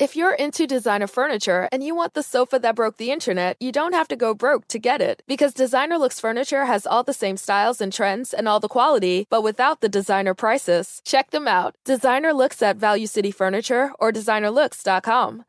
If you're into designer furniture and you want the sofa that broke the internet, you don't have to go broke to get it. Because Designer Looks Furniture has all the same styles and trends and all the quality, but without the designer prices. Check them out. Designer Looks at Value City Furniture or designerlooks.com.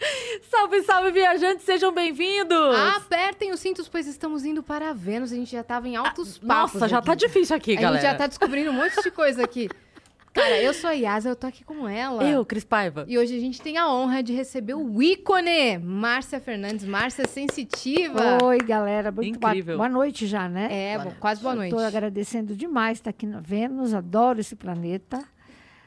Salve, salve, viajantes, sejam bem-vindos! Apertem os cintos, pois estamos indo para Vênus. A gente já tava em altos papos. Nossa, já aqui. tá difícil aqui, galera. A gente já tá descobrindo um monte de coisa aqui. Cara, eu sou a Yasa, eu tô aqui com ela. Eu, Cris Paiva. E hoje a gente tem a honra de receber o ícone, Márcia Fernandes. Márcia Sensitiva. Oi, galera. Muito boa, Incrível. boa noite já, né? É, bo- quase boa noite. Estou agradecendo demais estar aqui na Vênus, adoro esse planeta.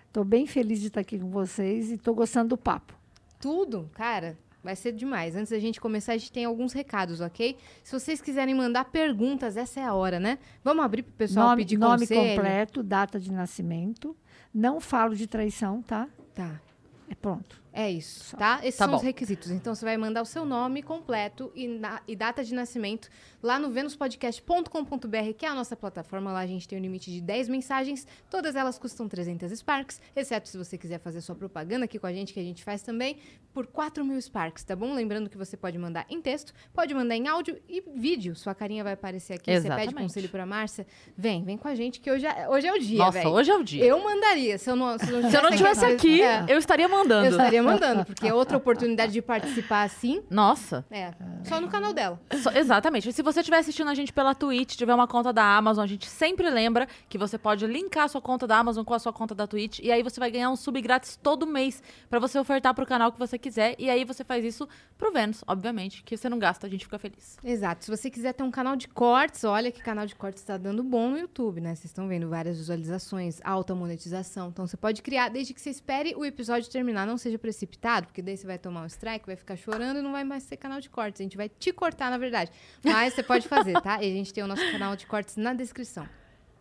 Estou bem feliz de estar aqui com vocês e estou gostando do papo. Tudo, cara. Vai ser demais. Antes da gente começar, a gente tem alguns recados, ok? Se vocês quiserem mandar perguntas, essa é a hora, né? Vamos abrir pro pessoal nome pedir nome conselho? completo, data de nascimento. Não falo de traição, tá? Tá. É pronto. É isso, tá? Esses Tá são bom. os requisitos. Então você vai mandar o seu nome completo e, na- e data de nascimento lá no venuspodcast.com.br, que é a nossa plataforma. Lá a gente tem um limite de 10 mensagens. Todas elas custam 300 Sparks, exceto se você quiser fazer sua propaganda aqui com a gente, que a gente faz também, por 4 mil Sparks, tá bom? Lembrando que você pode mandar em texto, pode mandar em áudio e vídeo. Sua carinha vai aparecer aqui. Você pede Exatamente. conselho pra Márcia. Vem, vem com a gente, que hoje é, hoje é o dia, Nossa, velho. hoje é o dia. Eu mandaria. Se eu não, se eu não Se eu não tivesse aqui, É. eu estaria mandando. Eu estaria mandando, porque é outra oportunidade de participar assim. Nossa. É, só no canal dela. Só- exatamente. E se você estiver assistindo a gente pela Twitch, tiver uma conta da Amazon, a gente sempre lembra que você pode linkar a sua conta da Amazon com a sua conta da Twitch. E aí você vai ganhar um sub grátis todo mês pra você ofertar pro canal que você quiser. E aí você faz isso pro Vênus, obviamente, que você não gasta, a gente fica feliz. Exato. Se você quiser ter um canal de cortes, olha que canal de cortes está dando bom no YouTube, né? Vocês estão vendo várias visualizações, alta monetização. Então você pode criar desde que você espere o episódio terminar, não seja precipitado, porque daí você vai tomar um strike, vai ficar chorando e não vai mais ser canal de cortes. A gente vai te cortar, na verdade. Mas você pode fazer, tá? E a gente tem o nosso canal de cortes na descrição.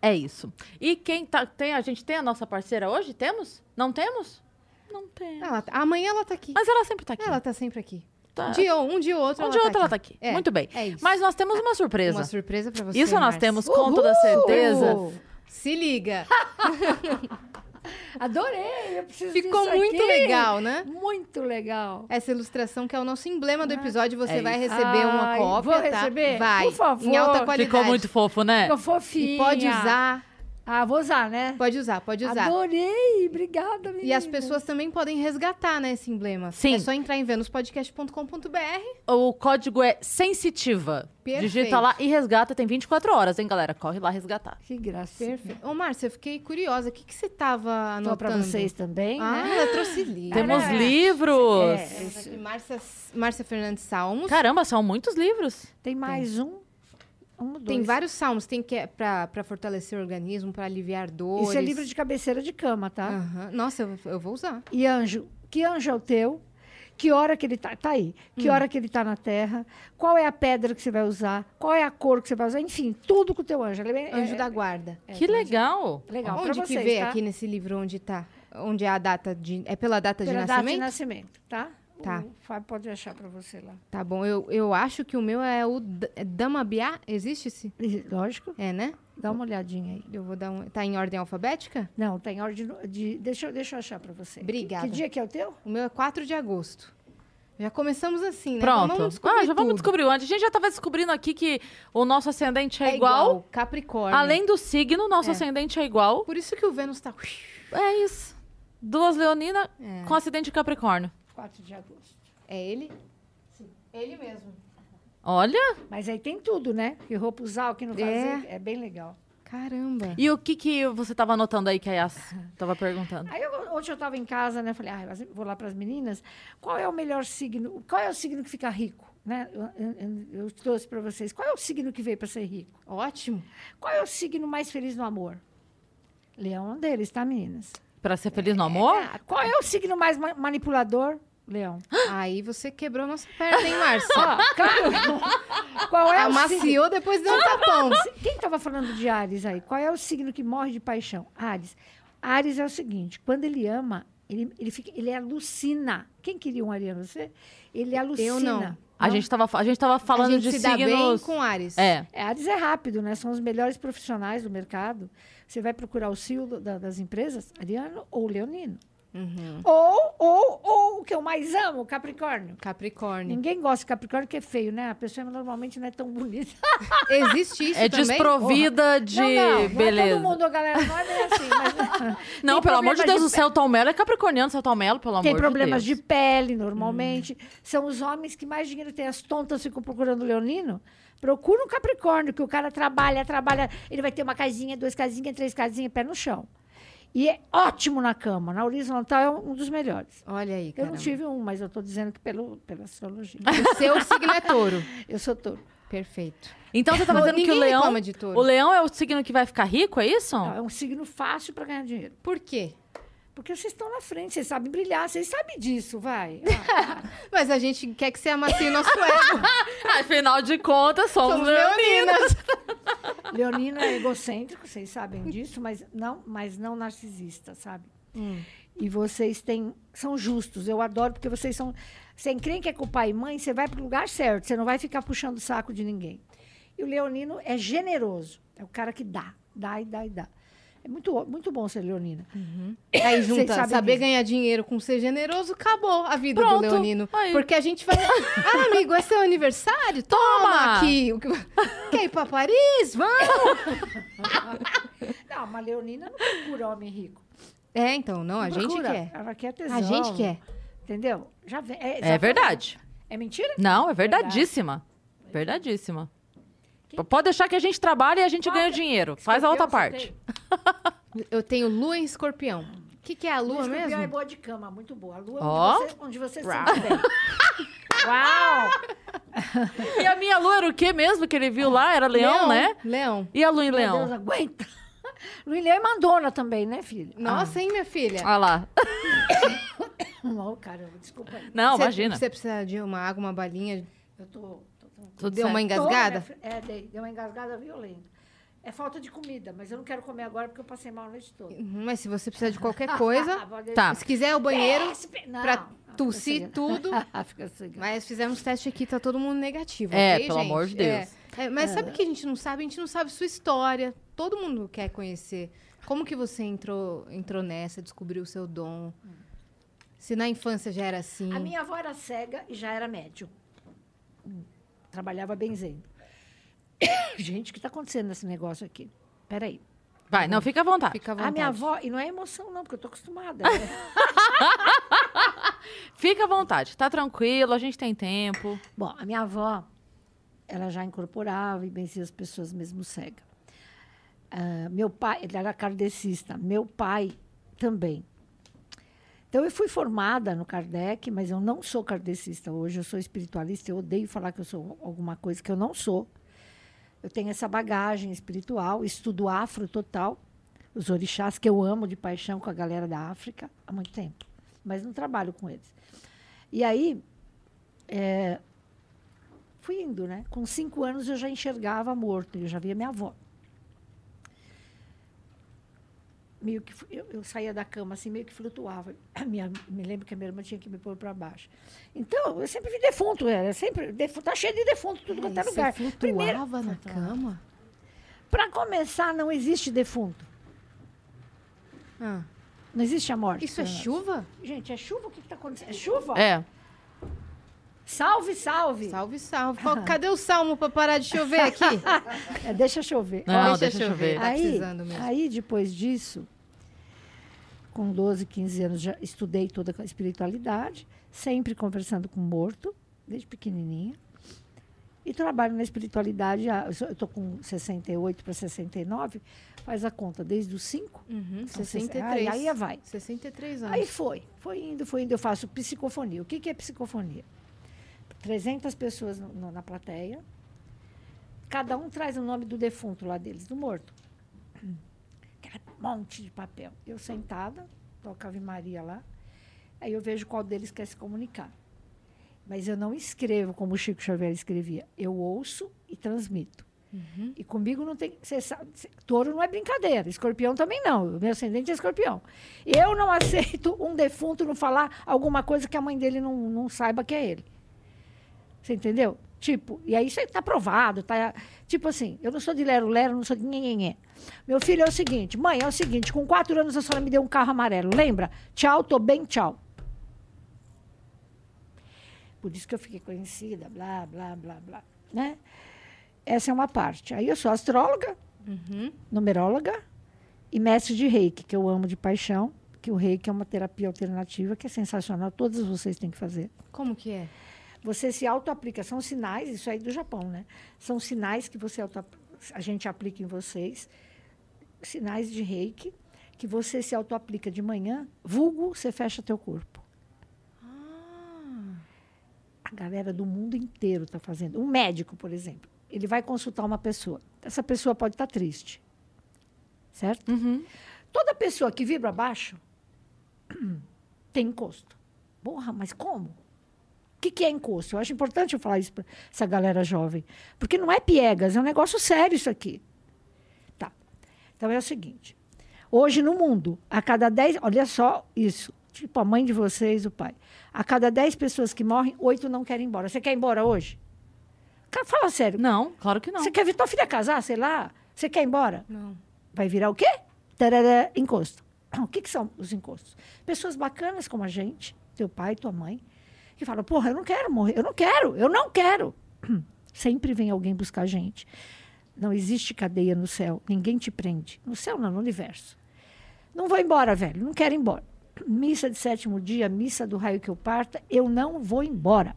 É isso. E quem tá. Tem, a gente tem a nossa parceira hoje? Temos? Não temos? Não temos. Ela tá- amanhã ela tá aqui. Mas ela sempre tá aqui. Ela tá sempre aqui. Tá. Um dia, um dia ou outro Um ou tá outro ela tá aqui. É, Muito bem. É. Mas nós temos uma surpresa. Uma surpresa pra você. Isso nós Márcia. temos com toda certeza. Uhul! Se liga. Adorei! Eu preciso Ficou disso muito aqui. legal, né? Muito legal. Essa ilustração que é o nosso emblema do episódio, você É vai receber uma Ai, cópia, vou tá? receber? Vai. Por favor. Em alta qualidade. Ficou muito fofo, né? Ficou fofinha. E pode usar. Ah, vou usar, né? Pode usar, pode usar. Adorei! Obrigada, menina. E as pessoas também podem resgatar, né, esse emblema. Sim. É só entrar em venuspodcast.com.br. O código é sensitiva. Perfeito. Digita lá e resgata. Tem 24 horas, hein, galera? Corre lá resgatar. Que graça. Perfeito. Ô, Márcia, eu fiquei curiosa. O que, que você tava Tô anotando? pra vocês também, Ah, né? ela trouxe livro. Temos É. livros. É. Temos aqui Márcia, Márcia Fernandes Salmos. Caramba, são muitos livros. Tem mais um. Um, dois. Tem vários salmos. Tem que é pra, pra fortalecer o organismo, pra aliviar dores. Isso é livro de cabeceira de cama, tá? Aham. Nossa, eu, eu vou usar. E anjo, que anjo é o teu? Que hora que ele tá? Tá aí. Que Hum. hora que ele tá na terra? Qual é a pedra que você vai usar? Qual é a cor que você vai usar? Enfim, tudo com o teu anjo. É Anjo é- da guarda. é- que é- legal. Legal. onde pra que vocês, vê tá? aqui nesse livro onde tá? Onde é a data de. É pela data Pela de data nascimento? de nascimento, tá? Tá. O Fábio pode achar pra você lá. Tá bom, eu, eu acho que o meu é o é Damabiá. Existe esse? Lógico. É, né? Dá uma olhadinha aí. Eu vou dar um. Tá em ordem alfabética? Não, tem ordem de... Deixa, eu- deixa eu achar pra você. Obrigada. Que, que dia que é o teu? O meu é 4 de agosto. Já começamos assim, né? Pronto. Vamos descobrir ah, já vamos tudo. descobrir onde. A gente já tava descobrindo aqui que o nosso ascendente é, igual. Capricórnio. Além do signo, nosso É. ascendente é igual. Por isso que o Vênus tá. É isso. Duas leoninas É. com acidente de Capricórnio. 4 de agosto. É ele? Sim. Ele mesmo. Olha. Mas aí tem tudo, né? Que roupa usar, o que não fazer. É, bem legal. Caramba. E o que que você tava anotando aí que a Yas tava perguntando? Aí eu, ontem eu tava em casa, né? Falei, ah, vou lá para as meninas. Qual é o melhor signo? Qual é o signo que fica rico? Né? Eu, eu- eu trouxe para vocês. Qual é o signo que veio para ser rico? Ótimo. Qual é o signo mais feliz no amor? Leão é um deles, tá, meninas? Pra ser feliz no amor? Ah, qual é o signo mais ma- manipulador? Leão. Aí você quebrou nossa perna, hein, Márcia? Ó, calma. Qual é o signo? Amaciou depois deu um tapão. Quem estava falando de Ares aí? Qual é o signo que morre de paixão? Ares. Ares é o seguinte: quando ele ama, ele, ele, fica, ele alucina. Quem queria um ariano? Você? Ele alucina. Eu não. A gente, tava, a gente tava falando a gente de se dá bem signos. com Ares. É. É, Ares é rápido, né? São os melhores profissionais do mercado. Você vai procurar o CEO da- das empresas, ariano ou leonino. Uhum. Ou, ou, ou o que eu mais amo, Capricórnio. Capricórnio. Ninguém gosta de Capricórnio porque é feio, né? A pessoa normalmente não é tão bonita. Existe isso É também? desprovida de não, não, não beleza. é todo mundo, galera, não é bem assim. Mas, Não, Tem pelo amor de problemas Deus, de o Celton Mello é capricorniano, Celton Mello, pelo amor Tem de problemas Deus. de pele, normalmente. São os homens que mais dinheiro têm. As tontas ficam procurando leonino. Procura um Capricórnio, que o cara trabalha, trabalha. Ele vai ter uma casinha, duas casinhas, três casinhas, pé no chão. E é ótimo na cama. Na horizontal é um dos melhores. Olha aí, Eu cara. não tive um, mas eu estou dizendo que pelo, pela astrologia. O seu signo é touro. Eu sou touro. Perfeito. Então você tá Pô, dizendo que o leão. reclama de touro. O leão é o signo que vai ficar rico, é isso? Não, é um signo fácil para ganhar dinheiro. Por quê? Porque vocês estão na frente, vocês sabem brilhar, vocês sabem disso, vai. Ah, Mas a gente quer que você amacie o nosso ego. Afinal de contas, somos, Somos leoninas. leoninas. Leonino é egocêntrico, vocês sabem disso, mas não, mas não narcisista, sabe? E vocês têm, são justos. Eu adoro porque vocês são. Sem crer que é com pai e mãe, você vai para o lugar certo. Você não vai ficar puxando o saco de ninguém. E o leonino é generoso. É o cara que dá, dá e dá e dá. É muito, muito bom ser leonina. Aí Vocês junta sabem saber disso. ganhar dinheiro com ser generoso, acabou a vida Pronto. do leonino. Aí. Porque a gente vai... Ah, amigo, é seu aniversário? Toma, Toma. aqui. Quer ir pra Paris? Vamos! Não, uma leonina não procura homem rico. É, então, não, a Não gente procura. quer. Ela quer tesão. A gente quer. Entendeu? Já vem. É, É exatamente. verdade. É mentira? Não, é verdadíssima. Verdadíssima. Pode deixar que a gente trabalhe e a gente Qual ganha que é? dinheiro. Faz a outra Escorpião, parte. Eu tenho lua em escorpião. O que, que é a lua Escorpião é mesmo? boa de cama, muito boa. A lua é Ó. onde você, onde você se Uau. sente bem. Uau! E a minha lua era o quê mesmo que ele viu lá? Era leão, né? Leão. E a lua em Meu leão? Deus, aguenta. Lua em leão é mandona também, né, filho? Nossa, hein, minha filha? Olha lá. Não, caramba, desculpa. Não, Você- imagina. Você precisa de uma água, uma balinha? Eu tô... Tudo Deu uma engasgada? É, dei, deu uma engasgada violenta. É falta de comida, mas eu não quero comer agora porque eu passei mal a noite toda. Uhum, Mas se você precisar de qualquer coisa, Tá. se quiser o banheiro, Não, pra não, tossir tudo. Mas fizemos teste aqui, tá todo mundo negativo. É, ok, pelo gente? amor de Deus. É. É, mas sabe o que a gente não sabe? A gente não sabe sua história. Todo mundo quer conhecer. Como que você entrou, entrou nessa, descobriu o seu dom? Se na infância já era assim. A minha avó era cega e já era médium. Trabalhava benzendo. Gente, o que está acontecendo nesse negócio aqui? Peraí. Vai, não, fica à vontade. Fica à A vontade. minha avó, e não é emoção, não, porque eu tô acostumada. né? Fica à vontade. Tá tranquilo, a gente tem tempo. Bom, a minha avó, ela já incorporava e benzia as pessoas mesmo cega. Ah, meu pai, ele era kardecista. Meu pai também. Então, eu fui formada no Kardec, mas eu não sou kardecista hoje. Eu sou espiritualista. Eu odeio falar que eu sou alguma coisa que eu não sou. Eu tenho essa bagagem espiritual, estudo afro total, os orixás que eu amo de paixão com a galera da África há muito tempo, mas não trabalho com eles. E aí, é, fui indo, né? Com cinco anos eu já enxergava morto, eu já via minha avó. Meio que eu, eu saía da cama assim, meio que flutuava. A minha, me lembro que a minha irmã tinha que me pôr para baixo. Então, eu sempre vi defunto, era sempre defunto, tá cheio de defunto tudo quanto é Você lugar. flutuava na Flutuava. cama? Para começar, não existe defunto. Ah, Não existe a morte. isso é Fernanda. chuva? Gente, é chuva? O que está acontecendo? É chuva? É. Salve, salve. Salve, salve. Qual- cadê o salmo pra parar de chover aqui? É, deixa chover. Não, Deixa deixa, chover. chover. Tá aí, precisando mesmo. aí, depois disso, com 12, 15 anos, já estudei toda a espiritualidade, sempre conversando com morto, desde pequenininha. E trabalho na espiritualidade, há- eu estou com 68 para 69, faz a conta, desde os 5. Uhum, Então, 63. aí- aí vai. 63 anos. Aí foi, foi indo, foi indo. Eu faço psicofonia. O que, que é psicofonia? 300 pessoas no- no- na plateia. Cada um traz o nome do defunto lá deles, do morto. Monte de papel. Eu sentada, toca Ave Maria lá. Aí eu vejo qual deles quer se comunicar. Mas eu não escrevo como o Chico Xavier escrevia. Eu ouço e transmito. E comigo não tem. Você sabe, cê- touro não é brincadeira, escorpião também não. Meu ascendente é escorpião. Eu não aceito um defunto não falar alguma coisa que a mãe dele não, não saiba que é ele. Você entendeu? Tipo, e aí isso tá aprovado, tá? Tipo assim, eu não sou de lero-lero, não sou de nhenhenhé. Meu filho é o seguinte, mãe, é o seguinte, com quatro anos a senhora me deu um carro amarelo, lembra? Tchau, tô bem, tchau. Por isso que eu fiquei conhecida, blá, blá, blá, blá, né? Essa é uma parte. Aí eu sou astróloga, Uhum. numeróloga e mestre de reiki, que eu amo de paixão, que o reiki é uma terapia alternativa que é sensacional, todos vocês têm que fazer. Como que é? Você se auto-aplica, são sinais, isso aí do Japão, né? São sinais que você a gente aplica em vocês, sinais de reiki, que você se auto-aplica de manhã, vulgo, você fecha teu corpo. Ah, A galera do mundo inteiro está fazendo. Um médico, por exemplo, ele vai consultar uma pessoa. Essa pessoa pode estar triste, certo? Uhum. Toda pessoa que vibra baixo tem encosto. Porra, mas como? O que, que é encosto? Eu acho importante eu falar isso para essa galera jovem. Porque não é piegas, é um negócio sério isso aqui. Tá. Então é o seguinte. Hoje no mundo, a cada 10. Olha só isso. Tipo a mãe de vocês, o pai. A cada 10 pessoas que morrem, oito não querem ir embora. Você quer ir embora hoje? Cara, Fala sério. Não, claro que não. Você quer ver tua filha casar, sei lá? Você quer ir embora? não. Vai virar o quê? Tarará, encosto. O que, que são os encostos? Pessoas bacanas como a gente, teu pai, tua mãe, que falam, porra, eu não quero morrer, eu não quero, eu não quero. Sempre vem alguém buscar a gente. Não existe cadeia no céu, ninguém te prende. No céu não, no universo. Não vou embora, velho, não quero ir embora. Missa de sétimo dia, missa do raio que eu parta, eu não vou embora.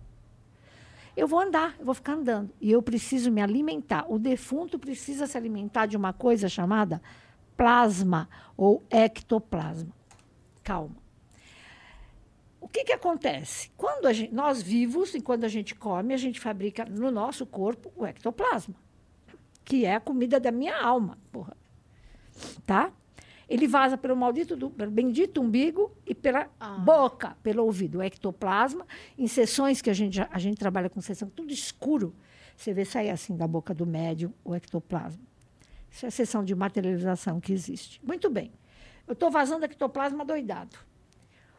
Eu vou andar, eu vou ficar andando. E eu preciso me alimentar. O defunto precisa se alimentar de uma coisa chamada plasma ou ectoplasma. Calma. O que, que acontece? Quando gente, nós vivos, e quando a gente come, a gente fabrica no nosso corpo o ectoplasma, que é a comida da minha alma, porra. Tá? Ele vaza pelo maldito, do, pelo bendito umbigo e pela Ah. boca, pelo ouvido. O ectoplasma, em sessões que a gente, a gente trabalha com sessão, tudo escuro, você vê sair assim da boca do médium o ectoplasma. Isso é a sessão de materialização que existe. Muito bem. Eu estou vazando ectoplasma doidado.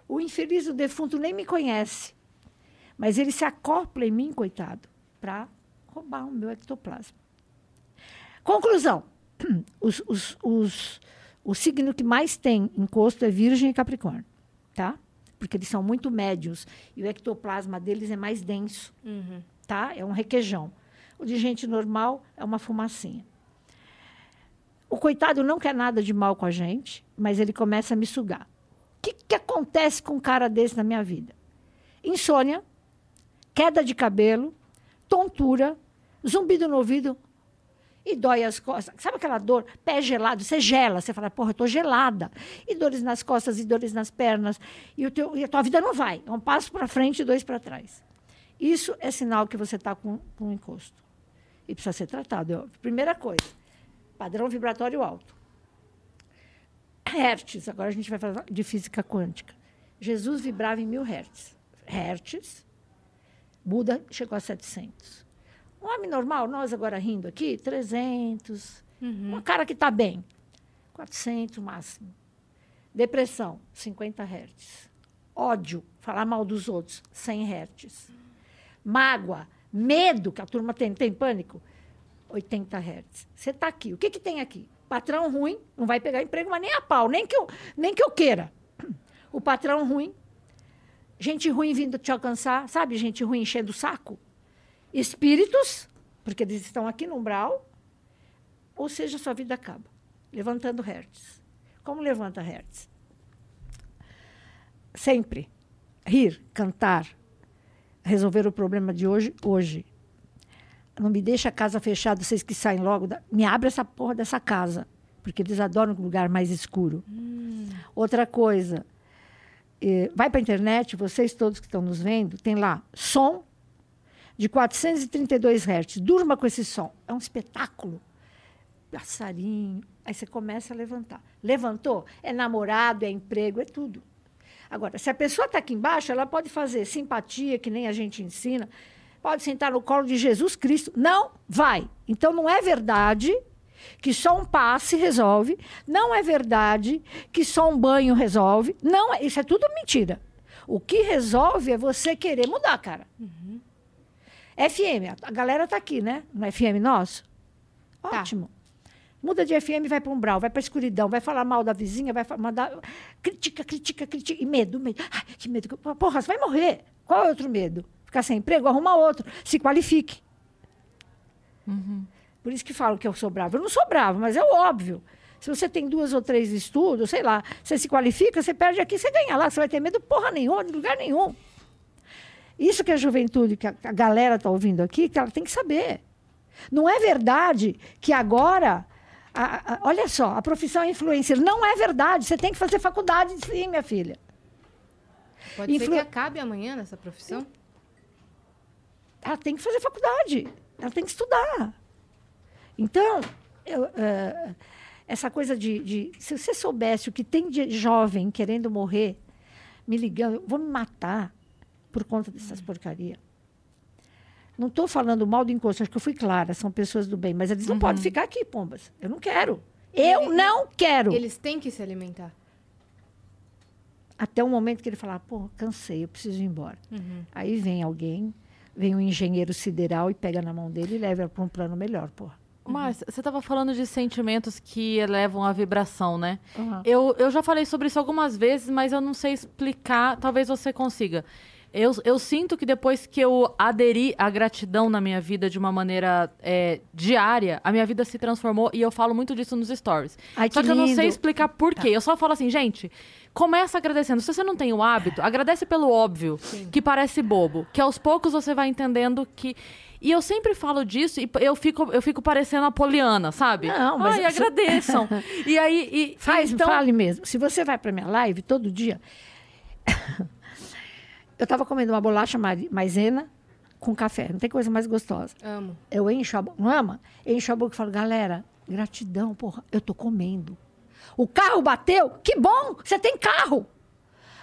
O infeliz do defunto nem me conhece, mas ele se acopla em mim, coitado, para roubar o meu ectoplasma. Conclusão: os, os, os, o signo que mais tem encosto é Virgem e Capricórnio, tá? Porque eles são muito médios e o ectoplasma deles é mais denso, Uhum. tá? É um requeijão. O de gente normal é uma fumacinha. O coitado não quer nada de mal com a gente, mas ele começa a me sugar. Que, que acontece com um cara desse na minha vida? Insônia, queda de cabelo, tontura, zumbido no ouvido e dói as costas. Sabe aquela dor? Pé gelado, você gela, você fala, porra, eu tô gelada. E dores nas costas e dores nas pernas. E, o teu, e a tua vida não vai. É um passo para frente e dois para trás. Isso é sinal que você está com, com um encosto. E precisa ser tratado. é. Primeira coisa, padrão vibratório alto. Hertz, agora a gente vai falar de física quântica. Jesus vibrava em mil hertz. Hertz, Buda chegou a 700. Um homem normal, nós agora rindo aqui, 300. Um cara que está bem, 400 máximo. Depressão, 50 hertz. Ódio, falar mal dos outros, 100 hertz. Mágoa, medo, que a turma tem, tem pânico, 80 hertz. Você está aqui. O que, que tem aqui? Patrão ruim, não vai pegar emprego, mas nem a pau, nem que eu, nem que eu queira. O patrão ruim, gente ruim vindo te alcançar, sabe? Gente ruim enchendo o saco. Espíritos, porque eles estão aqui no umbral, ou seja, sua vida acaba. Levantando hertz. Como levanta hertz? Sempre. Rir, cantar, resolver o problema de hoje, hoje. Não me deixa a casa fechada, vocês que saem logo. Da... Me abre essa porra dessa casa. Porque eles adoram um lugar mais escuro. Outra coisa, eh, vai para a internet, vocês todos que estão nos vendo, tem lá som de 432 Hz. Durma com esse som. É um espetáculo. Passarinho. Aí você começa a levantar. Levantou? É namorado, é emprego, é tudo. Agora, se a pessoa está aqui embaixo, ela pode fazer simpatia, que nem a gente ensina, pode sentar no colo de Jesus Cristo. Não vai. Então, não é verdade que só um passe resolve. Não é verdade que só um banho resolve. Não, é- isso é tudo mentira. O que resolve é você querer mudar, cara. FM, a galera tá aqui, né? No FM nosso. Tá. Ótimo. Muda de FM, vai para um brau, vai para escuridão, vai falar mal da vizinha, vai mandar. Critica, critica, critica. E medo, medo. Ai, que medo. Porra, você vai morrer. Qual é outro medo? Ficar sem emprego? Arruma outro. Se qualifique. Por isso que falo que eu sou brava. Eu não sou brava, mas é óbvio. Se você tem duas ou três estudos, sei lá, você se qualifica, você perde aqui, você ganha lá. Você vai ter medo porra nenhuma, de lugar nenhum. Isso que a juventude, que a, a galera está ouvindo aqui, que ela tem que saber. Não é verdade que agora. a- a- olha só, a profissão é influencer. Não é verdade. Você tem que fazer faculdade sim, minha filha. Pode ser Influ- que acabe amanhã nessa profissão? Ela tem que fazer faculdade, ela tem que estudar. Então, eu, eh, essa coisa de, de- Se você soubesse o que tem de jovem querendo morrer, me ligando, eu vou me matar por conta dessas porcarias. Não estou falando mal do encosto, acho que eu fui clara, são pessoas do bem, mas eles não podem ficar aqui, pombas. Eu não quero. Eu Ele- não quero. Eles têm que se alimentar. Até o momento que ele falar, pô, cansei, eu preciso ir embora. Uhum. Aí vem alguém, vem um engenheiro sideral e pega na mão dele e leva para um plano melhor, porra. Márcia, você estava falando de sentimentos que elevam a vibração, né? Uhum. Eu, eu já falei sobre isso algumas vezes, mas eu não sei explicar. Talvez você consiga. Eu, eu sinto que depois que eu aderi à gratidão na minha vida de uma maneira é, diária, a minha vida se transformou e eu falo muito disso nos stories. Ai, só que que eu não sei. Tá. explicar por quê. Eu só falo assim, gente, começa agradecendo. Se você não tem o hábito, agradece pelo óbvio, que parece bobo. Que aos poucos você vai entendendo que. E eu sempre falo disso e eu fico, eu fico parecendo a Poliana, sabe? Não, mas Ai, isso- agradeçam. e aí. E, Faz, então, fale mesmo. Se você vai para minha live todo dia. Eu estava comendo uma bolacha maisena com café. Não tem coisa mais gostosa. Amo. Eu encho a boca. Não ama? Eu encho a boca e falo, galera, gratidão, porra, eu tô comendo. O carro bateu? Que bom! Você tem carro!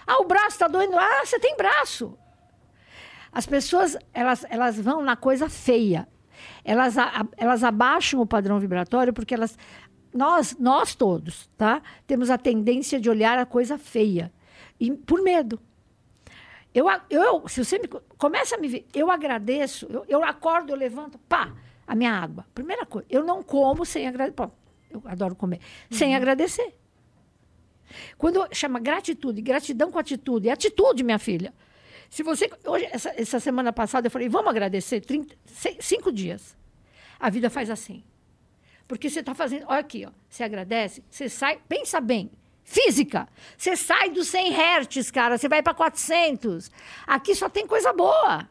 Ah, o braço está doendo? Ah, você tem braço! As pessoas, elas, elas vão na coisa feia. Elas, a- elas abaixam o padrão vibratório porque elas... Nós, nós todos, tá? Temos a tendência de olhar a coisa feia. E, por medo. Eu, eu, se você me, co- começa a me ver, eu agradeço, eu, eu acordo, eu levanto, pá, a minha água. Primeira coisa, eu não como sem agradecer. Eu adoro comer. Sem agradecer. Quando chama gratitude, gratidão com atitude, é atitude, minha filha. Se você. Hoje, essa, essa semana passada, eu falei, vamos agradecer 30, se- cinco dias. A vida faz assim. Porque você está fazendo. Olha aqui, ó. Você agradece, você sai. Pensa bem. Física. Você sai dos 100 hertz, cara. Você vai para 400. Aqui só tem coisa boa.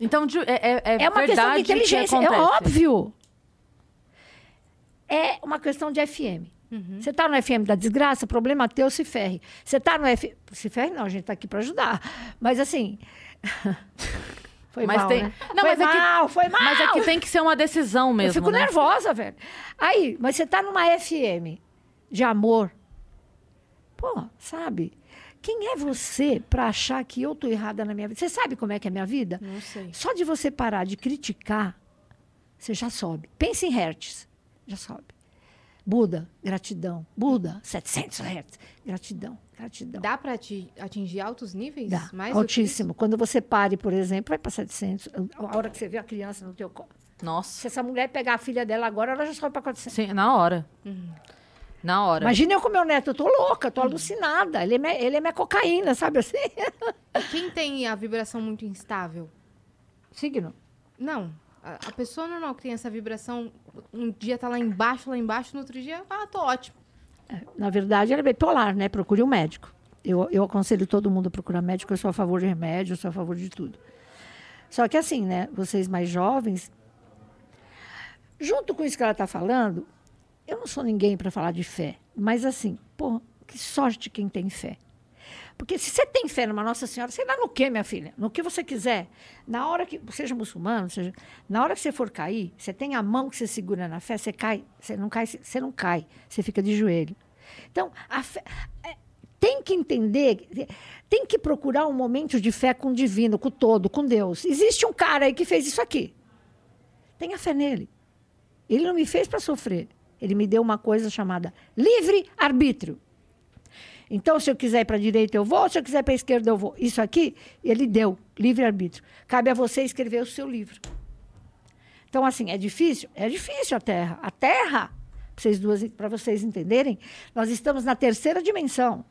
Então, de- é, é, é É uma questão de verdade que inteligência. É óbvio. É uma questão de FM. Uhum. Você está no FM da desgraça, problema teu, se ferre. Você está no FM. Se ferre, não, a gente está aqui para ajudar. Mas assim. foi Mas mal. tem- né? Não, foi mas é que- mal, foi mal. Mas é que tem que ser uma decisão mesmo, Eu fico né? nervosa, velho. Aí, mas você tá numa FM de amor. Pô, sabe? Quem é você para achar que eu tô errada na minha vida? Você sabe como é que é a minha vida? Não sei. Só de você parar de criticar, você já sobe. Pense em hertz, já sobe. Buda, gratidão. Buda, 700 hertz. Gratidão, gratidão. Dá pra ati- atingir altos níveis? Dá, Mais altíssimo. Quando você pare, por exemplo, vai para 700. A hora que você vê a criança no teu colo. Nossa. Se essa mulher pegar a filha dela agora, ela já sobe para 400. Sim, na hora. Na hora. Imagina eu com meu neto, eu tô louca, tô alucinada. Ele é, minha, ele é minha cocaína, sabe assim? Quem tem a vibração muito instável? Signo. Não. A, a pessoa normal que tem essa vibração, um dia tá lá embaixo, lá embaixo, no outro dia, ah, tô ótimo. Na verdade, ela é bipolar, né? Procure um médico. Eu, eu aconselho todo mundo a procurar médico, eu sou a favor de remédio, eu sou a favor de tudo. Só que assim, né? Vocês mais jovens, junto com isso que ela está falando, eu não sou ninguém para falar de fé. Mas assim, pô, que sorte quem tem fé. Porque se você tem fé numa Nossa Senhora, sei lá no que, minha filha, no que você quiser, na hora que, seja muçulmano, seja, na hora que você for cair, você tem a mão que você segura na fé, você cai, você não cai, você não cai, você fica de joelho. Então, a fé, é, tem que entender, tem que procurar um momento de fé com o divino, com o todo, com Deus. Existe um cara aí que fez isso aqui. Tenha fé nele. Ele não me fez para sofrer. Ele me deu uma coisa chamada livre arbítrio. Então, se eu quiser ir para a direita, eu vou. Se eu quiser para a esquerda, eu vou. Isso aqui, ele deu. Livre-arbítrio. Cabe a você escrever o seu livro. Então, assim, é difícil? É difícil a Terra. A Terra, para vocês, entenderem, nós estamos na terceira dimensão.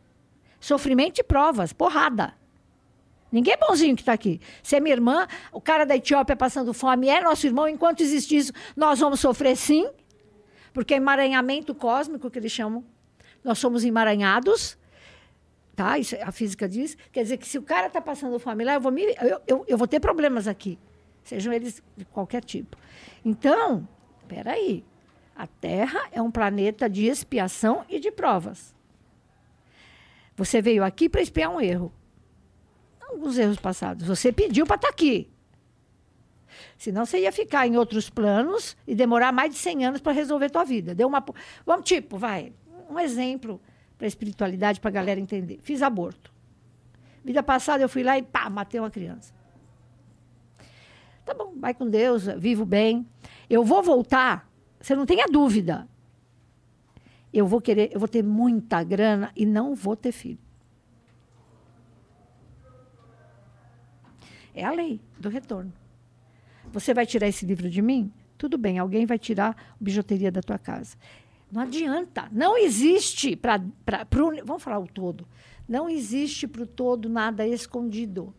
Sofrimento e provas, porrada. Ninguém é bonzinho que está aqui. Se é minha irmã, o cara da Etiópia passando fome é nosso irmão, enquanto existe isso, nós vamos sofrer sim, porque é emaranhamento cósmico que eles chamam. Nós somos emaranhados, tá? Isso a física diz. Quer dizer que se o cara está passando fome lá, eu vou, me, eu, eu, eu vou ter problemas aqui, sejam eles de qualquer tipo. Então, peraí. A Terra é um planeta de expiação e de provas. Você veio aqui para expiar um erro alguns erros passados. Você pediu para estar aqui. Senão você ia ficar em outros planos e demorar mais de 100 anos para resolver tua vida. Deu uma Vamos tipo, vai, um exemplo para espiritualidade para a galera entender. Fiz aborto. Vida passada eu fui lá e pá, matei uma criança. Tá bom, vai com Deus, vivo bem. Eu vou voltar, você não tenha dúvida. Eu vou querer, eu vou ter muita grana e não vou ter filho. É a lei do retorno. Você vai tirar esse livro de mim? Tudo bem, alguém vai tirar a bijuteria da tua casa. Não adianta. Não existe para. Vamos falar o todo. Não existe para o todo nada escondido.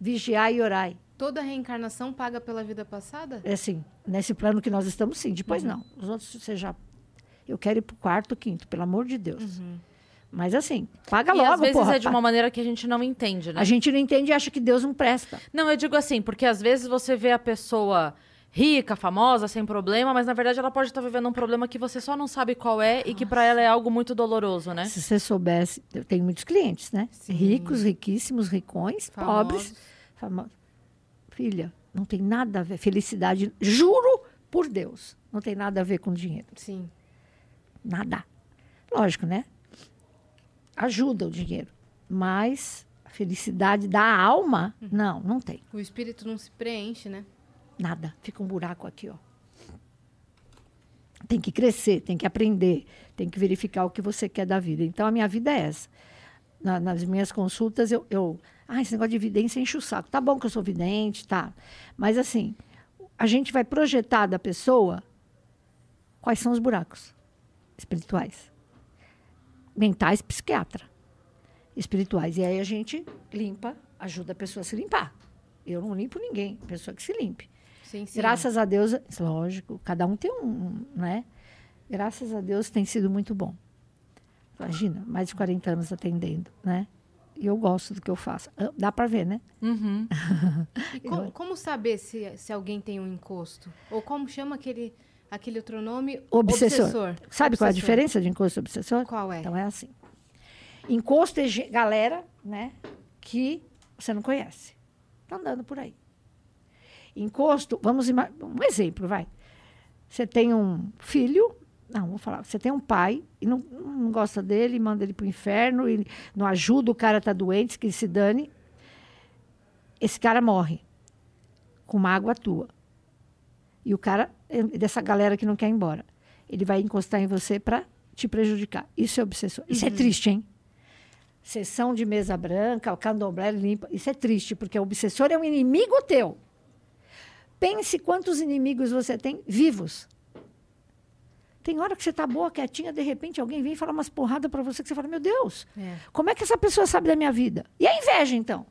Vigiai e orai. Toda reencarnação paga pela vida passada? É assim, nesse plano que nós estamos, sim. Depois não. Os outros você já. Eu quero ir para o quarto, quinto, pelo amor de Deus. Mas assim, paga e logo, às vezes porra. é de uma maneira que a gente não entende, né? A gente não entende e acha que Deus não presta. Não, eu digo assim, porque às vezes você vê a pessoa rica, famosa, sem problema, mas na verdade ela pode estar vivendo um problema que você só não sabe qual é e que pra ela é algo muito doloroso, né? Se você soubesse, eu tenho muitos clientes, né? Sim. Ricos, riquíssimos, ricões, pobres, famosos. Filha, não tem nada a ver. Felicidade, juro por Deus, não tem nada a ver com dinheiro. Sim. Nada. Lógico, né? Ajuda o dinheiro. Mas a felicidade da alma, não, não tem. O espírito não se preenche, né? Nada. Fica um buraco aqui, ó. Tem que crescer, tem que aprender, tem que verificar o que você quer da vida. Então, a minha vida é essa. Na- nas minhas consultas, eu, eu. Ah, esse negócio de evidência enche o saco. Tá bom que eu sou vidente, tá. Mas, assim, a gente vai projetar da pessoa quais são os buracos espirituais. Mentais, psiquiatra. Espirituais. E aí a gente limpa, ajuda a pessoa a se limpar. Eu não limpo ninguém, pessoa que se limpe. Sim, sim. Graças a Deus, lógico, cada um tem um, né? Graças a Deus tem sido muito bom. Imagina, mais de 40 anos atendendo, né? E eu gosto do que eu faço. Ah, Dá para ver, né? Uhum. Como, como saber se, se alguém tem um encosto? Ou como chama aquele, aquele outro nome? Obsessor. Sabe qual é a Obsessor. diferença de encosto e obsessor? Qual é? Então é assim. Encosto é galera, né, que você não conhece. Tá andando por aí. Encosto, vamos um exemplo, vai. Você tem um filho, não, vou falar, você tem um pai e não, não gosta dele, manda ele para o inferno e não ajuda, o cara tá doente, que ele se dane. Esse cara morre com mágoa tua. E o cara dessa galera que não quer ir embora. Ele vai encostar em você para te prejudicar. Isso é obsessor. Isso é triste, hein? Sessão de mesa branca, o candomblé limpa. Isso é triste, porque o obsessor é um inimigo teu. Pense quantos inimigos você tem vivos. Tem hora que você tá boa, quietinha, de repente alguém vem e fala umas porradas para você que você fala: Meu Deus, É. como é que essa pessoa sabe da minha vida? E a inveja, então?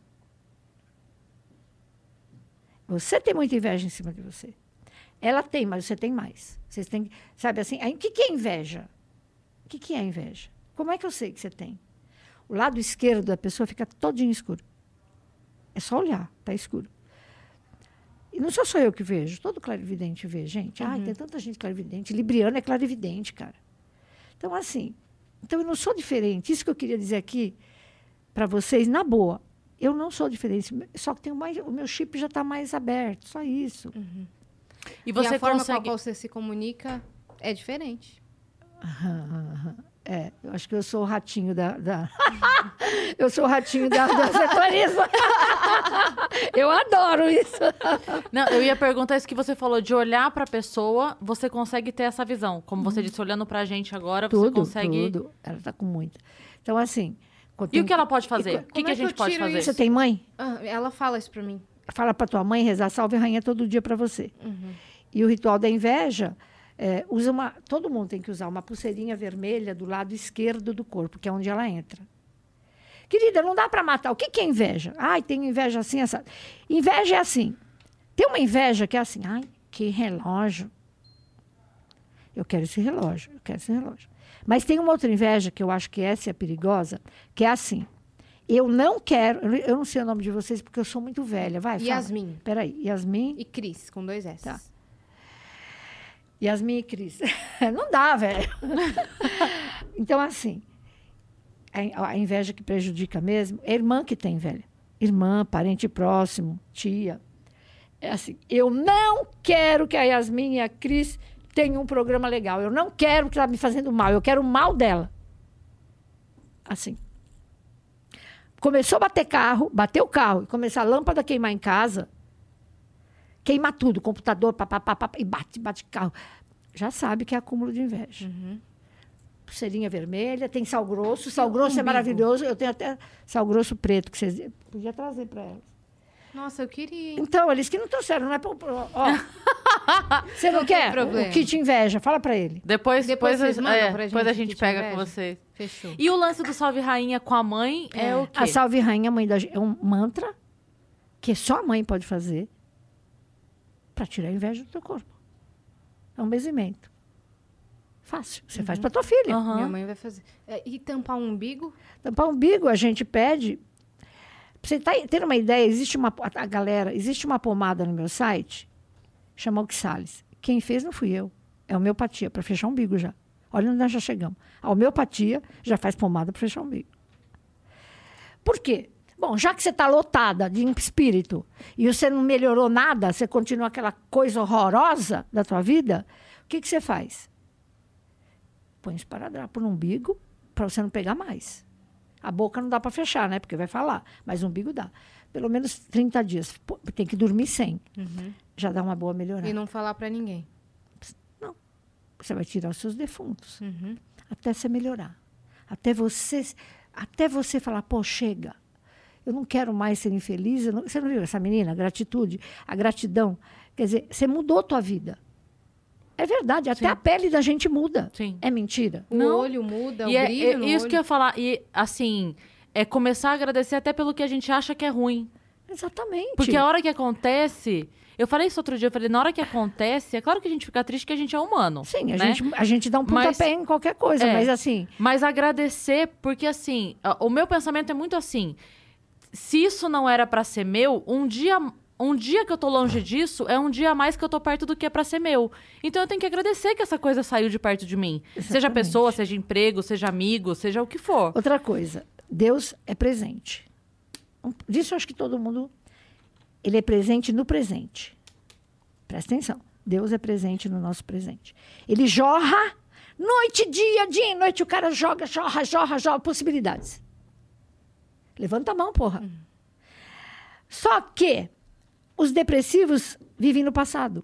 Você tem muita inveja em cima de você. Ela tem, mas você tem mais. Vocês têm, sabe assim, o que, que é inveja? O que, que é inveja? Como é que eu sei que você tem? O lado esquerdo da pessoa fica todinho escuro. É só olhar, tá escuro. E não sou só eu que vejo, todo clarividente vê, gente. Ai, tem tanta gente clarividente. Libriano é clarividente, cara. Então, assim, então eu não sou diferente. Isso que eu queria dizer aqui para vocês, na boa. Eu não sou diferente, só que tenho mais, o meu chip já está mais aberto, só isso. E E você a forma com a qual você se comunica é diferente. É, eu acho que eu sou o ratinho da. da- eu sou o ratinho da, da setorismo. eu adoro isso. Não, eu ia perguntar isso que você falou, de olhar pra pessoa, você consegue ter essa visão. Como você disse, olhando pra gente agora, você Tudo, consegue. tudo. Ela está com muita. Então, assim. quando E o que ela pode fazer? E O que, que é a gente pode fazer? Você tem mãe? Ah, ela fala isso pra mim. Fala pra tua mãe rezar salve rainha todo dia pra você. E o ritual da inveja, é, usa uma. Todo mundo tem que usar uma pulseirinha vermelha do lado esquerdo do corpo, que é onde ela entra. Querida, não dá pra matar. O que, que é inveja? Ai, tenho inveja assim, essa. Inveja é assim. Tem uma inveja que é assim, ai, que relógio. Eu quero esse relógio, eu quero esse relógio. Mas tem uma outra inveja que eu acho que essa é perigosa, que é assim. Eu não quero, eu não- sei o nome de vocês porque eu sou muito velha. Vai, fala. Yasmin. Peraí, Yasmin, E Cris, com dois S. Tá. Yasmin e Cris. não dá, velho. então, assim, a, inveja que prejudica mesmo é a irmã que tem, velho. Irmã, parente próximo, tia. É assim, eu não quero que a Yasmin e a Cris tenham um programa legal. Eu não quero que ela me fazendo mal. Eu quero o mal dela. Assim. Começou a bater carro, bateu o carro e começar a lâmpada a queimar em casa, queima tudo, computador, papapá, papá, e bate, bate carro. Já sabe que é acúmulo de inveja. Pulseirinha vermelha, tem sal grosso. Sal grosso é maravilhoso. Eu tenho até sal grosso preto, que vocês podia trazer para elas. Nossa, eu queria, hein? Então, eles que não trouxeram, não é para. Ó, você não, quer problema. o kit inveja? Fala para ele. Depois, Depois depois, vocês a- mandam é, pra depois a gente pega com inveja. vocês. Fechou. E o lance do Salve Rainha com a mãe é, É. o quê? A Salve Rainha, mãe da é um mantra que só a mãe pode fazer para tirar a inveja do teu corpo. É um benzimento. Fácil. Você faz para tua filha. Aham. Minha mãe vai fazer. É, E tampar o umbigo? Tampar o umbigo, a gente pede. Pra você tá, ter uma ideia, existe uma. A galera, existe uma pomada no meu site, chama Oxalis. Quem fez não fui eu. É homeopatia, para fechar o umbigo já. Olha onde nós já chegamos. A homeopatia já faz pomada para fechar o umbigo. Por quê? Bom, já que você está lotada de espírito e você não melhorou nada, você continua aquela coisa horrorosa da tua vida, o que, que você faz? Põe esparadrapo no umbigo para você não pegar mais. A boca não dá para fechar, né? Porque vai falar, mas o umbigo dá. Pelo menos 30 dias. Pô, Tem que dormir sem. Já dá uma boa melhorada. E não falar pra ninguém. Você vai tirar os seus defuntos. Uhum. Até você melhorar. Até você, até você falar, pô, chega. Eu não quero mais ser infeliz. não- você não viu essa menina? A gratitude, a gratidão. Quer dizer, você mudou a tua vida. É verdade, até Sim. a pele da gente muda. Sim. É mentira. O Não. olho muda, E o é, brilho é no isso olho. que eu ia falar. E, assim, é começar a agradecer até pelo que a gente acha que é ruim. Exatamente. Porque a hora que acontece. Eu falei isso outro dia, eu falei, na hora que acontece, é claro que a gente fica triste que a gente é humano. Sim, a, né? gente, a gente dá um pontapé em qualquer coisa, É. mas assim, Mas agradecer, porque assim, o meu pensamento é muito assim. Se isso não era pra ser meu, um dia, um dia que eu tô longe disso é um dia a mais que eu tô perto do que é pra ser meu. Então eu tenho que agradecer que essa coisa saiu de perto de mim. Seja Exatamente. pessoa, seja emprego, seja amigo, seja o que for. outra coisa, Deus é presente. Disso eu acho que todo mundo, ele é presente no presente. Presta atenção, Deus é presente no nosso presente. Ele jorra noite, dia, dia e noite, o cara joga, jorra, jorra, jorra, possibilidades. Levanta a mão, porra. Só que os depressivos vivem no passado.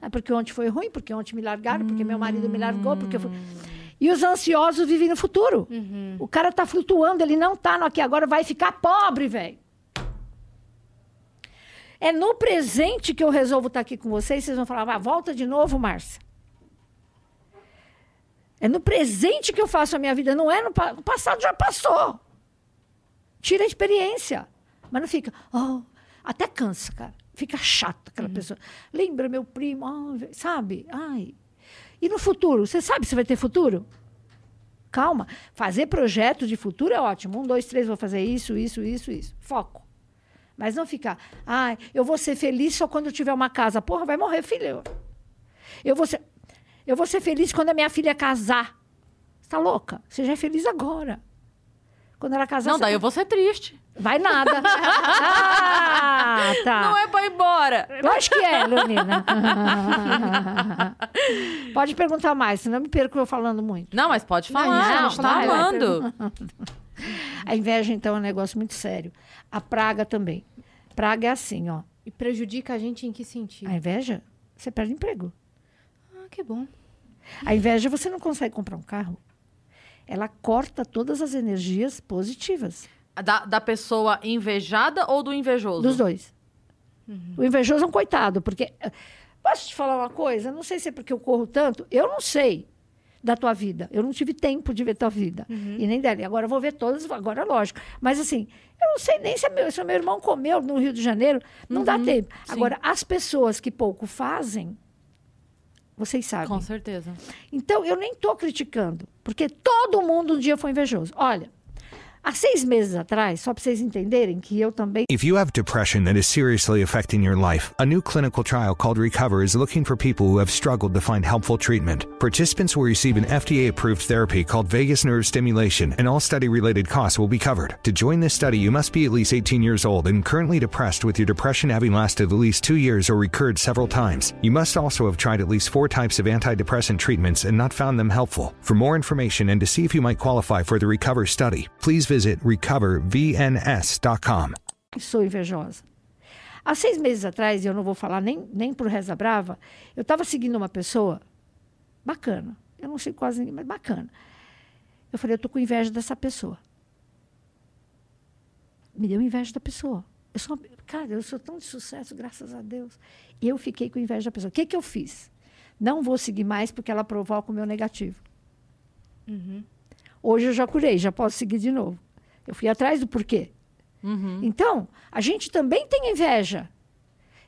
É porque ontem foi ruim, porque ontem me largaram, porque meu marido me largou, porque foi... E os ansiosos vivem no futuro. O cara tá flutuando, ele não tá no aqui agora, vai ficar pobre, velho. É no presente que eu resolvo estar aqui com vocês, vocês vão falar, "Ah, volta de novo, Márcia. É no presente que eu faço a minha vida, não é no pa- o passado já passou. Tira a experiência. Mas não fica, oh, até cansa, cara. Fica chato aquela pessoa. Lembra meu primo, ah, sabe? Ai. E no futuro? Você sabe se vai ter futuro? Calma. Fazer projeto de futuro é ótimo. Um, dois, três, vou fazer isso, isso, isso, isso. Foco. Mas não ficar, ai, eu vou ser feliz só quando eu tiver uma casa. Porra, vai morrer, filho. Eu vou ser, eu vou ser feliz quando a minha filha casar. Você tá louca? Você já é feliz agora. Quando ela casar, Não, daí eu vou ser triste. Vai nada. ah, tá. Não é pra ir embora. Lógico que é, Leonina. Pode perguntar mais, senão eu me perco eu falando muito. Não, mas pode Não, falar, não, a gente tá amando. A inveja, então, é um negócio muito sério. A praga também. Praga é assim, ó. E prejudica a gente em que sentido? A inveja, você perde emprego. Ah, que bom. A inveja, você não consegue comprar um carro. Ela corta todas as energias positivas Da, da pessoa invejada ou do invejoso? dos dois. O invejoso é um coitado, porque. Posso te falar uma coisa? Não sei se é porque eu corro tanto, eu não sei da tua vida. Eu não tive tempo de ver tua vida. E nem dela. Agora eu vou ver todas, agora lógico. Mas assim, eu não sei nem se, é meu, se o meu irmão comeu no Rio de Janeiro, não dá tempo. sim. Agora, as pessoas que pouco fazem, vocês sabem. Com certeza. Então, eu nem estou criticando, porque todo mundo um dia foi invejoso. Olha, há seis meses atrás, só para vocês entenderem que eu também If you have depression that is seriously affecting your life, a new clinical trial called Recover is looking for people who have struggled to find helpful treatment. Participants will receive an FDA approved therapy called vagus nerve stimulation, and all study related costs will be covered. To join this study, you must be at least 18 years old and currently depressed with your depression having lasted at least two years or recurred several times. You must also have tried at least four types of antidepressant treatments and not found them helpful. For more information and to see if you might qualify for the Recover study, please visit recovervns.com. sou invejosa. Há seis meses atrás, e eu não vou falar nem, nem por Reza Brava, eu estava seguindo uma pessoa bacana. Eu não sei quase ninguém, mas bacana. Eu falei, eu estou com inveja dessa pessoa. Me deu inveja da pessoa. Eu sou, cara, eu sou tão de sucesso, graças a Deus. E eu fiquei com inveja da pessoa. O que, que eu fiz? Não vou seguir mais porque ela provoca o meu negativo. Hoje eu já curei, já posso seguir de novo. Eu fui atrás do porquê. Então, a gente também tem inveja.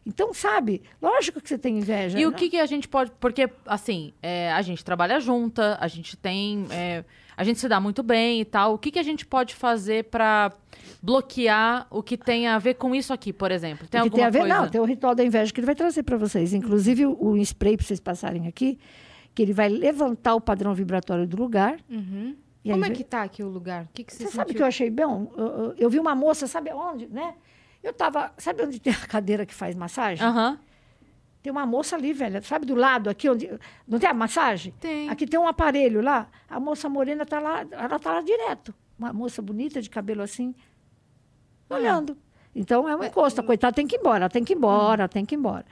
Então, sabe, lógico que você tem inveja. E o né? que, que a gente pode. Porque, assim, é, a gente trabalha junta, a gente tem. é, a gente se dá muito bem e tal. O que, que a gente pode fazer pra bloquear o que tem a ver com isso aqui, por exemplo? Tem O que alguma tem a ver? coisa? Não, tem o ritual da inveja que ele vai trazer para vocês. Inclusive, o, o spray para vocês passarem aqui, que ele vai levantar o padrão vibratório do lugar. Uhum. E Como aí é que tá aqui o lugar? O que, que você, Você sabe que eu achei bom? Eu, eu- eu vi uma moça, sabe onde, né? Eu tava. Sabe onde tem a cadeira que faz massagem? Aham. Tem uma moça ali, velha. Sabe do lado aqui onde. Não tem a massagem? Tem. Aqui tem um aparelho lá. A moça morena tá lá, ela tá lá direto. Uma moça bonita, de cabelo assim, olhando. Então é um encosto. A coitada tem que ir embora, ela tem que ir embora, ela tem que ir embora.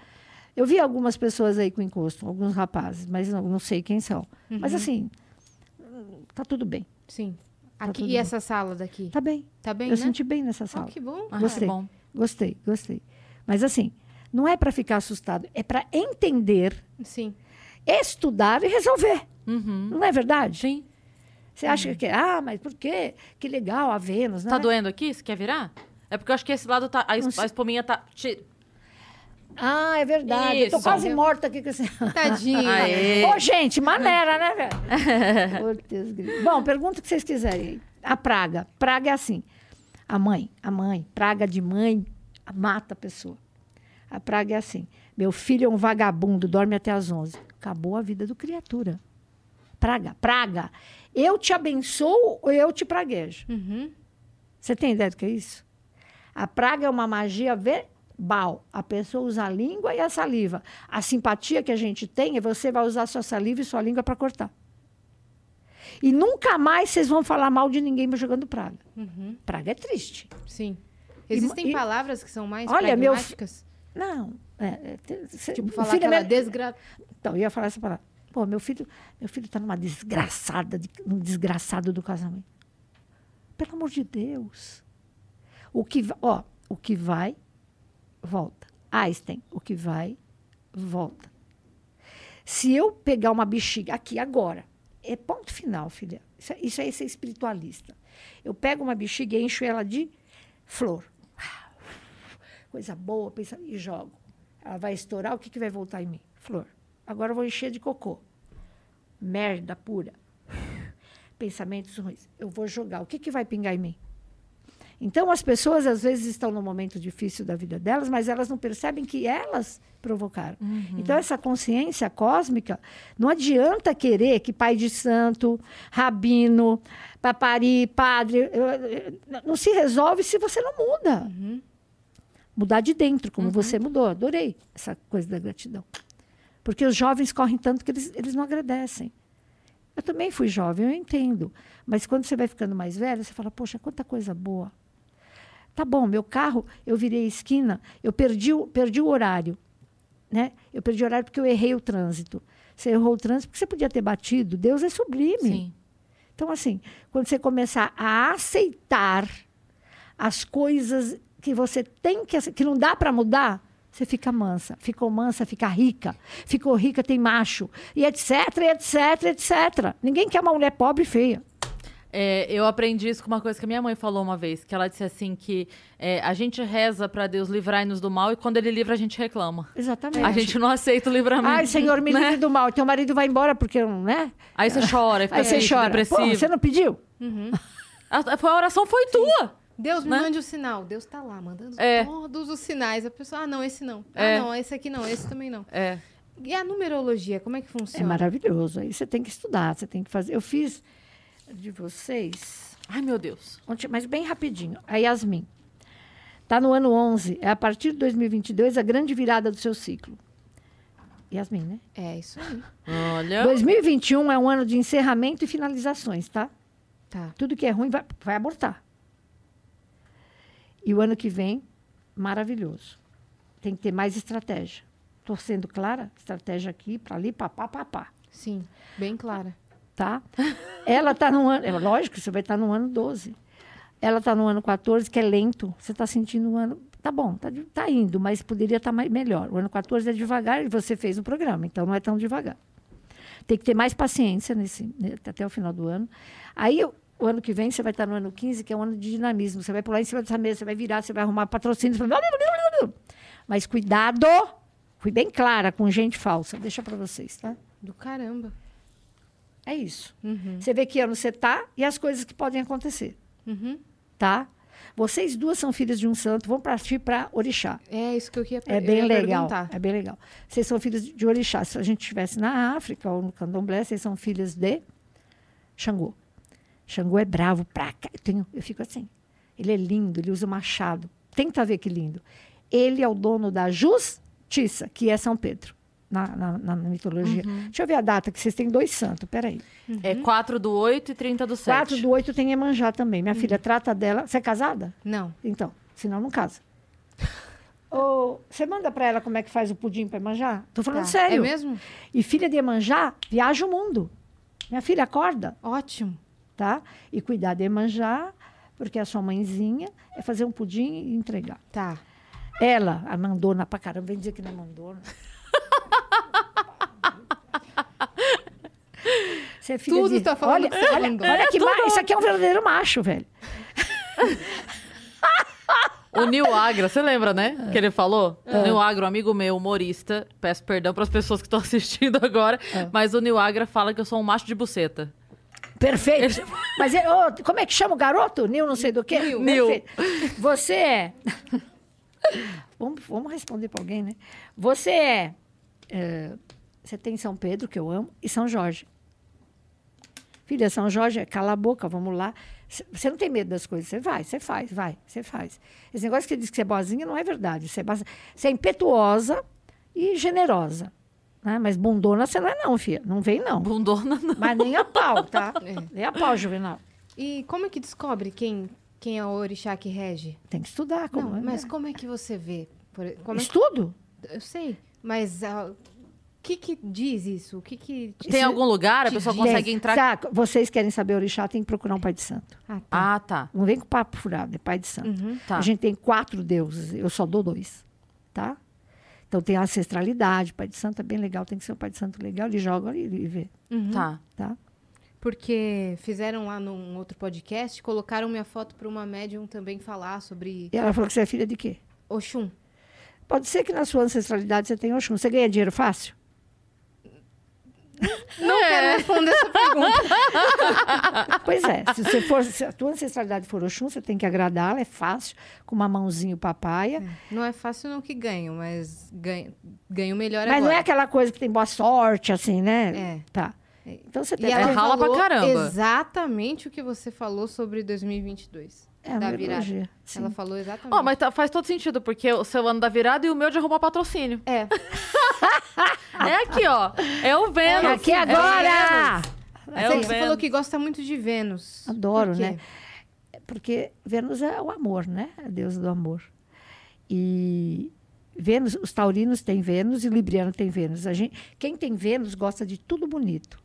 Eu vi algumas pessoas aí com encosto, alguns rapazes, mas não, não sei quem são. Mas assim, tá tudo bem. Sim. Tá Aqui, tudo e bem. essa sala daqui? Tá bem. Tá bem, eu né? senti bem nessa Oh, sala. que bom. Ah, Gostei. que bom. Gostei, gostei. Mas assim, não é para ficar assustado, é para entender, Sim. estudar e resolver. Uhum. Não é verdade? Sim. Você acha que, ah, mas por quê? Que legal a Vênus, né? Tá doendo aqui? Você quer virar? É porque eu acho que esse lado tá. A, es- a espuminha tá. te- Ah, é verdade. Eu tô Isso. quase morta aqui com esse. Tadinha. Aê. Ô, gente, maneira, né, velho? Bom, pergunta o que vocês quiserem. A praga. Praga é assim. A mãe, a mãe, praga de mãe, mata a pessoa. A praga é assim. Meu filho é um vagabundo, dorme até às 11. Acabou a vida do criatura. Praga, praga. Eu te abençoo ou eu te praguejo. Uhum. Você tem ideia do que é isso? A praga é uma magia verbal. A pessoa usa a língua e a saliva. A simpatia que a gente tem é você vai usar sua saliva e sua língua para cortar. E nunca mais vocês vão falar mal de ninguém jogando praga. Uhum. Praga é triste. Sim. Existem e- palavras que são mais Olha, meu pragmáticas? Não. É, é, cê- Tipo, falar filho é aquela meu- desgra... Então, eu ia falar essa palavra. Pô, meu filho, meu filho tá numa desgraçada, de, num desgraçado do casamento. Pelo amor de Deus. O que, ó, o que vai, volta. Einstein, o que vai, volta. Se eu pegar uma bexiga aqui agora, é ponto final, filha. Isso, é- isso aí é ser espiritualista. Eu pego uma bexiga e encho ela de flor. Coisa boa, pensa, e jogo. Ela vai estourar, o que, que vai voltar em mim? Flor. Agora eu vou encher de cocô. Merda pura. Pensamentos ruins. Eu vou jogar. O que, que vai pingar em mim? Então, as pessoas, às vezes, estão num momento difícil da vida delas, mas elas não percebem que elas provocaram. Então, essa consciência cósmica, não adianta querer que pai de santo, rabino, papari, padre, não se resolve se você não muda. Mudar de dentro, como você mudou. Adorei essa coisa da gratidão. Porque os jovens correm tanto que eles, eles não agradecem. Eu também fui jovem, eu entendo. Mas quando você vai ficando mais velho, você fala, poxa, quanta coisa boa. Tá bom, meu carro, eu virei a esquina, eu perdi, o- perdi o horário. Né? Eu perdi o horário porque eu errei o trânsito. Você errou o trânsito porque você podia ter batido. Deus é sublime. Sim. Então, assim, quando você começar a aceitar as coisas que você tem que, que não dá para mudar, você fica mansa. Ficou mansa, fica rica. Ficou rica, tem macho. E etc, etc, etc. Ninguém quer uma mulher pobre e feia. É, eu aprendi isso com uma coisa que a minha mãe falou uma vez, que ela disse assim que é, a gente reza pra Deus livrar-nos do mal e quando ele livra a gente reclama. Exatamente. A gente não aceita o livramento. Ai, Senhor, me né? livre do mal. Teu marido vai embora porque, né? Aí você chora, fica Aí você chora. depressivo. Pô, você não pediu? A, foi- a oração foi tua. Deus me Né? mande o sinal. Deus tá lá, mandando É. todos os sinais. A pessoa, ah, não, esse não. É. Ah, não, esse aqui não, esse também não. É. E a numerologia, como é que É funciona? maravilhoso. Aí você tem que estudar, você tem que fazer. Eu fiz de vocês, Ai, meu Deus. ontem, mas bem rapidinho. A Yasmin. Está no ano 11. É a partir de 2022 a grande virada do seu ciclo. Yasmin, né? É, isso aí. Olha. 2021 é um ano de encerramento e finalizações, tá? Tá. Tudo que é ruim vai, vai abortar. E o ano que vem, maravilhoso. Tem que ter mais estratégia. Estou sendo clara? Estratégia aqui, para ali, papá, papá. Sim, bem clara. Tá? Ela está no ano. É lógico, você vai estar no ano 12. Ela está no ano 14, que é lento. Você está sentindo o ano. Tá bom, tá, tá indo, mas poderia estar mais, melhor. O ano 14 é devagar e você fez o programa, então não é tão devagar. Tem que ter mais paciência nesse, né, até o final do ano. Aí, o, ano que vem, você vai estar no ano 15, que é um ano de dinamismo. Você vai pular em cima dessa mesa, você vai virar, você vai arrumar patrocínio. Mas cuidado, fui bem clara com gente falsa. Deixa para vocês, tá? Do caramba. É isso. Uhum. Você vê que ano você tá e as coisas que podem acontecer, Uhum. tá? Vocês duas são filhas de um santo, vão partir para orixá. É isso que eu queria É bem legal. perguntar. É bem legal. Vocês são filhas de orixá. Se a gente estivesse na África ou no Candomblé, vocês são filhas de Xangô. Xangô é bravo pra cá. Eu, tenho- eu fico assim. Ele é lindo, ele usa machado. Tenta ver que lindo. Ele é o dono da justiça, que é São Pedro, na, na- na mitologia. Uhum. Deixa eu ver a data, que vocês têm dois santos. Peraí. É 4 do 8 e 30 do 7. 4 do 8 tem Emanjá também. Uhum. Minha filha trata dela. Você é casada? Não. Então, senão não casa. Ô, você manda pra ela como é que faz o pudim pra Emanjá? Tô falando Tá. sério. É mesmo? E filha de Emanjá viaja o mundo. Minha filha acorda, Ótimo. tá? E cuidar de Emanjá, porque a sua mãezinha é fazer um pudim e entregar. Tá. Ela, a mandona pra caramba, vem dizer que não é mandona. Você é filha Tudo de... tá falando olha, é olha, olha que ma... Isso aqui é um verdadeiro macho, velho. O Nil Agra, você lembra, né? É. Que ele falou? O Nil Agra, um amigo meu, humorista. Peço perdão para as pessoas que estão assistindo agora. É. Mas o Nil Agra fala que eu sou um macho de buceta. Perfeito. Mas é- ô, como é que chama o garoto? Nil não sei do quê? Nil. Nil. Você é... vamos, vamos responder para alguém, né? Você é, é, Você tem São Pedro, que eu amo, e São Jorge. Filha, São Jorge, cala a boca, vamos lá. Você não tem medo das coisas, você vai, você faz, vai, você faz. Esse negócio que diz que você é boazinha não é verdade. Você é, boazinha. Você é impetuosa e generosa. Né? Mas bundona você não é não, filha. Não vem não. Bundona não. Mas nem a pau, tá? É. Nem a pau, Juvenal. E como é que descobre quem, quem é o orixá que rege? Tem que estudar. Como não, é. mas como é que você vê? Por- como é que- Estudo. eu sei, mas o que que diz isso? O que que... te- Tem algum lugar? A pessoa diz- consegue entrar. Tá, vocês querem saber orixá, tem que procurar um pai de santo. Ah, tá. Ah, tá. Não vem com papo furado, é pai de santo. Uhum. Tá. A gente tem quatro deuses, eu só dou dois, tá? Então tem a ancestralidade, pai de santo é bem legal, tem que ser um pai de santo legal, ele joga ali e vê, Uhum. Tá. tá? Porque fizeram lá num outro podcast, colocaram minha foto para uma médium também falar sobre E ela falou que você é filha de quê? Oxum. Pode ser que na sua ancestralidade você tenha Oxum. Você ganha dinheiro fácil? Não quero responder essa pergunta. Pois é, se, você for, se a tua ancestralidade for Oxum, você tem que agradá-la, é fácil, com uma mãozinho papaya. Não é fácil não que ganham, mas ganho, ganho melhor Mas agora. não é aquela coisa que tem boa sorte, assim, né? É. Tá. Então você E tem É ela rala pra falou caramba. exatamente o que você falou sobre 2022. É da virada. sim. Ela falou exatamente. Ó, mas tá- faz todo sentido, porque o seu ano da virada e o meu de arrumar patrocínio. É, É aqui, ó. É o Vênus. Aqui agora! É Você o você falou Vênus. que gosta muito de Vênus. Adoro, né? Porque Vênus é o amor, né? A deusa do amor. E Vênus, os taurinos têm Vênus e o libriano tem Vênus. A gente, quem tem Vênus gosta de tudo bonito.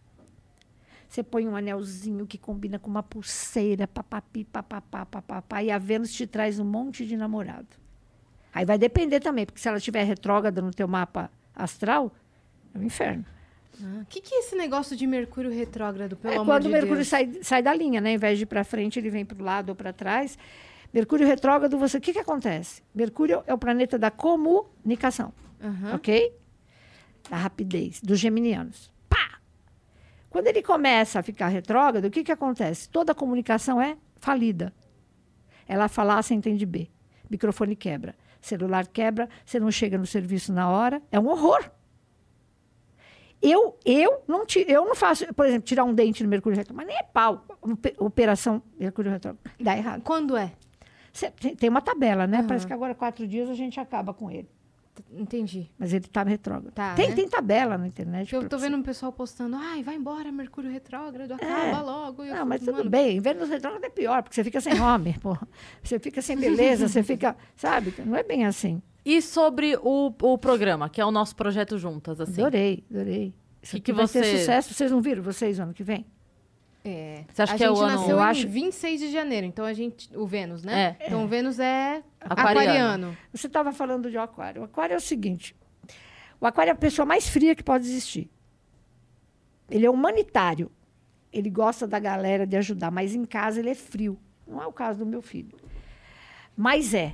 Você põe um anelzinho que combina com uma pulseira, papapi, papapá, papapá, e a Vênus te traz um monte de namorado. Aí vai depender também, porque se ela estiver retrógrada no teu mapa astral, é o inferno. O que, que é esse negócio de Mercúrio retrógrado, pelo é amor quando de o Mercúrio Deus? sai, sai da linha, né? Ao invés de ir para frente, ele vem para o lado ou para trás. Mercúrio retrógrado, você, o que, que acontece? Mercúrio é o planeta da comunicação, Aham. ok? Da rapidez, dos geminianos. Quando ele começa a ficar retrógrado, o que, que acontece? Toda a comunicação é falida. Ela falar, você entende B. Microfone quebra. Celular quebra, você não chega no serviço na hora. É um horror. Eu, eu, não, ti- eu não faço, por exemplo, tirar um dente no Mercúrio retrógrado, mas nem é pau. Ope- Operação Mercúrio retrógrado. Dá errado. Quando é? Cê- tem, uma tabela, né? Aham. Parece que agora, quatro dias, a gente acaba com ele. Entendi. Mas ele tá retrógrado. Tá, tem, né? tem tabela na internet. Eu você. vendo um pessoal postando, ai, vai embora, Mercúrio retrógrado, acaba logo. E eu Não, fico, mas tudo mano, bem. Vênus retrógrado é pior, porque você fica sem homem, pô. Você fica sem beleza, você fica. Sabe? Não é bem assim. E sobre o, o programa, que é o nosso projeto Juntas, assim. Adorei, adorei. Isso Que que vai ter você- sucesso. Vocês não viram vocês ano que vem? É. Você acha a que é gente o ano- nasceu Eu em acho- 26 de janeiro, então a gente. O Vênus, né? É. Então o Vênus é Aquariano. aquariano. Você estava falando de aquário. O aquário é o seguinte: o aquário é a pessoa mais fria que pode existir. Ele é humanitário. Ele gosta da galera de ajudar, mas em casa ele é frio. Não é o caso do meu filho. Mas é.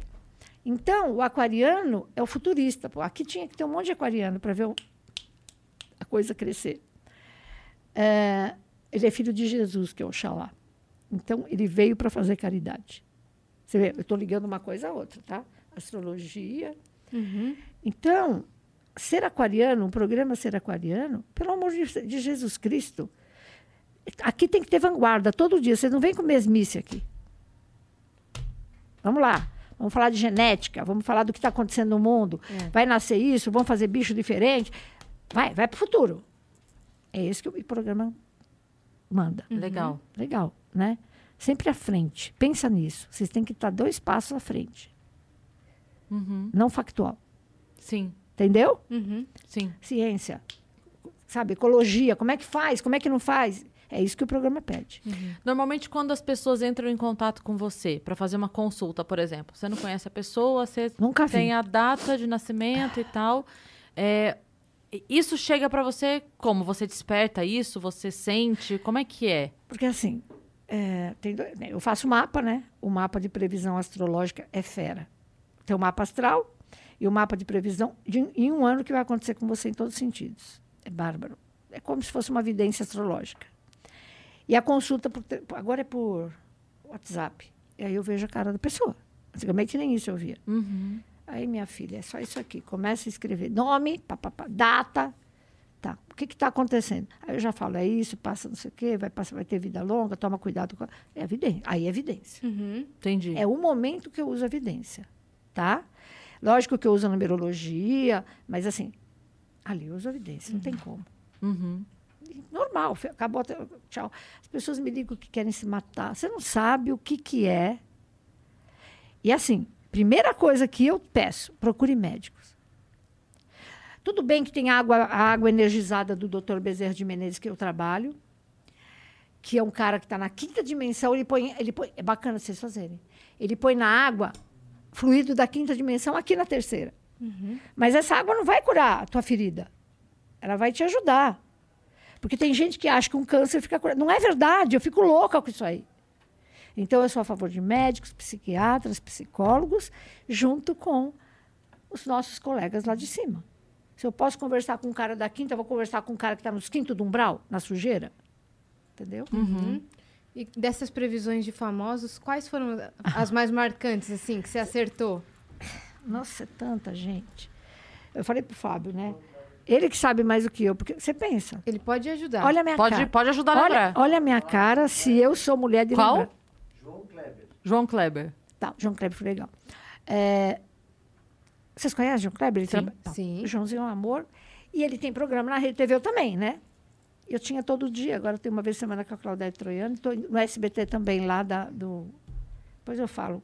Então, o aquariano é o futurista. Pô. Aqui tinha que ter um monte de aquariano para ver o- a coisa crescer. É, ele é filho de Jesus, que é Oxalá. Então, ele veio para fazer caridade. Você vê, eu estou ligando uma coisa a outra, tá? Astrologia. Uhum. Então, ser aquariano, um programa ser aquariano, pelo amor de, de Jesus Cristo, aqui tem que ter vanguarda todo dia. Vocês não vêm com mesmice aqui. Vamos lá. Vamos falar de genética, vamos falar do que está acontecendo no mundo. É. Vai nascer isso, vamos fazer bicho diferente. Vai, vai para o futuro. É esse que o programa manda. Legal. Legal, né? Sempre à frente. Pensa nisso. Vocês têm que estar dois passos à frente. Uhum. Não factual. Sim, Entendeu? Uhum. sim. Ciência. Sabe, ecologia. Como é que faz? Como é que não faz? É isso que o programa pede. Normalmente, quando as pessoas entram em contato com você para fazer uma consulta, por exemplo, você não conhece a pessoa, você Nunca vi. tem a data de nascimento e tal. é, isso chega para você como? Você desperta isso? Você sente? Como é que é? Porque assim, é, dois- né, eu faço mapa, né? O mapa de previsão astrológica é fera. Tem o mapa astral e o mapa de previsão de, em um ano que vai acontecer com você em todos os sentidos. É bárbaro. É como se fosse uma vidência astrológica. E a consulta, por agora é por WhatsApp. E aí eu vejo a cara da pessoa. Antigamente nem isso eu via. Uhum. Aí, minha filha, é só isso aqui. Começa a escrever nome, pá, pá, pá, data. Tá. O que está acontecendo? Aí eu já falo, é isso, passa não sei o quê, vai, passar, vai ter vida longa, toma cuidado com. a- É evidência. Aí é evidência. Uhum. Entendi. É o momento que eu uso a evidência. Tá? Lógico que eu uso a numerologia, mas assim, ali eu uso a evidência, não tem como. Uhum. Normal, acabou, até- tchau. As pessoas me ligam que querem se matar. Você não sabe o que, que é. E assim, primeira coisa que eu peço, procure médicos. Tudo bem que tem água, a água energizada do Dr. Bezerra de Menezes, que eu trabalho, que é um cara que está na quinta dimensão, ele põe, ele põe. É bacana vocês fazerem. Ele põe na água fluido da quinta dimensão aqui na terceira. Mas essa água não vai curar a tua ferida. Ela vai te ajudar. Porque tem gente que acha que um câncer fica curado. Não é verdade, eu fico louca com isso aí. Então, eu sou a favor de médicos, psiquiatras, psicólogos, junto com os nossos colegas lá de cima. Se eu posso conversar com um cara da quinta, eu vou conversar com um cara que está nos quinto do umbral, na sujeira. Entendeu? Uhum. E dessas previsões de famosos, quais foram as mais marcantes, assim, que você acertou? Nossa, é tanta gente. Eu falei pro Fábio, né? Ele que sabe mais do que eu, porque você pensa. Ele pode ajudar. Olha a minha Pode, cara. pode ajudar a olha, lembrar. olha a minha cara se eu sou mulher de Qual? lembrar. João Kleber. Tá, João Kleber foi legal. É, vocês conhecem o João Kleber? Ele Sim. tá. Sim. O Joãozinho é um amor. E ele tem programa na Rede TV também, né? Eu tinha todo dia, agora tem uma vez por semana com a Claudete Troiano. Estou no SBT também, lá da, do... Depois eu falo.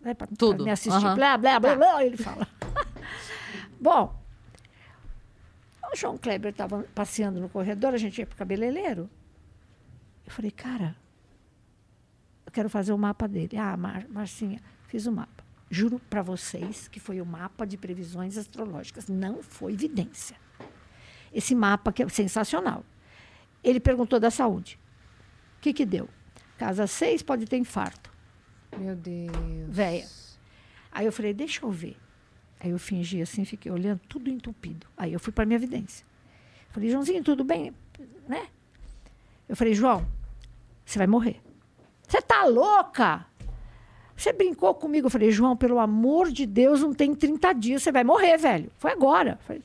Né, pra, Tudo. pra me assistir. Aham. Blá, blá, blá, Tá. blá, ele fala. Bom, o João Kleber estava passeando no corredor, a gente ia para o cabeleireiro. Eu falei, cara, eu quero fazer o mapa dele. Ah, Mar Marcinha, fiz o mapa. Juro para vocês que foi o mapa de previsões astrológicas, não foi evidência. Esse mapa que é sensacional. Ele perguntou da saúde. O que que deu? Casa 6 pode ter infarto. Meu Deus. Véia. Aí eu falei, deixa eu ver. Aí eu fingi assim, fiquei olhando, tudo entupido. Aí eu fui para minha evidência. Falei, Joãozinho, tudo bem? Né? Eu falei, João, você vai morrer. Você tá louca? Você brincou comigo. Eu falei, João, pelo amor de Deus, não tem 30 dias, você vai morrer, velho. Foi agora. Eu falei,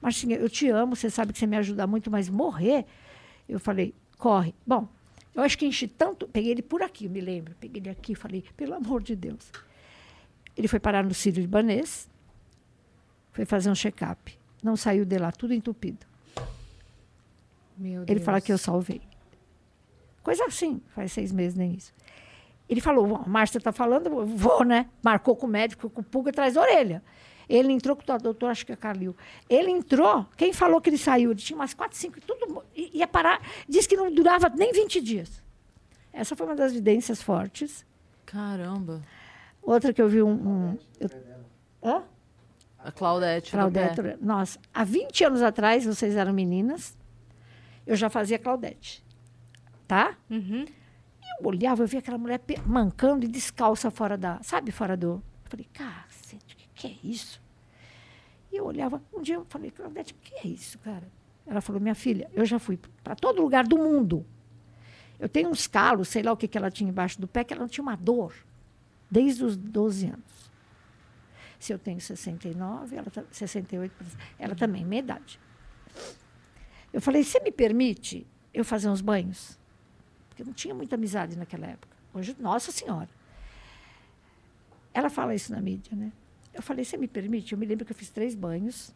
Marcinha, eu te amo, você sabe que você me ajuda muito, mas morrer. Eu falei, corre. Bom, eu acho que enchi tanto. Peguei ele por aqui, me lembro. Peguei ele aqui e falei, pelo amor de Deus. Ele foi parar no Sírio Libanês, foi fazer um check-up. Não saiu de lá, tudo entupido. Meu Ele Deus. fala que eu salvei. Coisa assim, faz seis meses nem isso. Ele falou, "Bom, Márcia está falando, vou, né? Marcou com o médico, com o pulga atrás da orelha. Ele entrou com o doutor, acho que é Calil. Ele entrou, quem falou que ele saiu? Ele tinha umas quatro, cinco, tudo, ia parar. Disse que não durava nem 20 dias. Essa foi uma das evidências fortes. Caramba. Outra que eu vi um... um eu, hã? A Claudete. Claudete. Nossa, há 20 anos atrás, vocês eram meninas, eu já fazia Claudete. Tá? Uhum. Eu olhava, eu via aquela mulher mancando e descalça fora da. Sabe, fora do. Eu falei, cacete, o que, que é isso? E eu olhava, um dia eu falei, Claudete, o que é isso, cara? Ela falou, minha filha, eu já fui para todo lugar do mundo. Eu tenho uns calos, sei lá o que, que ela tinha embaixo do pé, que ela não tinha uma dor, desde os 12 anos. Se eu tenho 69, ela tá, 68, ela também, minha idade. Eu falei, você me permite eu fazer uns banhos? Porque não tinha muita amizade naquela época. Hoje, nossa senhora. Ela fala isso na mídia, né? Eu falei, você me permite? Eu me lembro que eu fiz três banhos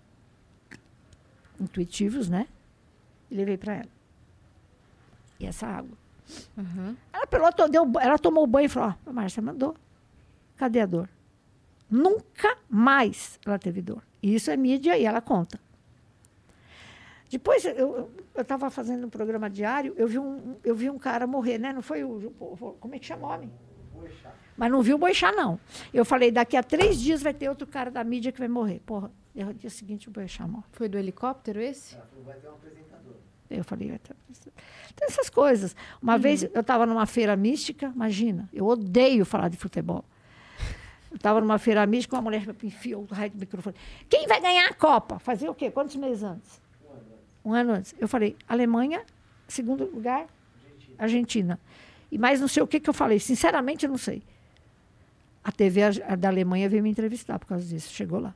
intuitivos, né? E levei para ela. E essa água. Uhum. Ela, pelou, to- deu, ela tomou o banho e falou: Ó, a Márcia mandou. Cadê a dor? Nunca mais ela teve dor. E isso é mídia e ela conta. Depois, eu estava fazendo um programa diário, eu vi um, eu vi um cara morrer, né? Não foi o. o- Como é que chama o homem? Mas não vi o Boixá, não. Eu falei: daqui a três dias vai ter outro cara da mídia que vai morrer. Porra, no dia seguinte o Boixá morre. Foi do helicóptero esse? Eu falei, "Vai ter- tem essas coisas. Uma vez eu estava numa feira mística, imagina, eu odeio falar de futebol. Eu estava numa feira mística, uma mulher me enfiou o raio do microfone. Quem vai ganhar a Copa? Fazer o quê? Quantos meses antes? Um ano antes. Eu falei, Alemanha, segundo lugar, Argentina. E mais não sei o que, que eu falei. Sinceramente, eu não sei. A TV da Alemanha veio me entrevistar por causa disso. Chegou lá.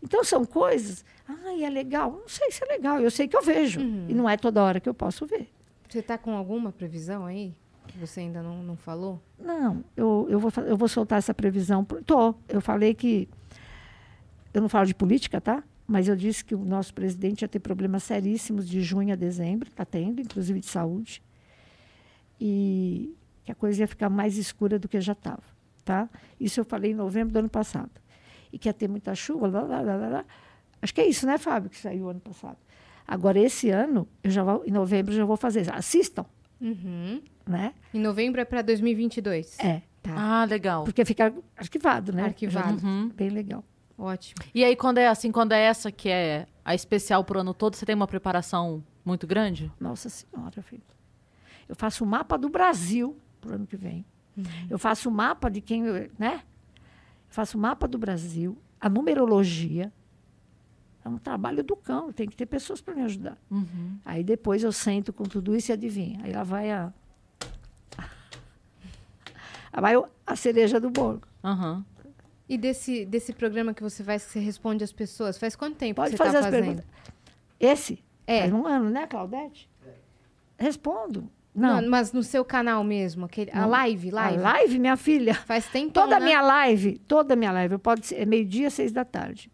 Então, são coisas. Ai, é legal. Não sei se é legal. Eu sei que eu vejo. E não é toda hora que eu posso ver. Você tá com alguma previsão aí? Que você ainda não, não falou? Não, eu, eu, vou, eu vou soltar essa previsão. Tô. Eu falei que. Eu não falo de política, tá? Mas eu disse que o nosso presidente ia ter problemas seríssimos de junho a dezembro, está tendo, inclusive de saúde. E que a coisa ia ficar mais escura do que já estava. Tá? Isso eu falei em novembro do ano passado. E que ia ter muita chuva, lá, lá, lá, lá, lá. Acho que é isso, né, Fábio, que saiu ano passado. Agora, esse ano, eu já vou, em novembro, eu já vou fazer. Assistam, Uhum. né? Em novembro é para 2022? É. Tá. Ah, legal. Porque fica arquivado, né? Arquivado. Uhum. Bem legal. Ótimo. E aí, quando é assim, quando é essa que é a especial pro ano todo, você tem uma preparação muito grande? Nossa Senhora, filho. Eu faço o mapa do Brasil para o ano que vem. Eu faço o mapa de quem, né? Eu faço o mapa do Brasil, a numerologia. É um trabalho do cão, tem que ter pessoas para me ajudar. Uhum. Aí depois eu sento com tudo isso e adivinha. Aí lá vai a. Aí vai a cereja do bolo. Aham. E desse, desse programa que você faz, que você responde às pessoas, faz quanto tempo Pode que você fazer tá as fazendo? perguntas. Esse? É. Faz um ano, né, Claudete? Respondo. Não. Não, mas no seu canal mesmo, aquele, a live, live. A live, minha filha. Faz tempo, Toda a né? minha live, toda a minha live, pode ser é meio-dia, seis da tarde.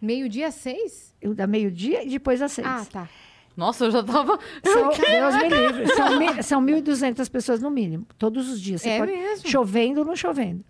Meio-dia seis? Eu da meio-dia e depois às seis. Ah, tá. Nossa, eu já tava. São, Deus me livre. São, são 1.200 pessoas no mínimo, todos os dias. Você É pode- mesmo? Chovendo ou não chovendo.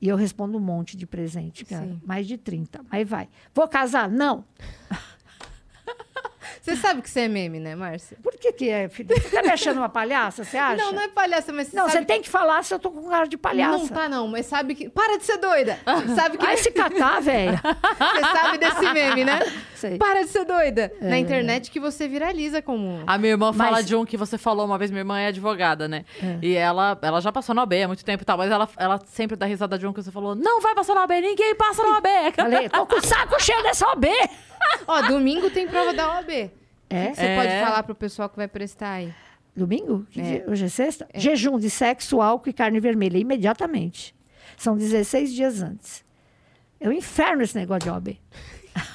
E eu respondo um monte de presente, cara. Sim. Mais de 30. Aí vai. Vou casar? Não. Você sabe que você é meme, né, Márcia? Por que que é, filha? Você tá me achando uma palhaça, você acha? Não, não é palhaça, mas você Não, você tem que falar se eu tô com cara de palhaça. Não tá, não, mas sabe que. Para de ser doida! sabe que. Vai se catar, velha. Você sabe desse meme, né? Sei. Para de ser doida! Na internet que você viraliza como. A minha irmã fala Mas- de um que você falou uma vez, minha irmã é advogada, né? E ela, ela já passou na OAB há muito tempo e tal, mas ela, ela sempre dá risada de um que você falou: não vai passar na OAB, ninguém passa na OAB. Falei, tô com o saco cheio dessa OB. Ó, domingo tem prova da OAB. É? Você É. pode falar pro pessoal que vai prestar aí. Domingo? Que dia? Hoje é sexta? Jejum de sexo, álcool e carne vermelha, imediatamente. São 16 dias antes. É um inferno esse negócio de OB.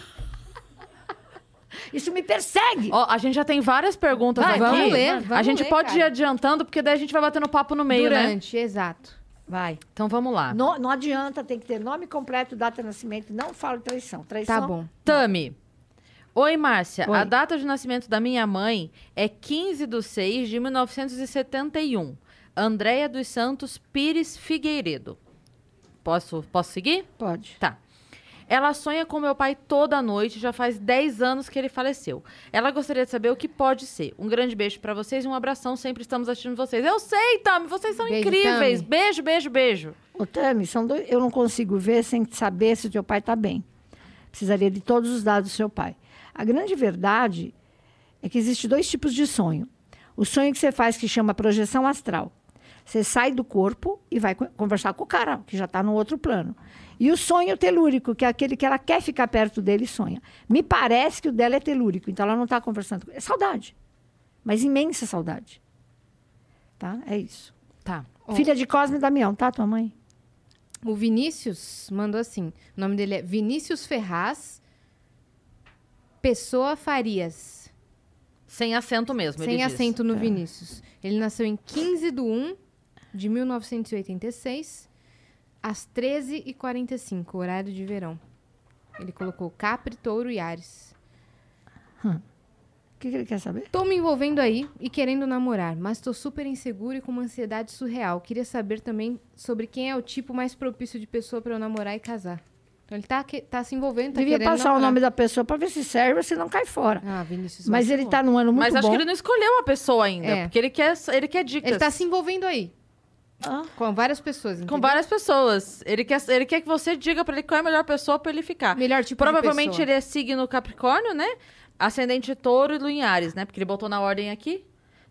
Isso me persegue. Ó, a gente já tem várias perguntas Vai, aqui. vamos ler, a vamos gente ler, pode ir cara. adiantando, porque daí a gente vai batendo papo no meio, né? Durante, exato. Vai. Então vamos lá. No- não adianta, tem que ter nome completo, data de nascimento. Não falo traição. Traição. Tá bom. Tami. Oi, Márcia. Oi. A data de nascimento da minha mãe é 15 de 6 de 1971. Andréia dos Santos Pires Figueiredo. Posso, posso seguir? Pode. Tá. Ela sonha com meu pai toda noite, já faz 10 anos que ele faleceu. Ela gostaria de saber o que pode ser. Um grande beijo pra vocês e um abração, sempre estamos assistindo vocês. Eu sei, Tami, vocês são Beijo, incríveis. Tami. Beijo, beijo, beijo. Ô, Tami, são dois, eu não consigo ver sem saber se o teu pai está bem. Precisaria de todos os dados do seu pai. A grande verdade é que existe dois tipos de sonho. O sonho que você faz que chama projeção astral. Você sai do corpo e vai co- conversar com o cara, que já está no outro plano. E o sonho telúrico, que é aquele que ela quer ficar perto dele e sonha. Me parece que o dela é telúrico, então ela não está conversando. É saudade. Mas imensa saudade. Tá? É isso. Tá. Filha de Cosme e Damião, tá, tua mãe? O Vinícius mandou assim: o nome dele é Vinícius Ferraz Pessoa Farias. Sem acento mesmo, ele Sem diz. acento no Vinícius. Ele nasceu em 15 de 1 de 1986, às 13h45, horário de verão. Ele colocou Capri, Touro e Ares. O que, que ele quer saber? Tô me envolvendo aí e querendo namorar, mas tô super inseguro e com uma ansiedade surreal. Queria saber também sobre quem é o tipo mais propício de pessoa pra eu namorar e casar. Então ele tá, que- tá se envolvendo, tá Devia querendo passar o namorar. nome da pessoa para ver se serve ou se não cai fora. Ah, Vinícius. Mas ele tá num ano muito Mas acho bom. que ele não escolheu a pessoa ainda, É. porque ele quer, ele quer dicas. Ele tá se envolvendo aí. Ah. Com várias pessoas, Com entendeu? várias pessoas. Ele quer, ele quer que você diga pra ele qual é a melhor pessoa pra ele ficar. Melhor tipo Provavelmente de pessoa. ele é signo Capricórnio, né? Ascendente Touro e Lua em Ares, né? Porque ele botou na ordem aqui.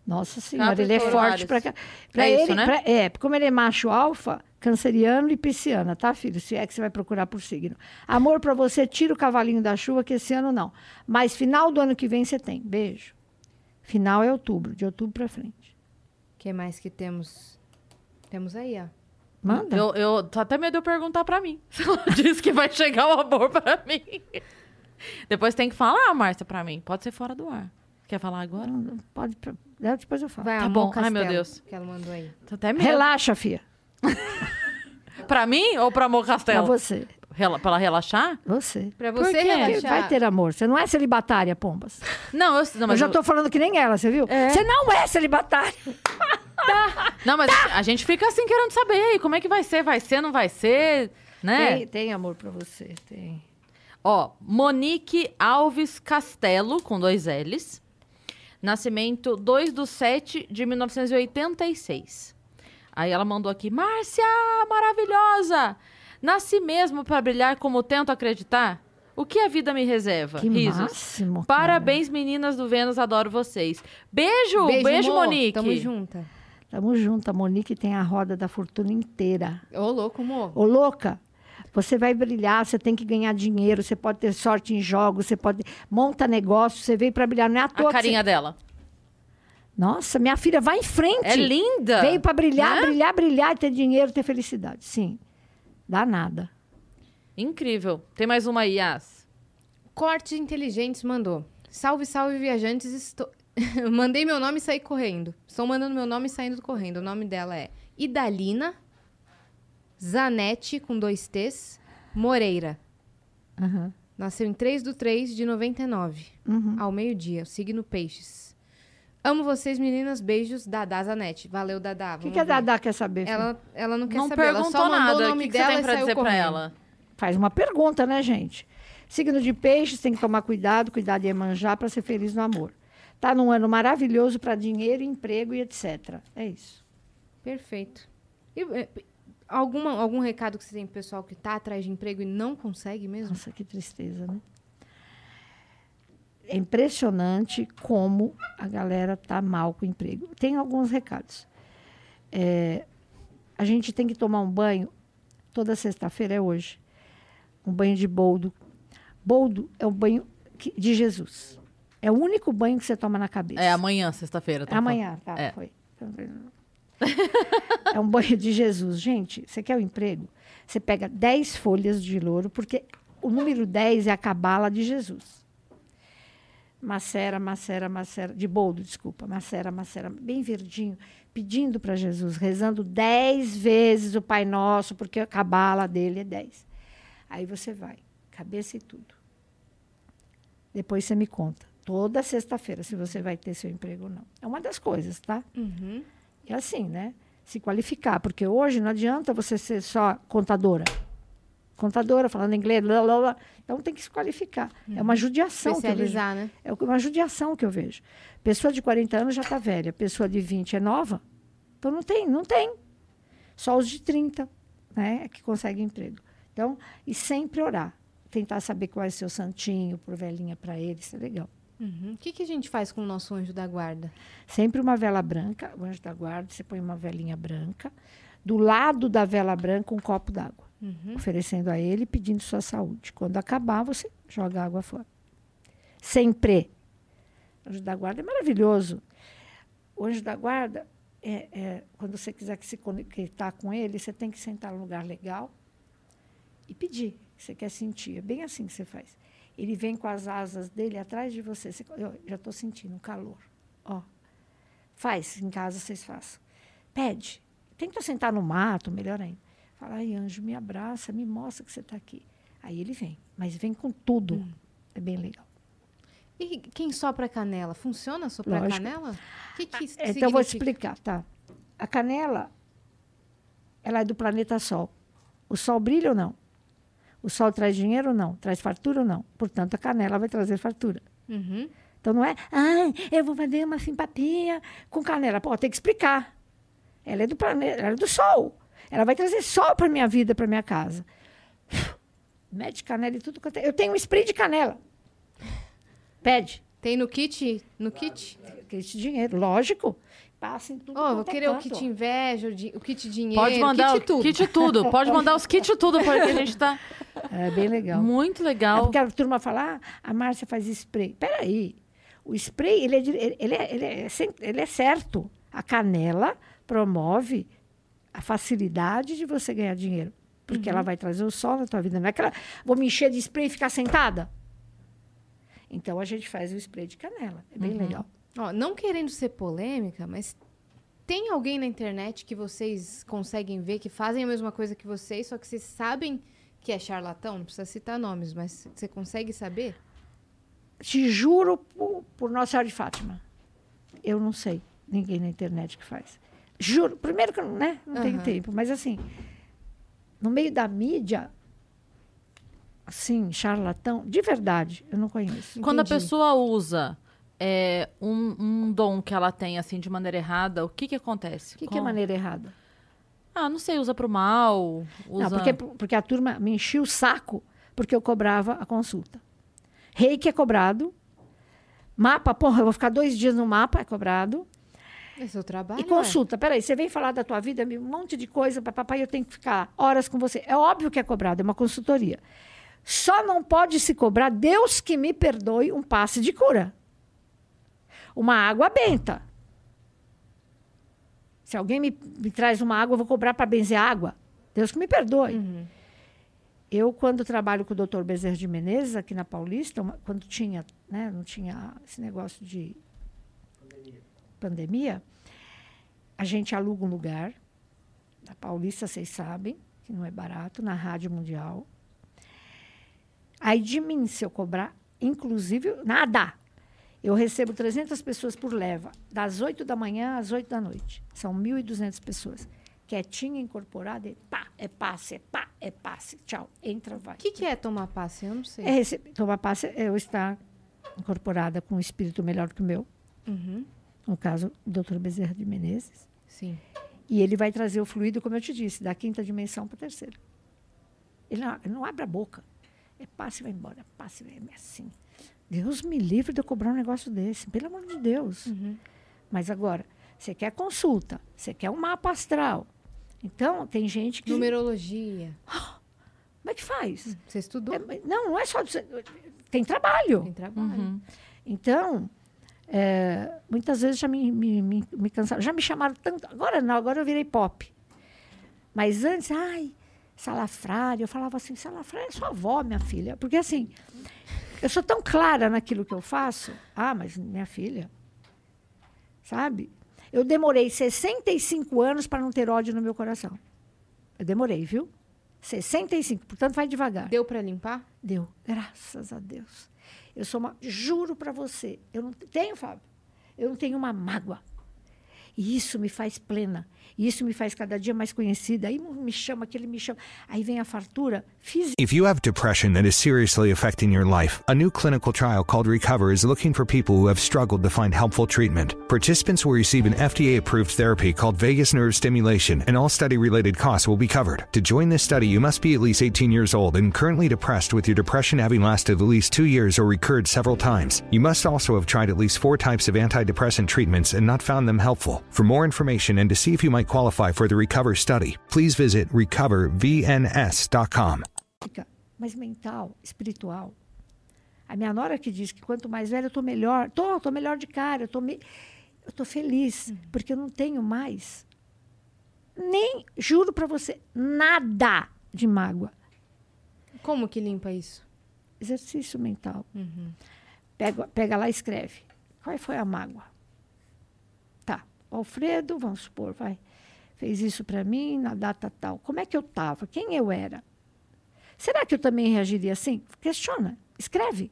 Nossa senhora, Capri, ele é forte cá. Pra É ele, isso, né? pra- é, como ele é macho alfa, canceriano e pisciana, tá, filho? Se é que você vai procurar por signo. Amor pra você, tira o cavalinho da chuva, que esse ano não. Mas final do ano que vem você tem. Beijo. Final é outubro, de outubro pra frente. O que mais que temos? Temos aí, ó. Manda. Eu, eu tô até medo de eu perguntar pra mim. Se ela diz que vai chegar o amor pra mim. Depois tem que falar, Márcia, pra mim. Pode ser fora do ar. Quer falar agora? Pode, é, depois eu falo. Vai, Tá bom. Ai, meu Castelo, Deus. Que ela mandou aí. Tô até medo. Relaxa, filha. Pra mim ou pra Amor Pra Castelo? você. Rela, pra ela relaxar? Você. Pra Por você relaxar. vai ter amor. Você não é celibatária, Pombas. Não, eu, não, eu já eu- tô falando que nem ela, você viu? Você não é celibatária. Não, mas a gente fica assim querendo saber. E como é que vai ser? Vai ser, não vai ser? Né? Tem, tem amor pra você, tem. Ó, Monique Alves Castelo, com dois L's. Nascimento 2 do 7 de 1986. Aí ela mandou aqui, Márcia, maravilhosa! Nasci mesmo para brilhar como tento acreditar? O que a vida me reserva? Que Risos. máximo. Parabéns, meninas do Vênus, adoro vocês. Beijo, beijo, amor. Monique. Tamo junta. Tamo junto. A Monique tem a roda da fortuna inteira. Ô, louco, amor. Ô, louca, você vai brilhar, você tem que ganhar dinheiro, você pode ter sorte em jogos, você pode... Monta negócio, você veio pra brilhar. Não é à toa A carinha você- dela. Nossa, minha filha, vai em frente. É linda. Veio pra brilhar, né? brilhar, brilhar, ter dinheiro, ter felicidade. Sim. Dá nada. Incrível. Tem mais uma aí, Yas. Cortes Inteligentes mandou. Salve, salve, viajantes. Estou... Mandei meu nome e saí correndo. Estou mandando meu nome e saindo correndo. O nome dela é Idalina Zanetti, com dois T's, Moreira. Aham. Nasceu em 3 do 3 de 99, Uhum. ao meio-dia. Signo Peixes. Amo vocês, meninas. Beijos, Dadá Zanetti. Valeu, Dadá. O que, que a. Dadá quer saber? filho? Ela, ela não quer não saber. Ela perguntou só mandou nada. o O nome que, que você dela tem e pra saiu dizer pra correndo. ela? Faz uma pergunta, né, gente? Signo de peixes tem que tomar cuidado, cuidar de manjar para ser feliz no amor. Tá num ano maravilhoso para dinheiro, emprego e etc. É isso. Perfeito. E, eh, alguma, algum recado que você tem pro pessoal que tá atrás de emprego e não consegue mesmo? Nossa, que tristeza, né? É impressionante como a galera tá mal com o emprego. Tem alguns recados. É, a gente tem que tomar um banho toda sexta-feira, é hoje. Um banho de boldo. Boldo é o banho de Jesus. É o único banho que você toma na cabeça. É amanhã, sexta-feira. É tá amanhã, tá? É. Foi. É um banho de Jesus. Gente, você quer o emprego? Você pega 10 folhas de louro, porque o número 10 é a cabala de Jesus. Macera, macera, macera, de boldo, desculpa, macera, macera, bem verdinho, pedindo para Jesus, rezando 10 vezes o Pai Nosso, porque a cabala dele é 10. Aí você vai, cabeça e tudo. Depois você me conta, toda sexta-feira, se você vai ter seu emprego ou não. É uma das coisas, tá? Uhum. E assim, né? Se qualificar, porque hoje não adianta você ser só contadora. Contadora, falando inglês, blá, blá, blá. Então tem que se qualificar. É uma judiação que eu vejo. Né? É uma judiação que eu vejo. Pessoa de 40 anos já está velha, pessoa de 20 é nova. Então não tem, não tem. Só os de 30, né, é que conseguem emprego. Então, e sempre orar. Tentar saber qual é o seu santinho, por velhinha para ele, isso é legal. Uhum. O que, que a gente faz com o nosso anjo da guarda? Sempre uma vela branca, o anjo da guarda, você põe uma velinha branca. Do lado da vela branca, um copo d'água. Uhum. Oferecendo a ele, pedindo sua saúde. Quando acabar, você joga a água fora. Sempre. O anjo da guarda é maravilhoso. O anjo da guarda, é, é, quando você quiser que se conectar com ele, você tem que sentar num lugar legal e pedir. Você quer sentir. É bem assim que você faz. Ele vem com as asas dele atrás de você. Você- eu já estou sentindo um calor. Ó. Faz, em casa vocês façam. Pede. Tenta sentar no mato, melhor ainda. Fala, ai, anjo, me abraça, me mostra que você está aqui. Aí ele vem, mas vem com tudo. É bem legal. E quem sopra canela? Funciona soprar Lógico. canela? O que, que isso É, Então, eu vou explicar, tá? A canela, ela é do planeta Sol. O Sol brilha ou não? O Sol traz dinheiro ou não? Traz fartura ou não? Portanto, a canela vai trazer fartura. Uhum. Então, não é, ai, eu vou fazer uma simpatia com canela. Pô, tem que explicar. Ela é do planeta, ela é do Sol. Ela vai trazer sol para minha vida, para minha casa. Mete canela e tudo quanto é. Eu tenho um spray de canela. Pede. Tem no kit? No kit? Esse dinheiro, lógico. Passa em tudo. Ó, vou é querer o canto, kit inveja, o, di- o kit dinheiro, Pode mandar kit o tudo. kit tudo. Pode mandar os kit tudo, porque a gente tá É bem legal. muito É legal. porque a turma fala, ah, a Márcia faz spray. Peraí. O spray, ele é, ele, é, ele, é, ele é certo. A canela promove a facilidade de você ganhar dinheiro. Porque ela vai trazer o sol na tua vida. Não é que ela, vou me encher de spray e ficar sentada. Então, a gente faz o spray de canela. É bem legal. Ó, não querendo ser polêmica, mas tem alguém na internet que vocês conseguem ver que fazem a mesma coisa que vocês, só que vocês sabem que é charlatão? Não precisa citar nomes, mas você consegue saber? Te juro por, por Nossa Senhora de Fátima. Eu não sei ninguém na internet que faz. Juro. Primeiro que eu não- né, não tenho Aham. tempo, mas assim, no meio da mídia, assim, charlatão, de verdade, eu não conheço. Quando a Entendi. pessoa usa é, um, um dom que ela tem, assim, de maneira errada, o que que acontece? O que, que é maneira errada? Ah, não sei, usa pro mal, usa... Não, porque, porque a turma me enchia o saco porque eu cobrava a consulta. Reiki é cobrado. Mapa, porra, eu vou ficar dois dias no mapa, é cobrado. É seu trabalho, E consulta, peraí, você vem falar da tua vida, um monte de coisa, papai, eu tenho que ficar horas com você. É óbvio que é cobrado, é uma consultoria. Só não pode se cobrar, Deus que me perdoe, um passe de cura. Uma água benta. Se alguém me, me traz uma água, eu vou cobrar para benzer água. Deus que me perdoe. Uhum. Eu, quando trabalho com o doutor Bezerra de Menezes, aqui na Paulista, uma- quando tinha, né, não tinha esse negócio de pandemia, a gente aluga um lugar, na Paulista, vocês sabem, que não é barato, na Rádio Mundial. Aí de mim, se eu cobrar, inclusive, nada. Eu recebo 300 pessoas por leva, das 8 da manhã às 8 da noite. São 1.200 pessoas. Quietinha, incorporada, e pá, é passe, é pá, é passe. Tchau, entra, vai. O que, que é tomar passe? Eu não sei. É receber, tomar passe é eu estar incorporada com um espírito melhor que o meu. Uhum. No caso, o doutor Bezerra de Menezes. Sim. E ele vai trazer o fluido, como eu te disse, da quinta dimensão para a terceira. Ele não, ele não abre a boca. É passe e vai embora. Passe e vai é assim. Deus me livre de eu cobrar um negócio desse. Pelo amor de Deus. Uhum. Mas agora, você quer consulta, você quer um mapa astral. Então, tem gente que. Numerologia. Como é que faz? Você estudou? É, não, não é só. Tem trabalho. Tem trabalho. Então, é, muitas vezes já me, me, me, me cansaram. Já me chamaram tanto. Agora não, agora eu virei pop. Mas antes, ai, salafrário. Eu falava assim: salafrário é sua avó, minha filha. Porque assim, eu sou tão clara naquilo que eu faço. Ah, mas minha filha. Sabe? Eu demorei 65 anos para não ter ódio no meu coração. Eu demorei, viu? 65, portanto, vai devagar. Deu pra limpar? Deu, graças a Deus. Eu sou uma, juro para você, eu não tenho, Fábio, eu não tenho uma mágoa. E isso me faz plena. Isso me faz cada dia mais conhecida. Aí me chama, aquele me chama. Aí vem a fartura física. If you have depression that is seriously affecting your life, a new clinical trial called Recover is looking for people who have struggled to find helpful treatment. Participants will receive an FDA approved therapy called vagus nerve stimulation, and all study related costs will be covered. To join this study, you must be at least 18 years old and currently depressed, with your depression having lasted at least two years or recurred several times. You must also have tried at least four types of antidepressant treatments and not found them helpful. For more information and to see if you might qualify for the Recover study, please visit recovervns.com. mas mental, espiritual. A minha nora que diz que quanto mais velha eu tô melhor. Tô, tô melhor de cara, eu tô, me, eu tô feliz, porque eu não tenho mais nem, juro para você, nada de mágoa. Como que limpa isso? Exercício mental. Pega, pega lá e escreve. Qual foi a mágoa? O Alfredo, vamos supor, vai. Fez isso para mim na data tal. Como é que eu estava? Quem eu era? Será que eu também reagiria assim? Questiona. Escreve.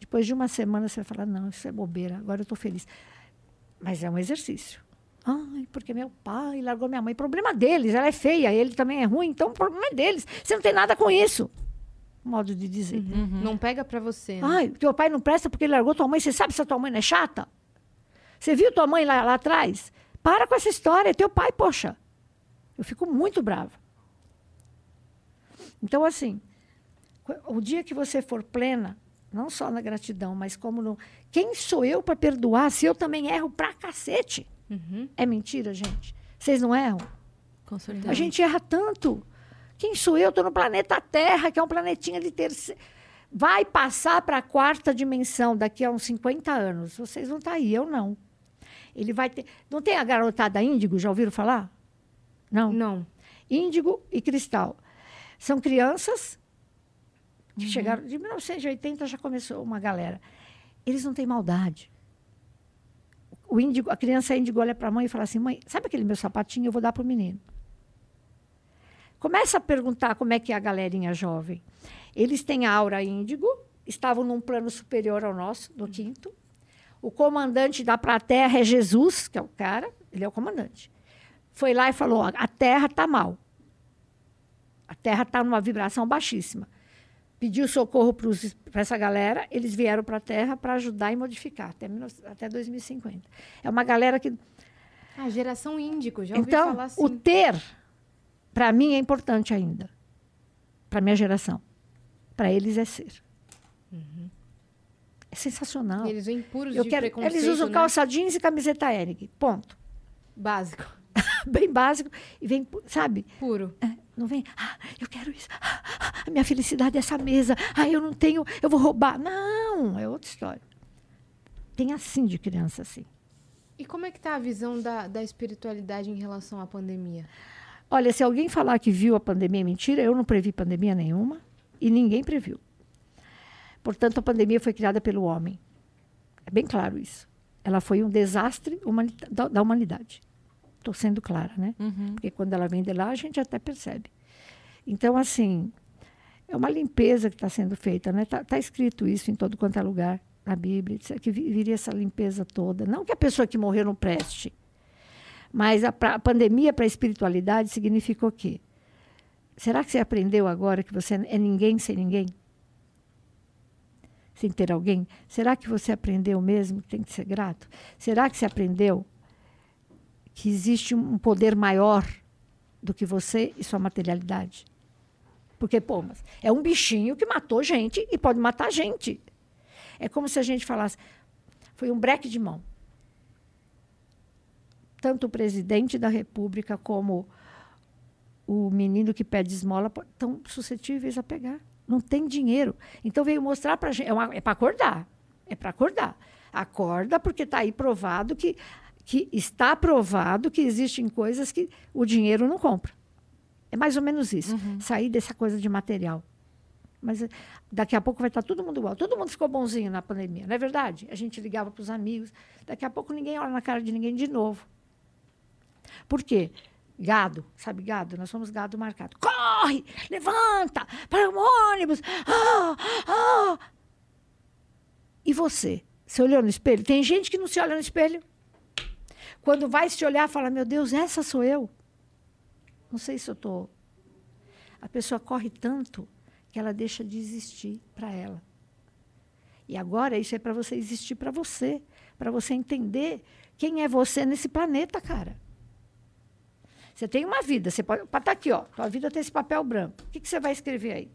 Depois de uma semana você vai falar, não, isso é bobeira, agora eu estou feliz. Mas é um exercício. Ai, porque meu pai largou minha mãe. Problema deles, ela é feia, ele também é ruim, então o problema é deles. Você não tem nada com isso. Modo de dizer. Não pega pra você. né? Ai, teu pai não presta porque ele largou tua mãe. Você sabe se a tua mãe não é chata? Você viu tua mãe lá, lá atrás? Para com essa história, é teu pai, poxa. Eu fico muito brava. Então, assim, o dia que você for plena, não só na gratidão, mas como no. Quem sou eu para perdoar se eu também erro pra cacete? É mentira, gente? Vocês não erram? Com certeza. A gente erra tanto. Quem sou eu? Estou no planeta Terra, que é um planetinha de terceira. Vai passar para a quarta dimensão daqui a uns 50 anos. Vocês vão estar aí, eu não. Ele vai ter. Não tem a garotada índigo, já ouviram falar? Não. Não. Índigo e cristal. São crianças que chegaram. De 1980 já começou uma galera. Eles não têm maldade. O índigo, a criança índigo olha para a mãe e fala assim: mãe, sabe aquele meu sapatinho? Eu vou dar para o menino. Começa a perguntar como é que é a galerinha jovem. Eles têm a aura índigo, estavam num plano superior ao nosso, no quinto. O comandante da pra terra é Jesus, que é o cara, ele é o comandante. Foi lá e falou: ó, a terra está mal. A terra está numa vibração baixíssima. Pediu socorro para essa galera, eles vieram para a Terra para ajudar e modificar até, 19 até 2050. É uma galera que. Ah, geração índico, já ouvi Então, falar assim. o ter, para mim, é importante ainda. Para minha geração. Para eles é ser. É sensacional. Eles vêm puros Eu de quero, preconceito, eles usam né? calça jeans e camiseta Eric. Ponto. Básico. Bem básico. E vem, sabe? Puro. É, não vem, ah, eu quero isso. Ah, ah, a minha felicidade é essa mesa. Ah, eu não tenho, eu vou roubar. Não, é outra história. Tem assim de criança assim. E como é que tá a visão da, da espiritualidade em relação à pandemia? Olha, se alguém falar que viu a pandemia é mentira, eu não previ pandemia nenhuma e ninguém previu. Portanto, a pandemia foi criada pelo homem. É bem claro isso. Ela foi um desastre humanita- da, da humanidade. Estou sendo clara, né? Porque quando ela vem de lá, a gente até percebe. Então, assim, é uma limpeza que está sendo feita, né? Está escrito isso em todo quanto é lugar na Bíblia, que vi- viria essa limpeza toda. Não que a pessoa que morreu não preste, mas a, pra- a pandemia para a espiritualidade significa o quê? Será que você aprendeu agora que você é ninguém sem ninguém? Sem ter alguém? Será que você aprendeu mesmo que tem que ser grato? Será que você aprendeu que existe um poder maior do que você e sua materialidade? Porque, pô, é um bichinho que matou gente e pode matar gente. É como se a gente falasse, foi um breque de mão. Tanto o presidente da República como o menino que pede esmola estão suscetíveis a pegar. Não tem dinheiro. Então veio mostrar para a gente. É, é para acordar. É para acordar. Acorda, porque está aí provado que, que está provado que existem coisas que o dinheiro não compra. É mais ou menos isso. Uhum. Sair dessa coisa de material. Mas eh, daqui a pouco vai estar tá todo mundo igual. Todo mundo ficou bonzinho na pandemia, não é verdade? A gente ligava para os amigos. Daqui a pouco ninguém olha na cara de ninguém de novo. Por quê? Gado, sabe gado? Nós somos gado marcado. Corre, levanta, para o ônibus. Ah, ah. E você? Você olhou no espelho? Tem gente que não se olha no espelho. Quando vai se olhar, fala: Meu Deus, essa sou eu. Não sei se eu estou. A pessoa corre tanto que ela deixa de existir para ela. E agora isso é para você existir para você, para você entender quem é você nesse planeta, cara. Você tem uma vida, você pode. Tá aqui, ó. Tua vida tem esse papel branco. O que, que você vai escrever aí?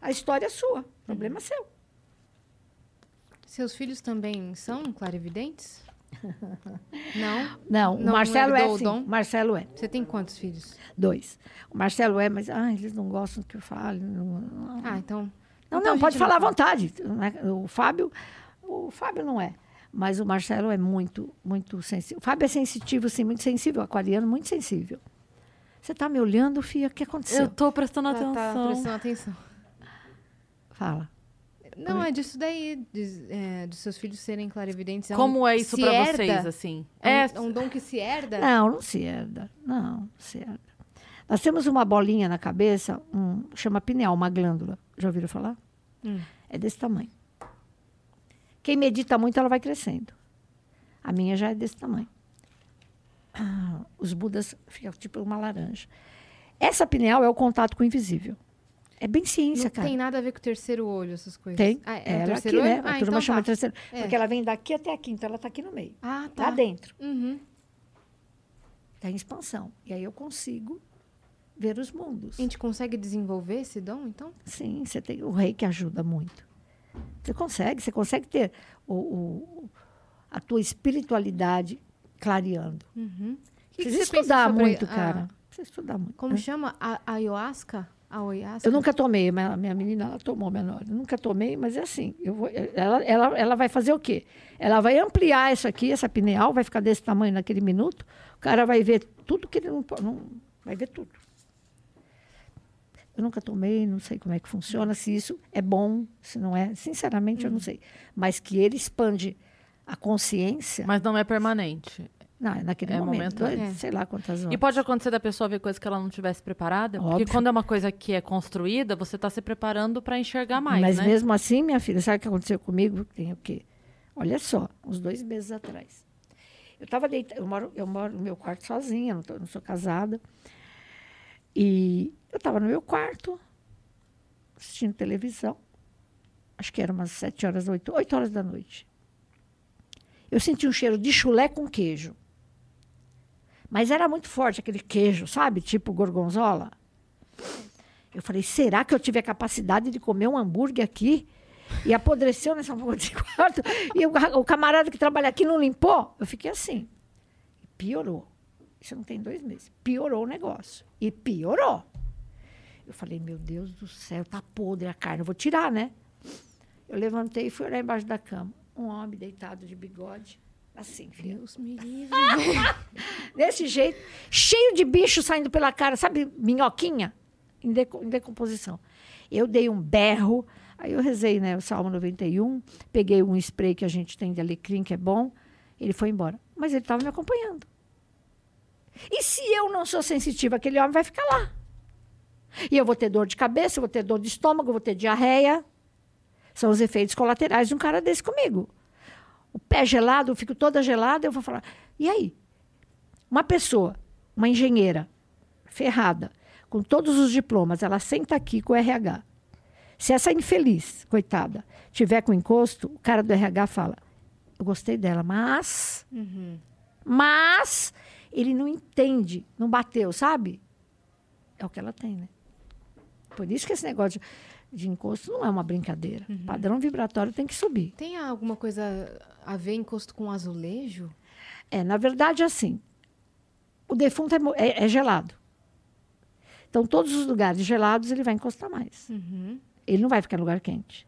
A história é sua, o problema é seu. Seus filhos também são clarividentes? Não? Não, o Marcelo é sim. Marcelo é. Você tem quantos filhos? Dois. O Marcelo é, mas ah, eles não gostam que eu fale. Não, Ah, então. Não, então não, pode falar à vontade. O Fábio, o Fábio não é. Mas o Marcelo é muito, muito sensível. O Fábio é sensitivo, sim, muito sensível. Aquariano, muito sensível. Você está me olhando, Fia? O que aconteceu? Eu estou prestando Tá- atenção. Tá prestando atenção. Fala. Não, é disso daí, de, é, dos seus filhos serem clarividentes. É um- Como é isso herda? vocês, assim? É um, é um dom que se herda? Não, não se herda. Não, não se herda. Nós temos uma bolinha na cabeça, um, chama pineal, uma glândula. Já ouviram falar? Hum. É desse tamanho. Quem medita muito, ela vai crescendo. A minha já é desse tamanho. Ah, os budas ficam tipo uma laranja. Essa pineal é o contato com o invisível. É bem ciência, Não cara. tem nada a ver com o terceiro olho, essas coisas. Tem. Ah, é, ela o aqui, terceiro né? olho? A Ah, turma então chama tá. de terceiro. É. Porque ela vem daqui até aqui, então ela está aqui no meio. Ah, tá. Lá dentro. Uhum. Está em expansão. E aí eu consigo ver os mundos. A gente consegue desenvolver esse dom, então? Sim, você tem o rei que ajuda muito. Você consegue, você consegue ter o, o- a tua espiritualidade clareando. Uhum. Que Precisa que estudar muito, a- cara. Precisa estudar muito. Como né? chama? A, a ayahuasca? A ayahuasca? Eu nunca tomei, mas a minha menina ela tomou menor. Eu nunca tomei, mas é assim. Eu vou, ela, ela, ela vai fazer o quê? Ela vai ampliar isso aqui, essa pineal, vai ficar desse tamanho naquele minuto. O cara vai ver tudo que ele não, não vai ver tudo. Eu nunca tomei, não sei como é que funciona, se isso é bom, se não é. Sinceramente, eu não sei. Mas que ele expande a consciência, Mas não é permanente. não, é naquele É momento. momentâneo. é, Sei lá quantas horas. E pode acontecer da pessoa ver coisas que ela não tivesse preparada? Porque Óbvio. quando é uma coisa que é construída, você está se preparando para enxergar mais, Mas né? mesmo assim, minha filha, sabe o que aconteceu comigo? Tem o quê? Olha só, uns dois meses atrás. Eu estava deitada, eu moro, eu moro no meu quarto sozinha, não, tô- não sou casada. E eu estava no meu quarto, assistindo televisão. Acho que era umas sete horas, oito, oito horas da noite. Eu senti um cheiro de chulé com queijo. Mas era muito forte aquele queijo, sabe? Tipo gorgonzola. Eu falei, será que eu tive a capacidade de comer um hambúrguer aqui? E apodreceu nessa porra de quarto. E o, o camarada que trabalha aqui não limpou? Eu fiquei assim. Piorou. Isso não tem dois meses. Piorou o negócio. E piorou. Eu falei, meu Deus do céu, tá podre a carne. Eu vou tirar, né? Eu levantei e fui olhar embaixo da cama. Um homem deitado de bigode. Assim. Deus me livre. Desse jeito, cheio de bicho saindo pela cara, sabe, minhoquinha? Em, deco- em decomposição. Eu dei um berro, aí eu rezei, né, o Salmo 91, peguei um spray que a gente tem de alecrim, que é bom, ele foi embora. Mas ele estava me acompanhando. E se eu não sou sensitiva, aquele homem vai ficar lá. E eu vou ter dor de cabeça, eu vou ter dor de estômago, eu vou ter diarreia. São os efeitos colaterais de um cara desse comigo. O pé gelado, eu fico toda gelada, eu vou falar, e aí? Uma pessoa, uma engenheira, ferrada, com todos os diplomas, ela senta aqui com o RH. Se essa infeliz, coitada, tiver com encosto, o cara do RH fala: Eu gostei dela, mas. Mas ele não entende, não bateu, sabe? É o que ela tem, né? Por isso que esse negócio de, de encosto não é uma brincadeira. Uhum. Padrão vibratório tem que subir. Tem alguma coisa a ver encosto com azulejo? É, na verdade, assim, o defunto é, é- é gelado. Então, todos os lugares gelados, ele vai encostar mais. Uhum. Ele não vai ficar em lugar quente.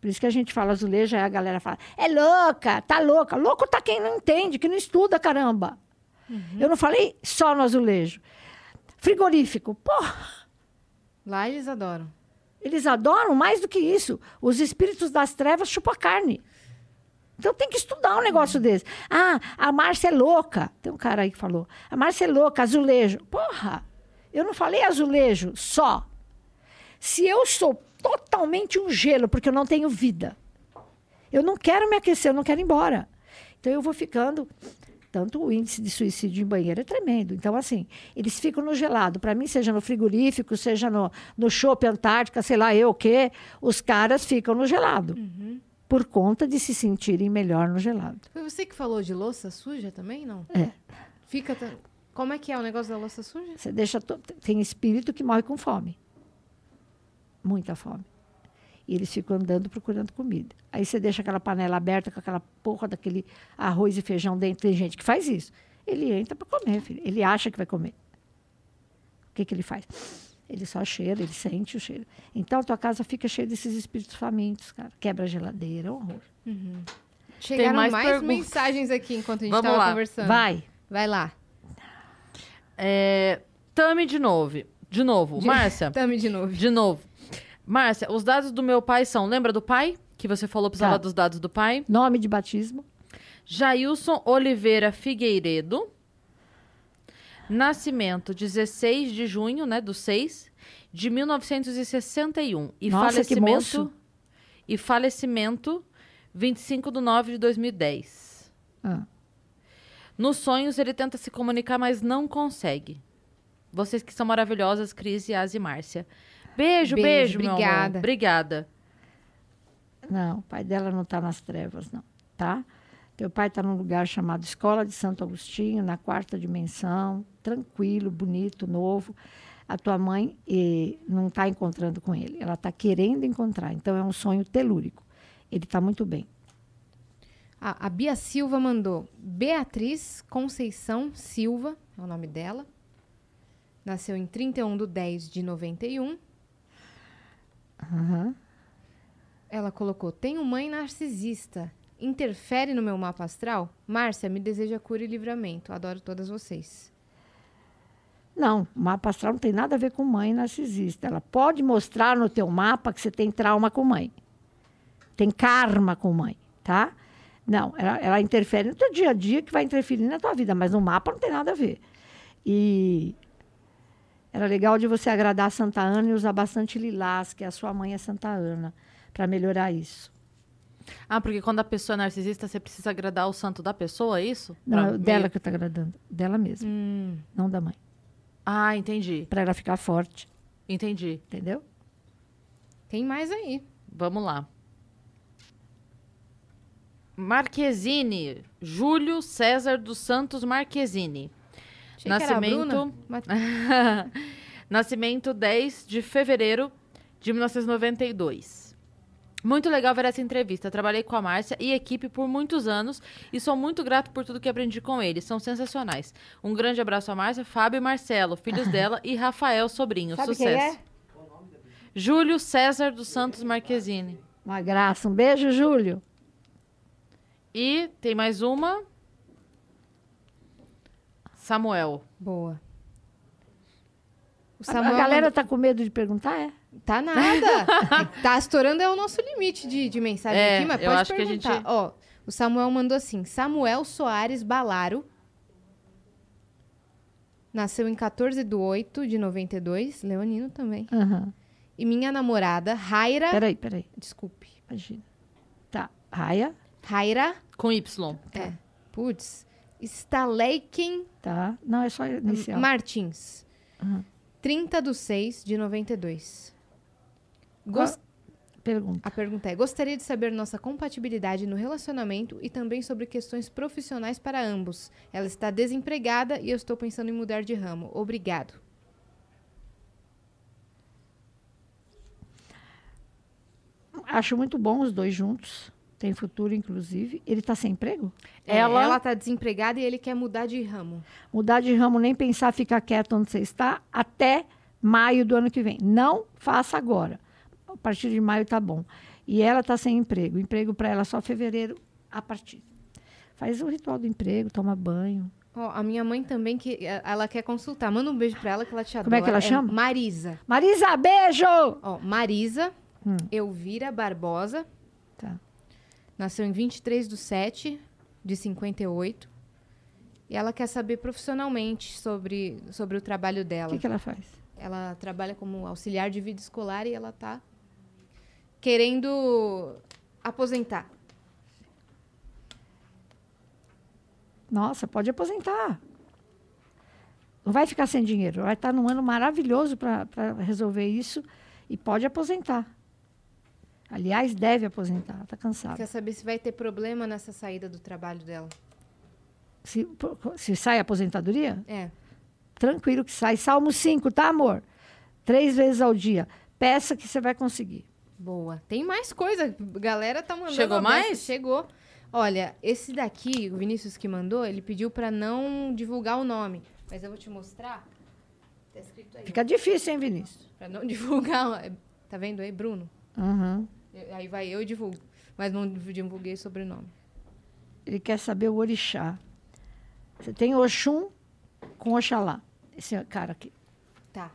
Por isso que a gente fala azulejo, aí a galera fala, é louca, tá louca. Louco tá quem não entende, que não estuda, caramba. Eu não falei só no azulejo. Frigorífico, porra, Lá eles adoram. eles adoram mais do que isso. Os espíritos das trevas chupam a carne. Então tem que estudar um negócio desse. Ah, a Márcia é louca. Tem um cara aí que falou. A Márcia é louca, azulejo. Porra, eu não falei azulejo só. Se eu sou totalmente um gelo, porque eu não tenho vida, eu não quero me aquecer, eu não quero ir embora. Então eu vou ficando. Tanto o índice de suicídio em banheiro é tremendo. Então, assim, eles ficam no gelado. Para mim, seja no frigorífico, seja no, no chopp Antártica, sei lá eu o quê, os caras ficam no gelado. Por conta de se sentirem melhor no gelado. Foi você que falou de louça suja também, não? É. Fica. ta- Como é que é o negócio da louça suja? Você deixa. to- Tem espírito que morre com fome. Muita fome. E eles ficam andando procurando comida. Aí você deixa aquela panela aberta com aquela porra daquele arroz e feijão dentro. Tem gente que faz isso. Ele entra para comer, filho. Ele acha que vai comer. O que, que ele faz? Ele só cheira, ele sente o cheiro. Então a tua casa fica cheia desses espíritos famintos, cara. Quebra a geladeira, é um horror. Chegaram mais mais, perguntas. mensagens aqui enquanto a gente Vamos tava lá. conversando. Vai. Vai lá. É, Tami de novo. De novo. Márcia. Tami de novo. De novo. Márcia, os dados do meu pai são. Lembra do pai? Que você falou precisava Tá. dos dados do pai? Nome de batismo. Jailson Oliveira Figueiredo. Nascimento 16 de junho, né, do 6 de 1961 e Nossa, falecimento e falecimento 25 de 9 de 2010. Ah. Nos sonhos ele tenta se comunicar, mas não consegue. Vocês que são maravilhosas, Cris, Yas e Márcia. Beijo, Beijo, beijo, meu amor. obrigada. Obrigada. Não, o pai dela não está nas trevas, não, tá? Teu pai está num lugar chamado Escola de Santo Agostinho, na quarta dimensão, tranquilo, bonito, novo. A tua mãe eh, não está encontrando com ele, ela está querendo encontrar, então é um sonho telúrico. Ele está muito bem. A, a Bia Silva mandou Beatriz Conceição Silva, é o nome dela. Nasceu em 31 de 10 de 91. Aham. Ela colocou: Tenho mãe narcisista. Interfere no meu mapa astral? Márcia, me deseja cura e livramento. Adoro todas vocês. Não, o mapa astral não tem nada a ver com mãe narcisista. Ela pode mostrar no teu mapa que você tem trauma com mãe. Tem karma com mãe, tá? Não, ela, ela interfere no teu dia a dia que vai interferir na tua vida, mas no mapa não tem nada a ver. E era legal de você agradar a Santa Ana e usar bastante lilás, que a sua mãe é Santa Ana, para melhorar isso. Ah, porque quando a pessoa é narcisista, você precisa agradar o santo da pessoa, é isso? Não, Pra é dela que eu tô agradando, dela mesma, Hum, não da mãe. Ah, entendi. Para ela ficar forte, Entendi. entendeu? tem mais aí. Vamos lá. Marquezine. Júlio César dos Santos Marquezine. Achei Nascimento. Mas- Nascimento 10 de fevereiro de 1992. Muito legal ver essa entrevista. Trabalhei com a Márcia e equipe por muitos anos e sou muito grato por tudo que aprendi com eles. São sensacionais. Um grande abraço a Márcia, Fábio e Marcelo, filhos dela, e Rafael, sobrinho. Sabe quem Sucesso. é? Júlio César dos Santos Marquezine. Uma graça. Um beijo, Júlio. E tem mais uma. Samuel. Boa. Samuel a galera tá com medo de perguntar, é? Tá nada. tá estourando é o nosso limite de, de mensagem É, aqui, mas eu pode acho que a perguntar. gente- Ó, o Samuel mandou assim: Samuel Soares Balaro. Nasceu em 14 de 8 de 92, leonino também. Aham. E minha namorada, Raira. Peraí, peraí. Desculpe. Imagina. Tá. Raia. Raira. Com Y. É. Putz. Staleiken Tá. Não, é só inicial. Martins. Uhum. 30 de 6 de 92. Gos- Pergunta. A pergunta é: gostaria de saber nossa compatibilidade no relacionamento e também sobre questões profissionais para ambos. Ela está desempregada e eu estou pensando em mudar de ramo. Obrigado. Acho muito bom os dois juntos. Tem futuro, inclusive. Ele está sem emprego? É, Ela- ela está desempregada e ele quer mudar de ramo. Mudar de ramo, nem pensar, ficar quieto onde você está, até maio do ano que vem. Não faça agora. A partir de maio tá bom. E ela está sem emprego. Emprego para ela só fevereiro a partir. Faz o ritual do emprego, toma banho. Ó, a minha mãe também, que eh, ela quer consultar. Manda um beijo pra ela que ela te adora. Como é que ela chama? Marisa. Marisa, beijo! Ó, Marisa Hum. Elvira Barbosa. Nasceu em 23 de 7 de 58. E ela quer saber profissionalmente sobre, sobre o trabalho O dela. que, que ela faz? Ela trabalha como auxiliar de vida escolar e ela tá querendo aposentar. Nossa, pode aposentar. Não vai ficar sem dinheiro. Vai estar num ano maravilhoso para resolver isso e pode aposentar. Aliás, deve aposentar. Está cansada. Quer saber se vai ter problema nessa saída do trabalho dela. Se, se sai a aposentadoria, É. tranquilo que sai. Salmo 5, tá, amor? Três vezes ao dia. Peça que você vai conseguir. Boa. Tem mais coisa. A galera tá mandando. Chegou mais? Chegou. Olha, esse daqui, o Vinícius que mandou, ele pediu pra não divulgar o nome. Mas eu vou te mostrar. Tá escrito aí. Fica difícil, hein, Vinícius? Pra não divulgar. Tá vendo aí, Bruno? Uhum. Aí vai eu e divulgo. Mas não divulguei o sobrenome. Ele quer saber o orixá. Você tem Oxum com Oxalá. Esse cara aqui. Tá.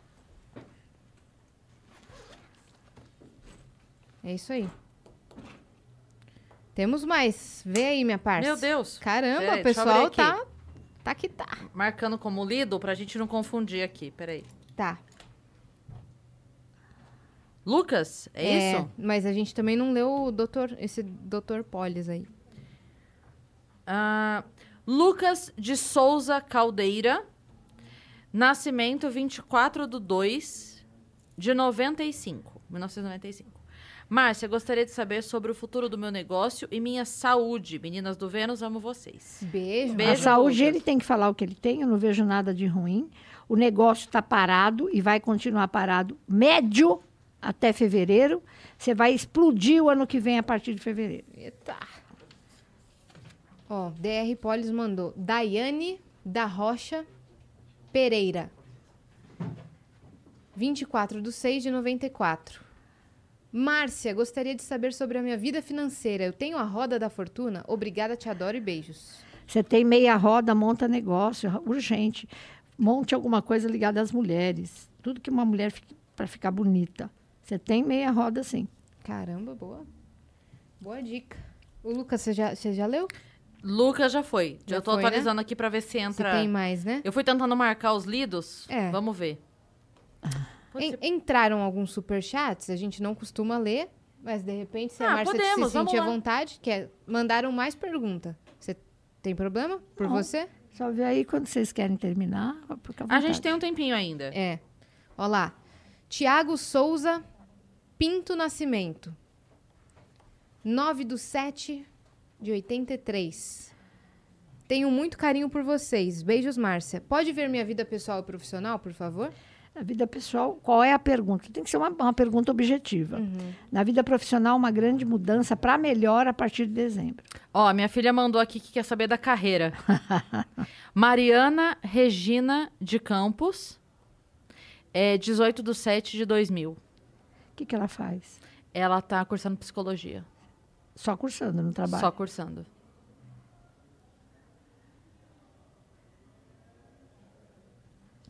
É isso aí. Temos mais. Vê aí, minha parça. Meu Deus. Caramba, o pessoal tá. Tá que tá. Marcando como lido pra gente não confundir aqui. Peraí. Tá. Lucas, é, isso? Mas a gente também não leu o doutor, esse doutor Polis aí. Ah, Lucas de Souza Caldeira. Nascimento 24 de 2 de 95. 1995. Márcia, gostaria de saber sobre o futuro do meu negócio e minha saúde. Meninas do Vênus, amo vocês. Beijo. Beijo. a saúde, Lucas. ele tem que falar o que ele tem. Eu não vejo nada de ruim. O negócio está parado e vai continuar parado médio até fevereiro. Você vai explodir o ano que vem a partir de fevereiro. Eita. Ó, DR Polis mandou. Daiane da Rocha Pereira. 24 de 6 de 94. Márcia, gostaria de saber sobre a minha vida financeira. Eu tenho a roda da fortuna? Obrigada, te adoro e beijos. Você tem meia roda, monta negócio, urgente. Monte alguma coisa ligada às mulheres. Tudo que uma mulher para ficar bonita. Você tem meia roda, sim. Caramba, boa. Boa dica. O Lucas, você já, você já leu? Lucas já foi. Já Eu tô foi, né? atualizando aqui pra ver se Você entra. tem mais, né? Eu fui tentando marcar os lidos. É. Vamos ver. En- entraram alguns superchats, a gente não costuma ler, mas de repente, se a Ah, Márcia podemos, se sentir à vontade, que é- mandaram mais pergunta. Você tem problema por Não. você? Só vê aí quando vocês querem terminar. A gente tem um tempinho ainda. É. Ó lá. Tiago Souza Pinto Nascimento. 9 do 7 de 83. Tenho muito carinho por vocês. Beijos, Márcia. Pode ver minha vida pessoal e profissional, por favor? Na vida pessoal, qual é a pergunta? Tem que ser uma, uma pergunta objetiva. Uhum. Na vida profissional, uma grande mudança para melhor a partir de dezembro. Ó, minha filha mandou aqui que quer saber da carreira. Mariana Regina de Campos, é 18 de 7 de 2000. O que, que ela faz? Ela tá cursando psicologia. Só cursando no trabalho. Só cursando.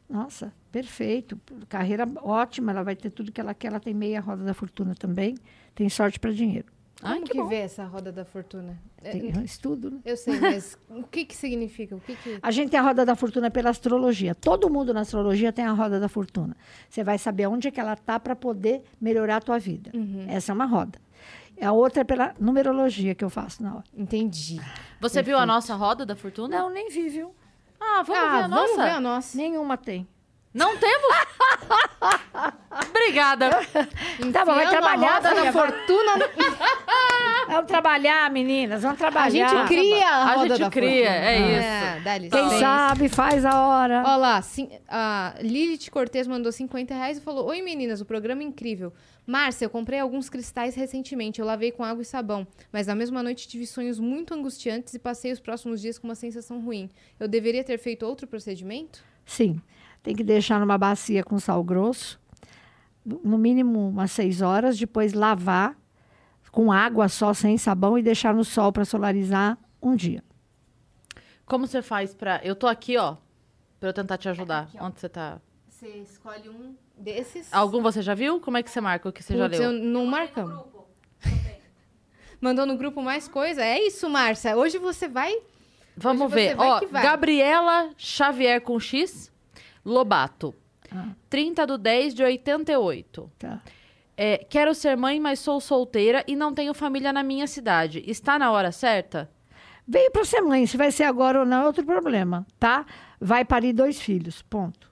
Nossa, perfeito. Carreira ótima, ela vai ter tudo que ela quer. Ela tem meia roda da fortuna também. Tem sorte para dinheiro. Ai, Como que que, bom. vê essa roda da fortuna? É, Tem um estudo, né? Eu sei, mas o que que significa? O que que... A gente tem a roda da fortuna pela astrologia. Todo mundo na astrologia tem a roda da fortuna. Você vai saber onde é que ela tá para poder melhorar a tua vida. Uhum. Essa é uma roda. A outra é pela numerologia que eu faço na hora. Entendi. Você viu a Perfeito. nossa roda da fortuna? Não, nem vi, viu? Ah, vamos ah, ver a vamos nossa? ver a nossa. Nenhuma tem. Não temos? Obrigada. Tá bom, vai a trabalhar, na fortuna. Vamos trabalhar, meninas, vamos A trabalhar. gente cria a A roda gente da cria, fortuna. é isso. É, dá Quem sabe faz a hora. Olha lá, sim, a Lilith Cortez mandou 50 reais e falou: Oi meninas, o programa é incrível. Márcia, eu comprei alguns cristais recentemente, eu lavei com água e sabão, mas na mesma noite tive sonhos muito angustiantes e passei os próximos dias com uma sensação ruim. Eu deveria ter feito outro procedimento? Sim, tem que deixar numa bacia com sal grosso, no mínimo umas seis horas, depois lavar com água só, sem sabão, e deixar no sol para solarizar um dia. Como você faz pra. Eu tô aqui, ó. Pra eu tentar te ajudar. Onde você tá? Você escolhe um desses. Algum você já viu? Como é que você marca o que você já Putz, leu? eu não marcamos. Mandou no grupo mais coisa? É isso, Márcia. Hoje você vai. Vamos Hoje ver. vai Ó, que vai. Gabriela Xavier com X, Lobato. Ah. 30 do 10 de 88. Tá. É, quero ser mãe, mas sou solteira e não tenho família na minha cidade. Está na hora certa? Veio para ser mãe, se vai ser agora ou não é outro problema, tá? Vai parir dois filhos, ponto.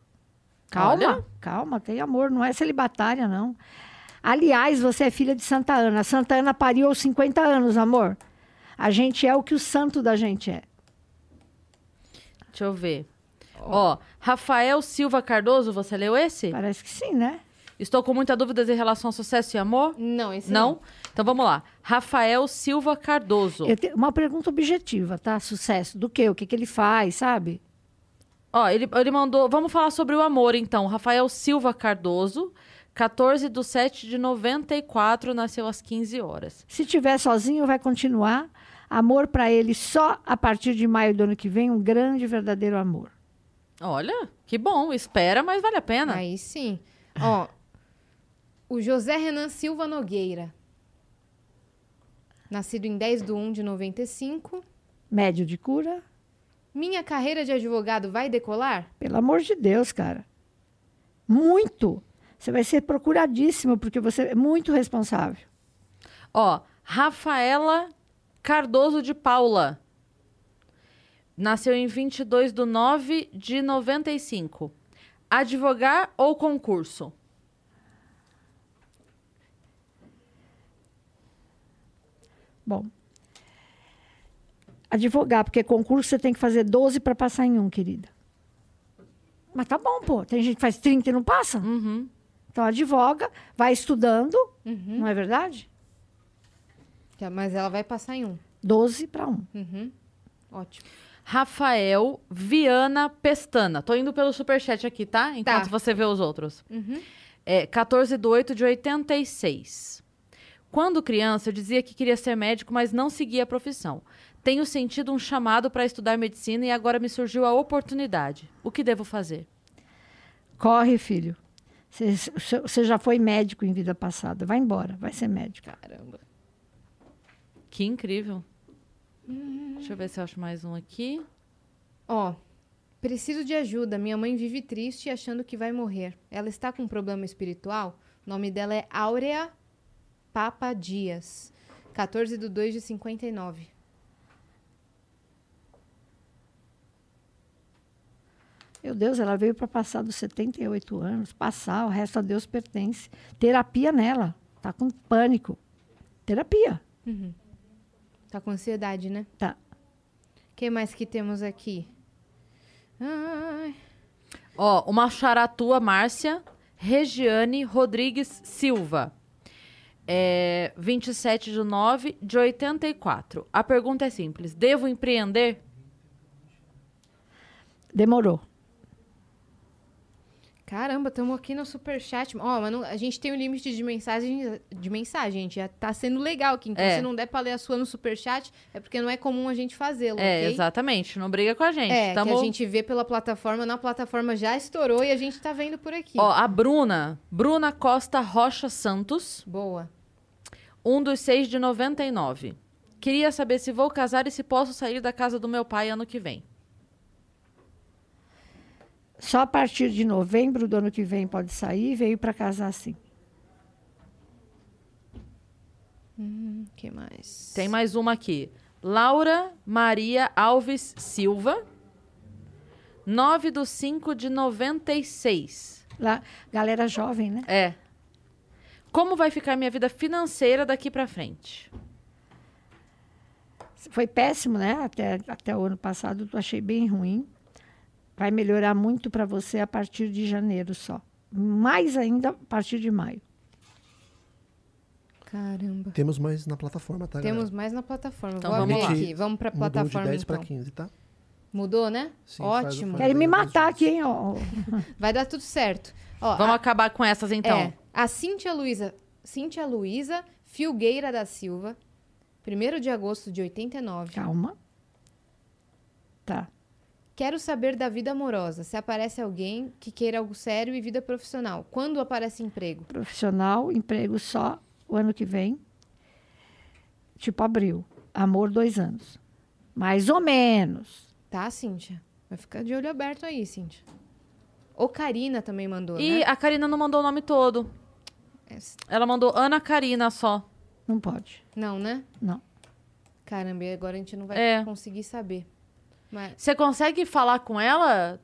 Calma, Olha. calma, tem amor, não é celibatária, não. Aliás, você é filha de Santa Ana. Santa Ana pariu aos 50 anos, amor. A gente é o que o santo da gente é. Deixa eu ver. Ó, Rafael Silva Cardoso, você leu esse? Parece que sim, né? Estou com muita dúvidas em relação a sucesso e amor? Não, esse Não? Então vamos lá. Rafael Silva Cardoso. Eu tenho uma pergunta objetiva, tá? Sucesso. Do quê? O que, que ele faz, sabe? Ó, ele, ele mandou. Vamos falar sobre o amor, então. Rafael Silva Cardoso, 14 de 7 de 94, nasceu às 15 horas. Se tiver sozinho, vai continuar. Amor para ele só a partir de maio do ano que vem, um grande e verdadeiro amor. Olha, que bom. Espera, mas vale a pena. Aí sim. Ó, o José Renan Silva Nogueira. Nascido em 10 de 1 de 95. Médio de cura? Minha carreira de advogado vai decolar? Pelo amor de Deus, cara. Muito. Você vai ser procuradíssimo, porque você é muito responsável. Ó, Rafaela Cardoso de Paula. Nasceu em 22 de 9 de 95. Advogar ou concurso? Bom. Advogar, porque concurso você tem que fazer 12 para passar em um, querida. Mas tá bom, pô. Tem gente que faz 30 e não passa. Uhum. Então advoga, vai estudando, não é verdade? Que- Mas ela vai passar em um. 12 para um. Uhum. Ótimo. Rafael Viana Pestana. Tô indo pelo superchat aqui, tá? Enquanto Tá. você vê os outros. Uhum. É, 14 de 8 de 86. Quando criança, eu dizia que queria ser médico, mas não seguia a profissão. Tenho sentido um chamado para estudar medicina e agora me surgiu a oportunidade. O que devo fazer? Corre, filho. Você, você já foi médico em vida passada. Vai embora, vai ser médico. Caramba. Que incrível. Deixa eu ver se eu acho mais um aqui. Ó, preciso de ajuda. Minha mãe vive triste e achando que vai morrer. Ela está com um problema espiritual. O nome dela é Áurea Papa Dias. 14 de 2 de 59. Meu Deus, ela veio para passar dos 78 anos. Passar, o resto a Deus pertence. Terapia nela. Tá com pânico. Terapia. Tá com ansiedade, né? Tá. O que mais que temos aqui? Ai, Ó, uma charatua Márcia Regiane Rodrigues Silva. É, 27 de 9 de 84. A pergunta é simples. Devo empreender? Demorou. Caramba, estamos aqui no superchat. Ó, mas não- a gente tem um limite de mensagem, de mensagem, gente. Já tá sendo legal aqui. Então, É. se não der pra ler a sua no superchat, é porque não é comum a gente fazê-lo, É, ok? exatamente. Não briga com a gente. É, Tamo... que a gente vê pela plataforma, na plataforma já estourou e a gente tá vendo por aqui. Ó, a Bruna. Bruna Costa Rocha Santos. Boa. Um dos seis de 99. Queria saber se vou casar e se posso sair da casa do meu pai ano que vem. Só a partir de novembro do ano que vem pode sair. Veio para casar sim. O que mais? Tem mais uma aqui. Laura Maria Alves Silva. 9 do 5 de 96. Lá, galera jovem, né? É. Como vai ficar minha vida financeira daqui pra frente? Foi péssimo, né? Até, até o ano passado eu achei bem ruim. Vai melhorar muito para você a partir de janeiro só. Mais ainda a partir de maio. Caramba. Temos mais na plataforma, tá, Temos galera? mais na plataforma. Então Vou vamos abrir lá. aqui. Vamos pra Mudou plataforma de 10 então. para 15, tá? Mudou, né? Sim, Ótimo. Querem me matar aqui, hein? ó. Vai dar tudo certo. Ó, Vamos a, acabar com essas então. é, a Cíntia Luiza, Cíntia Luiza Filgueira da Silva, 1 de agosto de 89. Calma. Tá. Quero saber da vida amorosa. Se aparece alguém que queira algo sério e vida profissional. Quando aparece emprego? Profissional, emprego só o ano que vem. Tipo abril. Amor, dois anos. Mais ou menos. Tá, Cíntia? Vai ficar de olho aberto aí, Cíntia. O Karina também mandou, E né? a Karina não mandou o nome todo. Essa- Ela mandou Ana Karina só. Não pode. Não, né? Não. Caramba, e agora a gente não vai É. conseguir saber. Mas Você consegue falar com ela?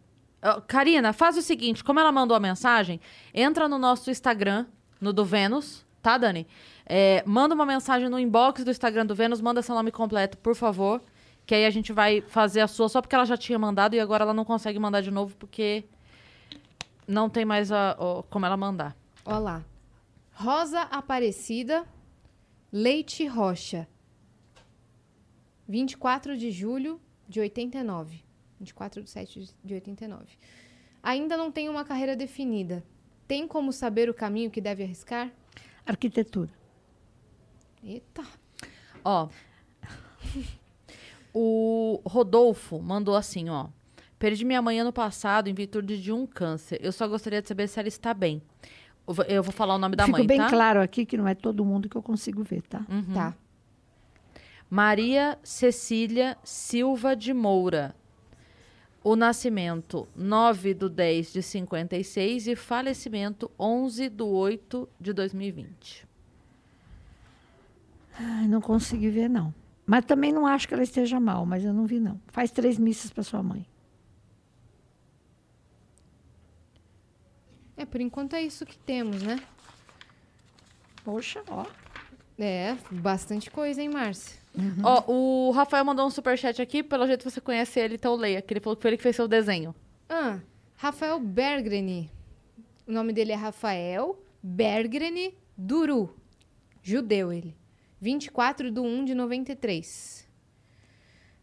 Karina, faz o seguinte: como ela mandou a mensagem, entra no nosso Instagram, no do Vênus, tá, Dani? É, manda uma mensagem no inbox do Instagram do Vênus, manda seu nome completo, por favor. Que aí a gente vai fazer a sua só porque ela já tinha mandado e agora ela não consegue mandar de novo porque não tem mais a, ó, como ela mandar. Ó lá. Rosa Aparecida Leite Rocha. 24 de julho de 89. 24 de 7 de 89. Ainda não tenho uma carreira definida. Tem como saber o caminho que deve arriscar? Arquitetura. Eita. Ó. o Rodolfo mandou assim, ó. Perdi minha mãe ano passado em virtude de um câncer. Eu só gostaria de saber se ela está bem. Eu vou, eu vou falar o nome da Fico mãe, bem tá? claro aqui que não é todo mundo que eu consigo ver, tá? Uhum. Tá. Maria Cecília Silva de Moura. O nascimento 9 do 10 de 56 e falecimento 11 do 8 de 2020. Ai, não consegui ver, não. Mas também não acho que ela esteja mal, mas eu não vi, não. Faz três missas para sua mãe. É, por enquanto é isso que temos, né? Poxa, ó. É, bastante coisa, hein, Márcia? Ó, o Rafael mandou um superchat aqui, pelo jeito você conhece ele, então leia, que ele falou que foi ele que fez seu desenho. Ah, Rafael Bergreni. O nome dele é Rafael Bergreni Duru. Judeu ele. 24 de 1 de 93.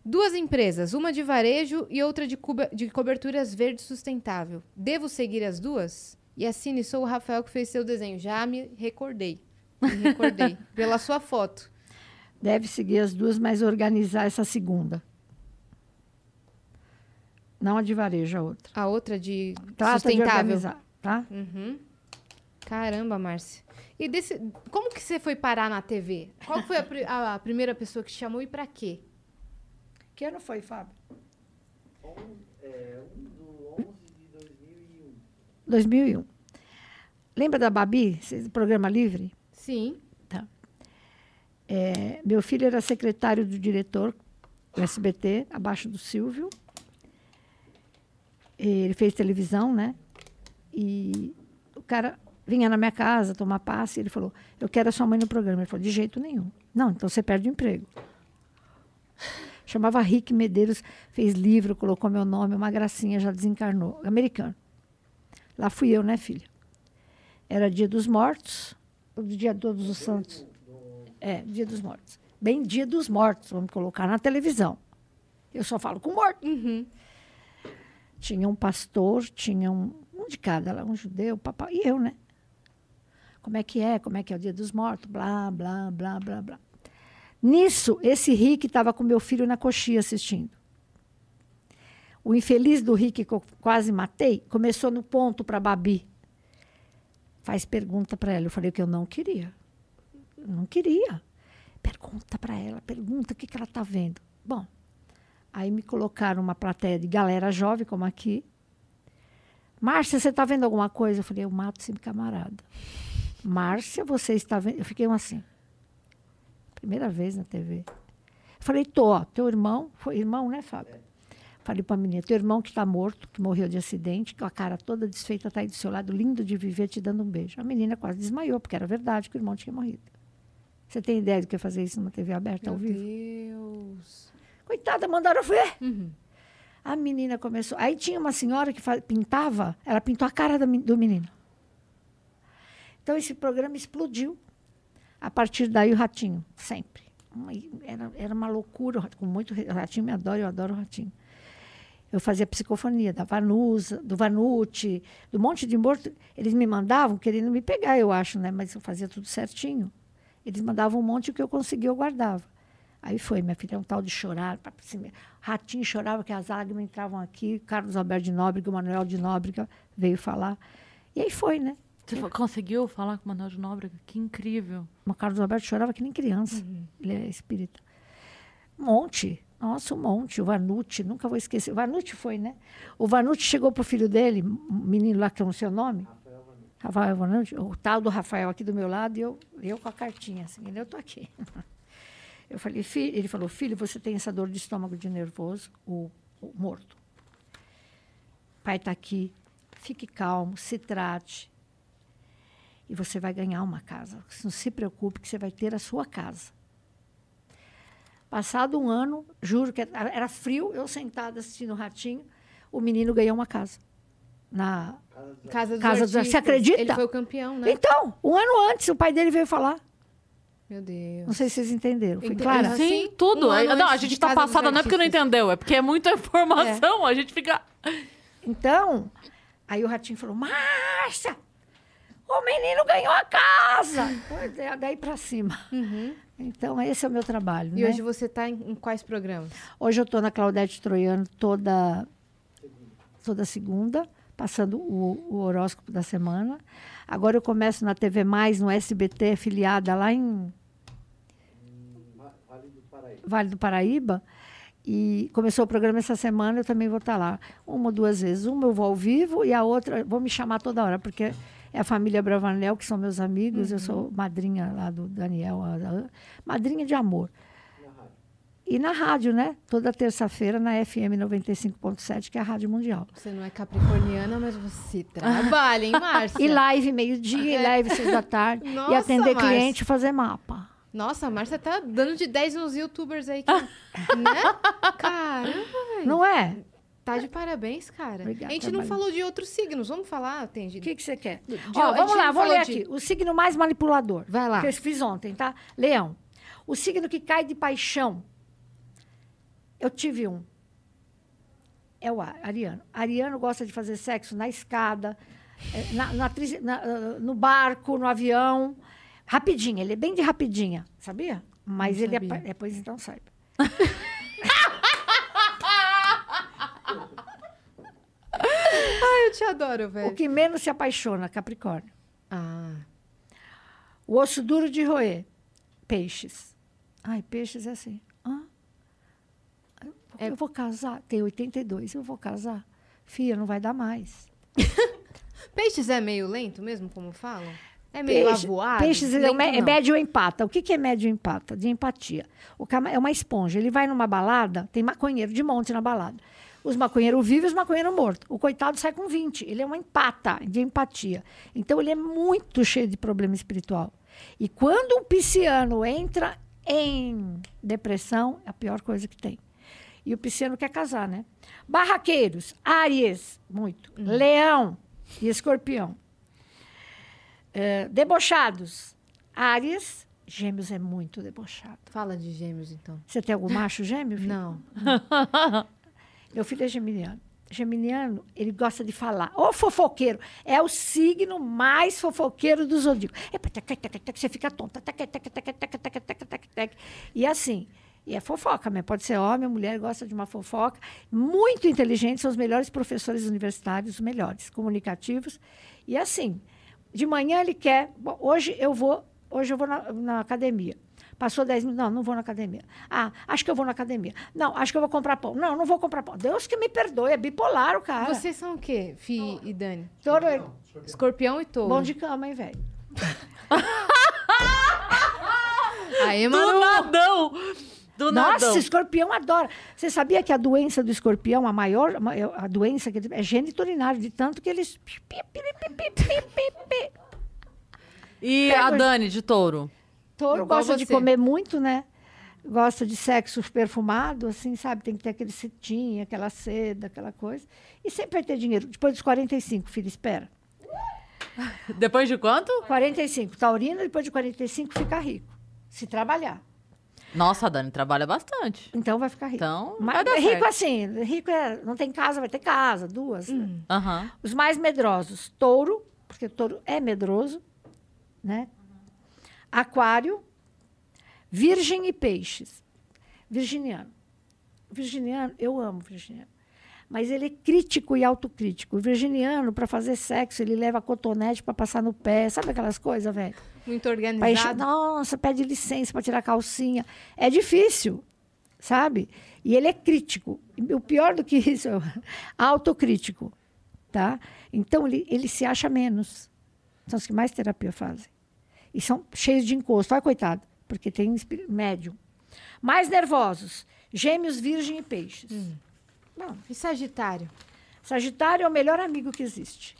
Duas empresas, uma de varejo e outra de, cuba- de coberturas verde sustentável. Devo seguir as duas? E assine, sou o Rafael que fez seu desenho. Já me recordei. Me recordei. pela sua foto. Deve seguir as duas, mas organizar essa segunda. Não a de varejo, a outra. A outra de Trata de sustentável. organizar, tá? Uhum. Caramba, Márcia. E desse, como que você foi parar na TV? Qual foi a, a primeira pessoa que te chamou e pra quê? Que ano foi, Fábio? 2001. Lembra da Babi, programa livre? Sim. É, meu filho era secretário do diretor do SBT, abaixo do Silvio. Ele fez televisão, né? E o cara vinha na minha casa tomar passe ele falou: Eu quero a sua mãe no programa. Ele falou: De jeito nenhum. Não, então você perde o emprego. Chamava Rick Medeiros, fez livro, colocou meu nome, uma gracinha, já desencarnou. Americano. Lá fui eu, né, filha? Era dia dos mortos, o dia todos os santos. É, dia dos mortos. Bem dia dos mortos, vamos colocar na televisão. Eu só falo com morto. Uhum. Tinha um pastor, tinha um, um de cada lá, um judeu, papai, e eu, né? Como é que é? Como é que é o dia dos mortos? Blá, blá, blá, blá, blá. Nisso, esse Rick estava com meu filho na coxia assistindo. O infeliz do Rick, que eu quase matei, começou no ponto para Babi. Faz pergunta para ela. Eu falei que eu não queria. Não queria. Pergunta para ela, pergunta o que, que ela está vendo. Bom, aí me colocaram uma plateia de galera jovem, como aqui. Márcia, você está vendo alguma coisa? Eu falei, eu mato esse camarada. Márcia, você está vendo? Eu fiquei assim. Primeira vez na TV. Falei, tô, teu irmão, foi irmão, né, Fábio? Falei pra menina, teu irmão que tá morto, que morreu de acidente, com a cara toda desfeita, tá aí do seu lado, lindo de viver, te dando um beijo. A menina quase desmaiou, porque era verdade que o irmão tinha morrido. Você tem ideia do que é fazer isso numa TV aberta Meu ao vivo? Deus. Coitada, mandaram ver. Uhum. A menina começou. Aí tinha uma senhora que pintava, ela pintou a cara do menino. Então esse programa explodiu. A partir daí o ratinho, sempre. Era, era uma loucura, o Ratinho- com muito o ratinho me adora, eu adoro o ratinho. Eu fazia psicofonia da Vanusa, do Vanucci, do monte de morto. Eles me mandavam querendo me pegar, eu acho, né? Mas eu fazia tudo certinho. Eles mandavam um monte, o que eu conseguia eu guardava. Aí foi, minha filha, um tal de chorar. Ratinho chorava que as lágrimas entravam aqui. Carlos Alberto de Nóbrega, o Manuel de Nóbrega veio falar. E aí foi, né? Você fa- conseguiu falar com o Manuel de Nóbrega? Que incrível. O Carlos Alberto chorava que nem criança. Ele é espírita. Um monte. Nossa, um monte. O Vanucci, nunca vou esquecer. O Vanucci foi, né? O Vanucci chegou pro filho dele, um menino lá que eu não sei o nome. Rafael Vanucci. O tal do Rafael aqui do meu lado e eu, eu com a cartinha, assim. Eu tô aqui. Eu falei, filho, ele falou, filho, você tem essa dor de estômago de nervoso, o, o morto. Pai está aqui, fique calmo, se trate. E você vai ganhar uma casa. Não se preocupe que você vai ter a sua casa. Passado um ano, juro que era frio, eu sentada assistindo o Ratinho, o menino ganhou uma casa. Na... Casa dos Casa dos- artistas. você acredita? Ele foi o campeão, né? Então, um ano antes, o pai dele veio falar. Meu Deus. Não sei se vocês entenderam. Foi Entendi. clara? Sim, tudo. um ano não, a antes gente de tá Casa dos passada não é porque não Artistas. entendeu, é porque é muita informação. A gente fica. Então, aí o ratinho falou: Márcia, o menino ganhou a casa. Foi da- Daí para cima. Então, esse é o meu trabalho. Uhum. E né? hoje você tá em, em quais programas? Hoje eu estou na Claudete Troiano toda, toda segunda, passando o, o horóscopo da semana. Agora eu começo na TV Mais, no SBT, afiliada lá em Vale do Paraíba. E começou o programa essa semana, eu também vou estar lá. Uma ou duas vezes. Uma eu vou ao vivo e a outra, vou me chamar toda hora, porque é a família Bravanel, que são meus amigos. Eu sou madrinha lá do Daniel, a- a- madrinha de amor. E na rádio, né? Toda terça-feira na FM 95.7, que é a Rádio Mundial. Você não é capricorniana, mas você trabalha, hein, Márcia? E live meio-dia, e live seis da tarde. e Nossa, atender Márcia. cliente e fazer mapa. Nossa, a Márcia tá dando de 10 nos youtubers aí. Que, né? Caramba, velho. Não é? Tá de parabéns, cara. Obrigada, a gente não falou de outros signos. Vamos falar, tem O que, que você quer? De- Ó, a vamos lá, vou ler de- aqui. O signo mais manipulador. Vai lá. Que eu fiz ontem, tá? Leão. O signo que cai de paixão. Eu tive um. É o Ar- Ariano. Ariano gosta de fazer sexo na escada, eh, na- na na, ah, no barco, no avião. Rapidinho, ele é bem de rapidinha, sabia? Mas Não ele é. sabia. pa- Depois então saiba. Ai, eu te adoro, O velho. que menos se apaixona, Capricórnio. Ah, O osso duro de roer. Peixes. Ai, peixes é assim. É- eu vou casar. Tem 82. Eu vou casar. Fia, não vai dar mais. peixes é meio lento mesmo, como falam? É meio Peixe- avoado? Peixes é, Lento é não. médio empata. O que, que é médio empata? De empatia. O cama é uma esponja. Ele vai numa balada, tem maconheiro de monte na balada. Os maconheiros vivem e os maconheiros mortos. O coitado sai com 20. Ele é uma empata de empatia. Então, ele é muito cheio de problema espiritual. E quando um pisciano entra em depressão, é a pior coisa que tem. E o pisciano quer casar, né? Barraqueiros, Aries, muito. Hum. Leão e escorpião. É, debochados, Aries, Gêmeos é muito debochado. Fala de gêmeos, então. Você tem algum macho gêmeo? Filho? Não. Meu filho é geminiano. Geminiano, ele gosta de falar. Ô fofoqueiro, é o signo mais fofoqueiro do zodíaco. Você fica tonta. E assim, e é fofoca, mas pode ser homem ou mulher, gosta de uma fofoca. Muito inteligentes, são os melhores professores universitários, os melhores, comunicativos. E assim, de manhã ele quer, "Bom, hoje eu vou, hoje eu vou na, na academia. Passou 10 minutos, não, não vou na academia. Ah, acho que eu vou na academia. Não, acho que eu vou comprar pão. Não, não vou comprar pão. Deus que me perdoe, é bipolar o cara. Vocês são o quê, Fi e Dani? Todo Escorpião e touro. bom de cama, hein, velho? Aê, Do Manu. nadão! Do Nossa, nadão. escorpião adora. Você sabia que a doença do escorpião, a maior, a doença que é gênito urinário, de tanto que eles. E Pega- a Dani, de touro? Touro Igual gosta de comer muito, né? Gosta de sexo perfumado, assim, sabe? Tem que ter aquele cetim, aquela seda, aquela coisa. E sempre vai ter dinheiro. Depois dos 45, filho, espera. Depois de quanto? 45. Taurino, depois de 45, fica rico. Se trabalhar. Nossa, a Dani trabalha bastante. Então vai ficar rico. Então, Mas vai dar rico certo. assim, rico é. Não tem casa, vai ter casa, duas. né? Aham. Os mais medrosos, touro, porque touro é medroso, né? Aquário, virgem e peixes. Virginiano. Virginiano, eu amo virginiano. Mas ele é crítico e autocrítico. O virginiano, para fazer sexo, ele leva cotonete para passar no pé. Sabe aquelas coisas, velho? Muito Pra encher- organizado. Nossa, pede licença para tirar a calcinha. É difícil, sabe? E ele é crítico. O pior do que isso, é autocrítico. Tá? Então, ele, ele se acha menos. São os que mais terapia fazem. E são cheios de encosto. Olha, coitado, porque tem médium. Mais nervosos: gêmeos, virgem e peixes. Bom, E Sagitário? Sagitário é o melhor amigo que existe.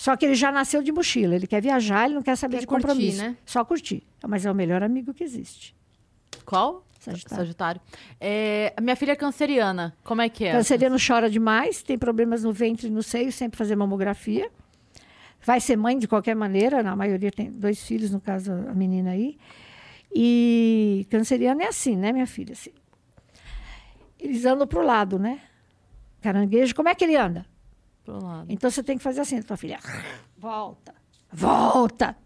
Só que ele já nasceu de mochila. Ele quer viajar, ele não quer saber Quer de curtir, compromisso. né? Só curtir. Mas é o melhor amigo que existe. Qual? Sagitário. Sagitário. É, minha filha é canceriana. Como é que é? Canceriano chora demais, tem problemas no ventre e no seio, sempre fazer mamografia. Vai ser mãe de qualquer maneira, na maioria tem dois filhos, no caso a menina aí. E canceriano é assim, né, minha filha? Assim. Eles andam pro lado, né? Caranguejo, como é que ele anda? Então você tem que fazer assim, tua filha. Volta, volta.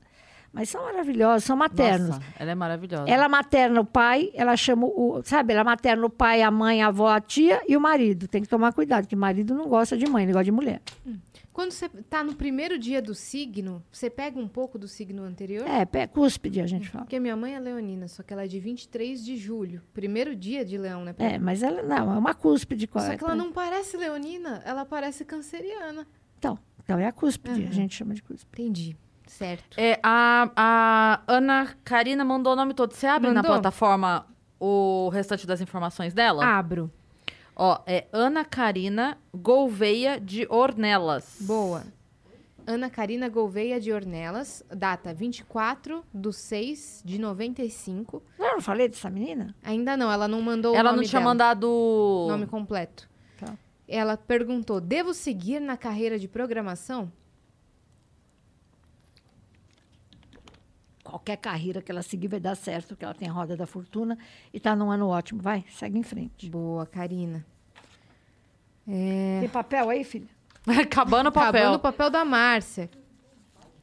Mas são maravilhosos, são maternos. Nossa, ela é maravilhosa. Ela materna o pai, ela chama o. Sabe, ela materna o pai, a mãe, a avó, a tia e o marido. Tem que tomar cuidado, que marido não gosta de mãe, ele gosta de mulher. Quando você tá no primeiro dia do signo, você pega um pouco do signo anterior? É, pé, cúspide, a gente fala. Porque minha mãe é leonina, só que ela é de 23 de julho. Primeiro dia de leão, né? É, mas ela não, é uma cúspide. qual Só é? que ela não parece leonina, ela parece canceriana. Então, então é a cúspide, Uhum. a gente chama de cúspide. Entendi. Certo. É, a, a Ana Karina mandou o nome todo. Você abre na Mandou? plataforma o restante das informações dela? Abro. Ó, é Ana Karina Gouveia de Ornelas. Boa. Ana Karina Gouveia de Ornelas, data 24 de 6 de 95. Eu não falei dessa menina? Ainda não, ela não mandou Ela o nome não tinha dela, mandado. o nome completo. Tá. Ela perguntou: devo seguir na carreira de programação? Qualquer carreira que ela seguir vai dar certo, porque ela tem a roda da fortuna e tá num ano ótimo. Vai, segue em frente. Boa, Karina. É... Tem papel aí, filha? Acabando o papel. Acabando o papel da Márcia.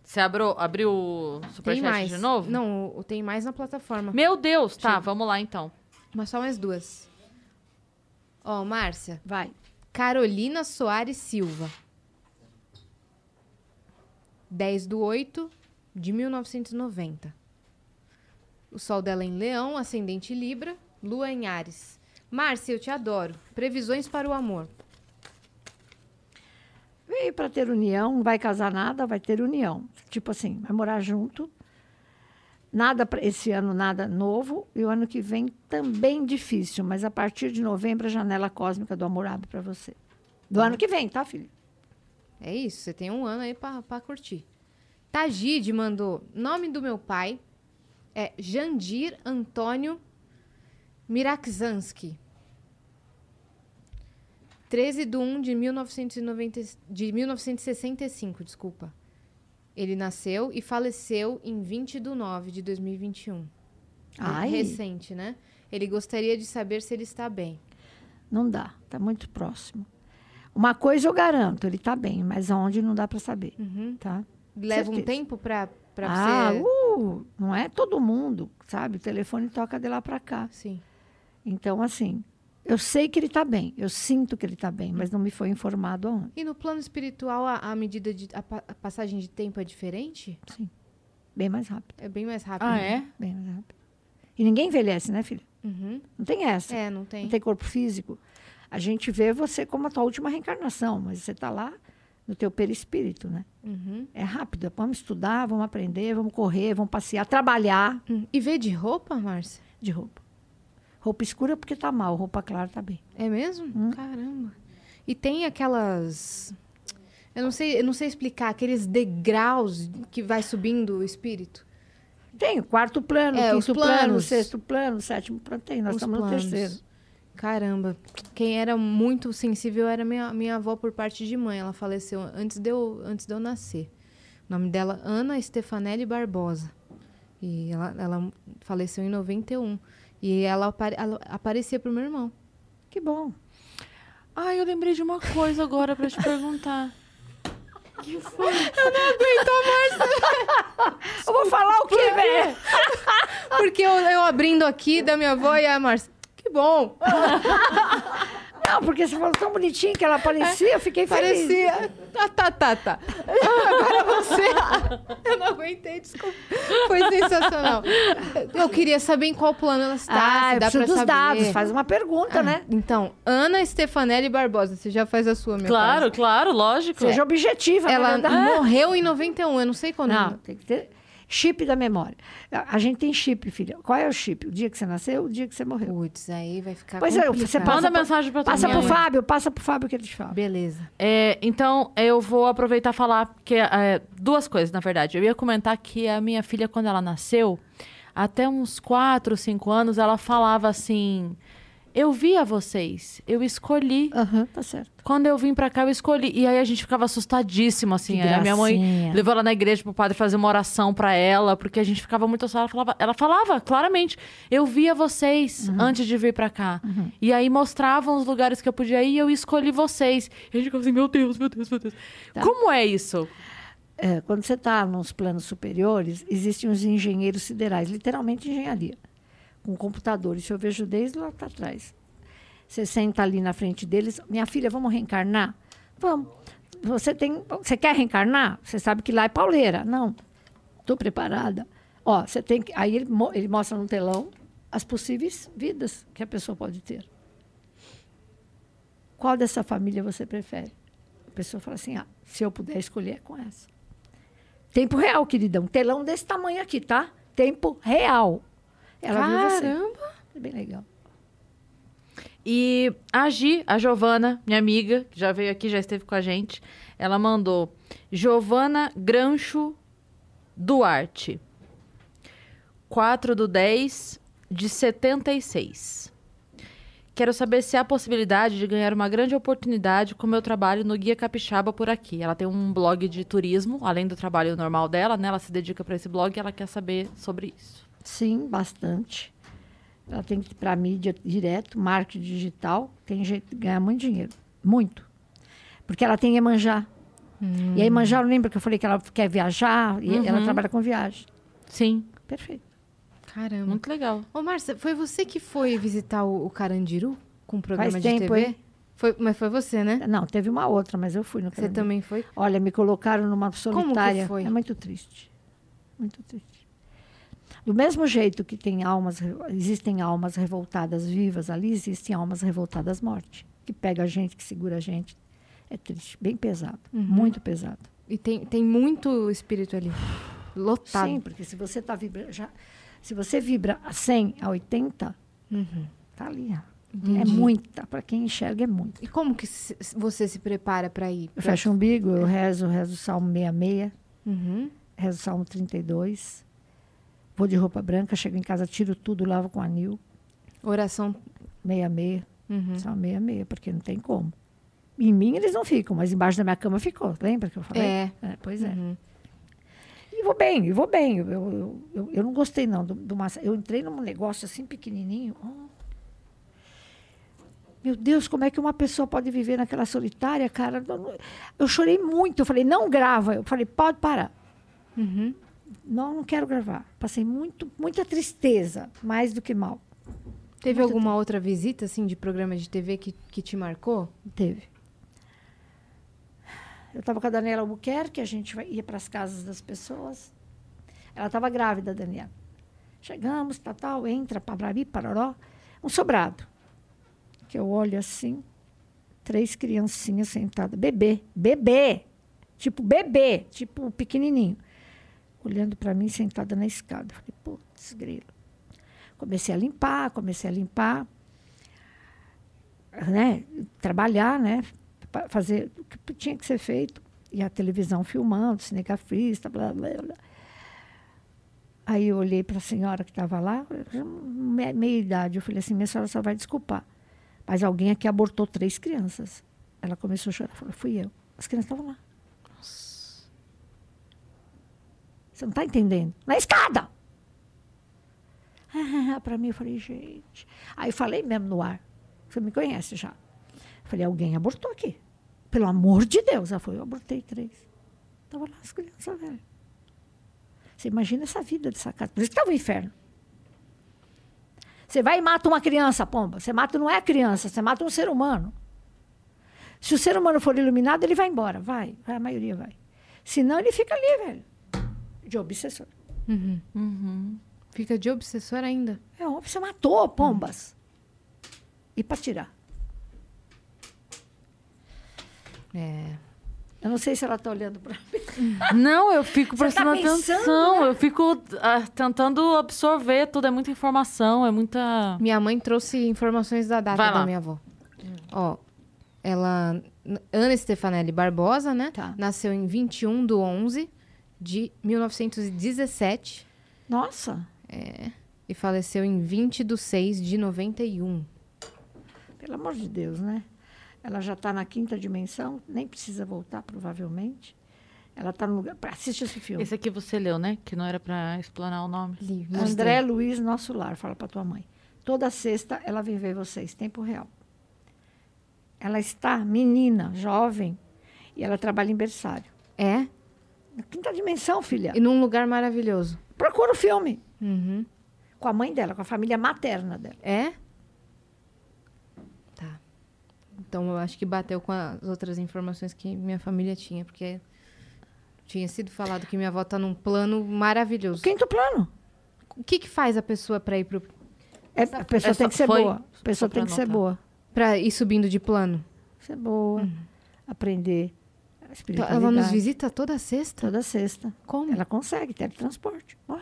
Você abriu, abriu o superchat de novo? Não, o- tem mais na plataforma. Meu Deus, tá, Sim. vamos lá então. Mas só mais duas. Ó, Márcia. Vai. Carolina Soares Silva. 10 do 8 de 1990. O sol dela é em Leão, ascendente Libra, lua em Ares. Márcia, eu te adoro. Previsões para o amor. Veio para ter união, não vai casar nada, vai ter união. Tipo assim, vai morar junto. Nada pra esse ano, nada novo. E o ano que vem também difícil, mas a partir de novembro a janela cósmica do amor abre para você. Do ano que vem, tá, filho? É isso, você tem um ano aí pra curtir. Tagide mandou: nome do meu pai é Jandir Antônio Mirakzanski. 13 de 1 de, 1990, de 1965, desculpa. Ele nasceu e faleceu em 20 de 9 de 2021. Ai. Recente, né? Ele gostaria de saber se ele está bem. Não dá, tá muito próximo. Uma coisa eu garanto, ele tá bem, mas aonde não dá para saber, tá? Leva um tempo pra, pra ah, você. uh, não é todo mundo, sabe? O telefone toca de lá para cá. Sim. Então, assim, eu sei que ele está bem, eu sinto que ele está bem, mas não me foi informado aonde. E no plano espiritual, a, a medida de. A, a passagem de tempo é diferente? Sim. Bem mais rápido, É bem mais rápido. Ah, né? é? bem mais rápido. E ninguém envelhece, né, filha? Uhum. Não tem essa. É, não tem. Não tem corpo físico. A gente vê você como a tua última reencarnação, mas você está lá no teu perispírito, né? Uhum. É rápido. Vamos estudar, vamos aprender, vamos correr, vamos passear, trabalhar Hum. E vê de roupa, Márcia? de roupa. Roupa escura porque tá mal, roupa clara tá bem. É mesmo? Hum. Caramba. E tem aquelas. Eu não sei, eu não sei explicar, aqueles degraus que vai subindo o espírito. Tem quarto plano, É, quinto plano, sexto plano, sétimo plano. Tem, nós Os estamos no planos. terceiro. Caramba. Quem era muito sensível era minha, minha avó por parte de mãe. Ela faleceu antes de, eu, antes de eu nascer. O nome dela Ana Stefanelli Barbosa. E ela, ela faleceu em 91. E ela, apare, ela aparecia pro meu irmão. Que bom. Ai, eu lembrei de uma coisa agora pra te perguntar. Eu vou falar o quê, velho? Porque eu, eu abrindo aqui da minha avó e a Márcia. Que bom! Não, porque você falou tão bonitinho que ela aparecia, eu fiquei feliz. Parecia. Tá, tá, tá, tá. Agora você. Eu não aguentei, desculpa. Foi sensacional. Eu queria saber em qual plano ela está. Ah, eu dá preciso dos saber. dados, faz uma pergunta, né? Então, Ana Stefanelli Barbosa, você já faz a sua, minha Claro, claro, lógico. Seja objetiva. né, Ela Nanda? morreu em 91, eu não sei quando. Não, tem que ter chip da memória. A a gente tem chip, filha. Qual é o chip? O dia que você nasceu, o dia que você morreu. Putz, aí vai ficar Pois é, complicado. você passa Manda pro- mensagem pra tua Passa mãe. pro Fábio, passa pro Fábio que ele te fala. Beleza. É, então, eu vou aproveitar e falar que é, duas coisas, na verdade. Eu ia comentar que a minha filha, quando ela nasceu, até uns 4, 5 anos, ela falava assim: Eu via vocês, eu escolhi. Aham, tá certo. Quando eu vim pra cá, eu escolhi. E aí a gente ficava assustadíssimo, assim. A minha mãe levou ela na igreja pro padre fazer uma oração pra ela, porque a gente ficava muito assustada. Ela falava, ela falava claramente: Eu via vocês Uhum. antes de vir pra cá. E aí mostravam os lugares que eu podia ir e eu escolhi vocês. E a gente ficava assim: Meu Deus, meu Deus, meu Deus. Tá. Como é isso? É, quando você está nos planos superiores, existem os engenheiros siderais, literalmente engenharia, com computadores. Eu vejo desde lá para trás. Você senta ali na frente deles, minha filha, vamos reencarnar? Vamos. Você tem, você quer reencarnar? Você sabe que lá é pauleira. Não. Estou preparada. Ó, você tem que, aí ele, ele mostra no telão as possíveis vidas que a pessoa pode ter. Qual dessa família você prefere? A pessoa fala assim: ah, se eu puder escolher, é com essa. Tempo real, queridão. Telão desse tamanho aqui, tá? Tempo real. Ela viu você. Caramba! É bem legal. E a Gi, a Giovana, minha amiga, que já veio aqui, já esteve com a gente, ela mandou Giovana Grancho Duarte. 4 do 10 de 76. Quero saber se há possibilidade de ganhar uma grande oportunidade com meu trabalho no Guia Capixaba por aqui. Ela tem um blog de turismo, além do trabalho normal dela, né? Ela se dedica para esse blog e ela quer saber sobre isso. Sim, bastante. Ela tem que ir para a mídia direto, marketing digital. Tem jeito de ganhar muito dinheiro. Muito. Porque ela tem Iemanjá. E a Iemanjá, lembra que eu falei que ela quer viajar? E ela trabalha com viagem. Sim, Perfeito. Caramba. muito legal. Ô, Márcia, foi você que foi visitar o, o Carandiru com o programa Faz de tempo, TV? hein? Foi, mas foi você, né? Não, teve uma outra, mas eu fui no Você Carandiru. também foi? Olha, me colocaram numa solitária. foi? É muito triste. Muito triste. Do mesmo jeito que tem almas, existem almas revoltadas vivas ali, existem almas revoltadas morte. Que pega a gente, que segura a gente. É triste, bem pesado, Uhum. muito pesado. E tem, tem muito espírito ali. Lotado. Sim, porque se você tá vibra, já, se você vibra a 100, a 80, Uhum. tá ali. ó. É muita, para quem enxerga é muito. E como que se- você se prepara para ir? Eu Pra- fecho o umbigo, eu rezo, rezo o Salmo 66, Uhum. rezo o Salmo 32. Vou de roupa branca, chego em casa, tiro tudo, lavo com anil, Oração. 66, Uhum. Salmo 66, porque não tem como. Em mim eles não ficam, mas embaixo da minha cama ficou. Lembra que eu falei? É. pois é. Uhum. E vou bem, e vou bem. Eu, eu, eu, eu não gostei, não, do, do massa. Eu entrei num negócio assim pequenininho. oh. Meu Deus, como é que uma pessoa pode viver naquela solitária, cara? Eu chorei muito. Eu falei, não grava. Eu falei, pode parar. Uhum. Não, não quero gravar. Passei muito, muita tristeza, mais do que mal. Teve Muito alguma outra visita, assim, de programa de TV que, que te marcou? Teve. Eu estava com a Daniela Albuquerque, a gente ia para as casas das pessoas. Ela estava grávida, Daniela. Chegamos, tal, tal, entra, pabrari, paroró. Um sobrado. Que eu olho assim, três criancinhas sentadas. Bebê, bebê. Tipo bebê, tipo pequenininho. Olhando para mim, sentada na escada. Falei, putz, grilo. Comecei a limpar, comecei a limpar, né? Trabalhar, né? Fazer o que tinha que ser feito. E a televisão filmando, cinegrafista, blá, blá, blá. Aí eu olhei para a senhora que estava lá, me- meia idade. Eu falei assim: minha senhora só vai desculpar. Mas alguém aqui abortou três crianças. Ela começou a chorar. Falou: fui eu. As crianças estavam lá. Você não está entendendo? Na escada! para mim, eu falei: gente. Aí falei mesmo no ar. Você me conhece já. Falei: alguém abortou aqui. Pelo amor de Deus. Ela falou: eu abortei três. Estavam lá as crianças, velho. Você imagina essa vida dessa casa. Por isso que está o inferno. Você vai e mata uma criança, pomba. Você mata não é a criança, você mata um ser humano. Se o ser humano for iluminado, ele vai embora. Vai, vai a maioria vai. Senão, ele fica ali, velho. De obsessor. Fica de obsessor ainda. É óbvio, você matou pombas. E para tirar. É. Eu não sei se ela está olhando para mim. Não, eu fico tá prestando pensando, atenção. Eu fico ah, tentando absorver tudo. É muita informação, é muita. Minha mãe trouxe informações da data da minha avó. Ó, ela... Ana Stefanelli Barbosa, né? Tá. Nasceu em 21 de 11 de 1917 Nossa, e faleceu em 20 de 6 de 91. pelo amor de Deus, né? Ela já está na quinta dimensão, nem precisa voltar, provavelmente. Ela está no lugar. Assiste esse filme. Esse aqui você leu, né? Que não era pra explanar o nome. Li. André Luiz, nosso lar, fala para tua mãe. Toda sexta ela vem ver vocês, tempo real. Ela está menina, jovem, e ela trabalha em berçário. É? Na quinta dimensão, filha. E num lugar maravilhoso. Procura o filme. Uhum. Com a mãe dela, com a família materna dela. É? Tá. Então eu acho que bateu com as outras informações que minha família tinha, porque tinha sido falado que minha avó tá num plano maravilhoso. Quinto plano. O que que faz a pessoa pra ir pro É, a pessoa essa tem que ser foi- boa. A pessoa só pra tem que ser anotar. boa. para ir subindo de plano? Ser boa. Aprender a Então, espiritualidade. ela nos visita toda sexta? Toda sexta. Como? Ela consegue, teletransporte. Ó.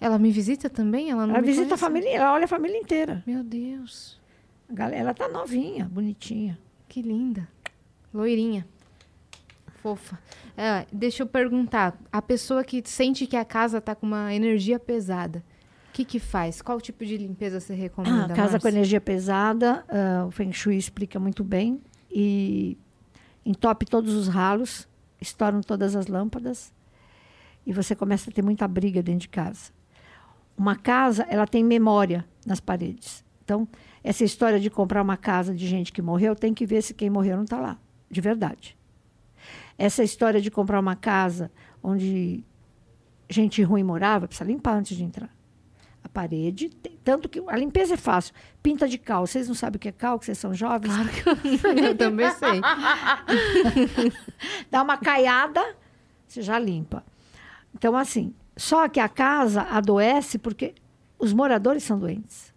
Ela me visita também? Ela não Ela visita a conhece? família, ela olha a família inteira. Meu Deus, A galera, ela tá novinha, bonitinha. que linda. Loirinha. Fofa. É, deixa eu perguntar. A pessoa que sente que a casa tá com uma energia pesada, o que que faz? Qual tipo de limpeza você recomenda, Ah, casa com Márcia? energia pesada, ah, o Feng Shui explica muito bem. E entope todos os ralos, estouram todas as lâmpadas. E você começa a ter muita briga dentro de casa. Uma casa, ela tem memória nas paredes. Então, essa história de comprar uma casa de gente que morreu, tem que ver se quem morreu não está lá, de verdade. Essa história de comprar uma casa onde gente ruim morava, precisa limpar antes de entrar. A parede, tem- tanto que a limpeza é fácil. Pinta de cal. Vocês não sabem o que é cal, que vocês são jovens? eu também sei. Dá uma caiada, você já limpa. Então, assim, só que a casa adoece porque os moradores são doentes.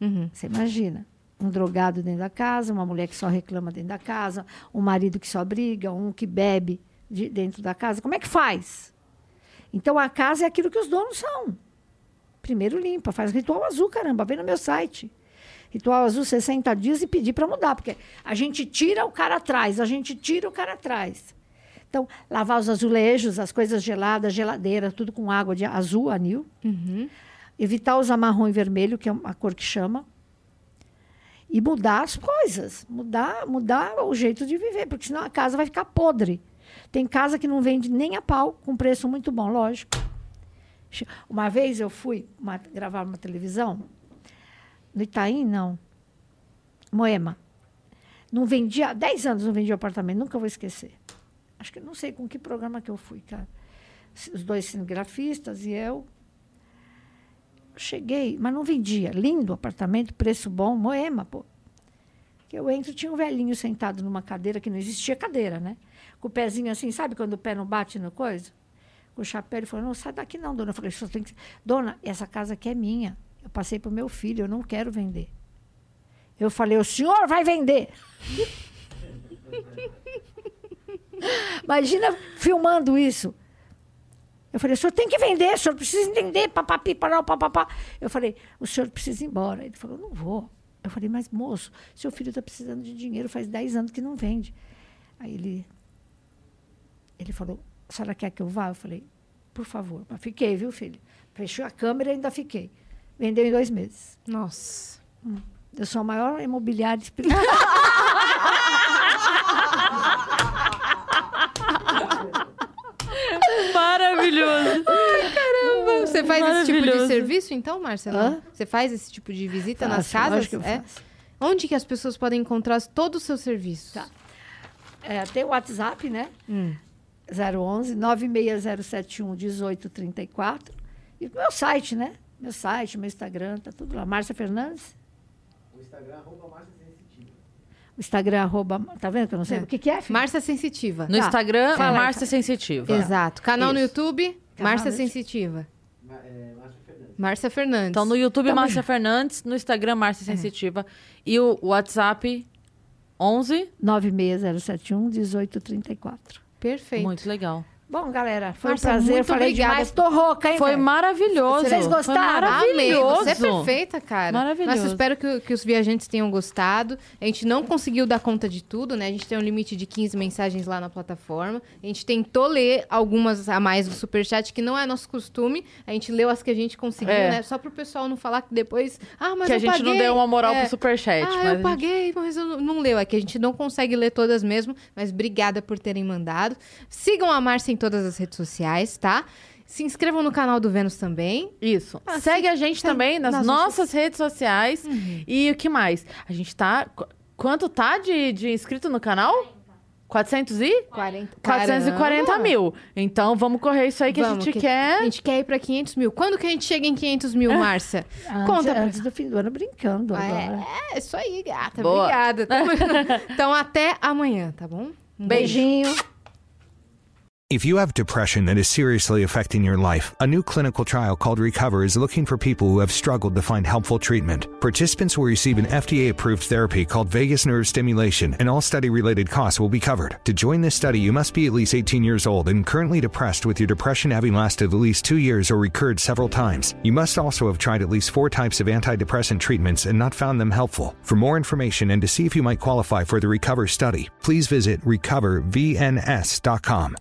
Uhum. Você imagina. Um drogado dentro da casa, uma mulher que só reclama dentro da casa, um marido que só briga, um que bebe de- dentro da casa. Como é que faz? Então, a casa é aquilo que os donos são. Primeiro limpa, faz ritual azul, caramba, vem no meu site. Ritual azul 60 dias e pedir para mudar, porque a gente tira o cara atrás, a gente tira o cara atrás. Então, lavar os azulejos, as coisas geladas, geladeira, tudo com água de azul, anil. Uhum. Evitar usar marrom e vermelho, que é a cor que chama. E mudar as coisas, mudar, mudar o jeito de viver, porque senão a casa vai ficar podre. Tem casa que não vende nem a pau, com preço muito bom, lógico. Uma vez eu fui uma- gravar uma televisão, no Itaim, não, Moema. Não vendia, há 10 anos não vendia apartamento, nunca vou esquecer. Acho que não sei com que programa que eu fui, cara. Os dois cinegrafistas e eu. Cheguei, mas não vendia. Lindo apartamento, preço bom, Moema, pô. Que eu entro, tinha um velhinho sentado numa cadeira, que não existia cadeira, né? Com o pezinho assim, sabe quando o pé não bate no coisa? Com o chapéu, ele falou, não, sai daqui não, dona. Eu falei, tem que... Dona, essa casa aqui é minha. Eu passei para o meu filho, eu não quero vender. Eu falei, o senhor vai vender. Imagina filmando isso. Eu falei, o senhor tem que vender, o senhor precisa entender, papapi, papapá. Eu falei, o senhor precisa ir embora. Ele falou, não vou. Eu falei, mas moço, seu filho está precisando de dinheiro, faz 10 anos que não vende. Aí ele, ele falou, a senhora quer que eu vá? Eu falei, por favor. Mas fiquei, viu, filho? Fechou a câmera e ainda fiquei. Vendeu em dois meses. Nossa. Eu sou a maior imobiliária espiritual. Maravilhoso. Você faz esse tipo de serviço, então, Marcela? Hã? Você faz esse tipo de visita nas Faço, casas? lógico que eu É? faço. Onde que as pessoas podem encontrar todos os seus serviços? Tá. É, tem o WhatsApp, né? Hum. 011 96071 1834. E meu site, né? Meu site, meu Instagram, tá tudo lá. Márcia Fernandes. O Instagram, arroba Márcia Sensitiva. O Instagram, arroba... Tá vendo que eu não sei? É. O que, que é, filho? Márcia Sensitiva. No Tá. Instagram, aí, Márcia Sensitiva. Exato. Canal no Isso. YouTube, Canal Márcia no- Sensitiva. Márcia Fernandes. Então, no YouTube, Tamo Márcia. Fernandes. No Instagram, Márcia Sensitiva. E o WhatsApp, 11. 96071 1834. Perfeito. Muito legal. Bom, galera, foi Márcia, um prazer. muito Falei obrigada. demais. Tô rouca, hein, Foi velho? maravilhoso. Vocês Foi gostaram? Amei, maravilhoso. você é perfeita, cara. Maravilhoso. Mas espero que, que os viajantes tenham gostado. A gente não conseguiu dar conta de tudo, né? A gente tem um limite de 15 mensagens lá na plataforma. A gente tentou ler algumas a mais do Superchat, que não é nosso costume. A gente leu as que a gente conseguiu, É. né? Só pro pessoal não falar que depois... Ah, mas que a eu gente não paguei. deu uma moral É. pro Superchat. Ah, mas a eu paguei, mas eu não, não leu. É que a gente não consegue ler todas mesmo, mas obrigada por terem mandado. Sigam a Márcia em todas as redes sociais, tá? Se inscrevam no canal do Vênus também. Isso. Ah, Segue sim. a gente Segue também nas, nas nossas redes sociais. E o que mais? A gente tá. qu- Quanto tá de, de inscrito no canal? 400 e? 40, 440 Caramba! mil. Então vamos correr isso aí que Vamos, a gente que- quer. A gente quer ir pra 500 mil. Quando que a gente chega em 500 mil, Márcia? Antes, Conta pra- antes do fim do ano, brincando Ah, agora. É, é isso aí, gata. Boa. Obrigada. Então, até amanhã, tá bom? Um Beijinho. If you have depression that is seriously affecting your life, a new clinical trial called Recover is looking for people who have struggled to find helpful treatment. Participants will receive an FDA approved therapy called vagus nerve stimulation, and all study related costs will be covered. To join this study, you must be at least 18 years old and currently depressed with your depression having lasted at least two years or recurred several times. You must also have tried at least four types of antidepressant treatments and not found them helpful. For more information and to see if you might qualify for the Recover study, please visit recovervns.com.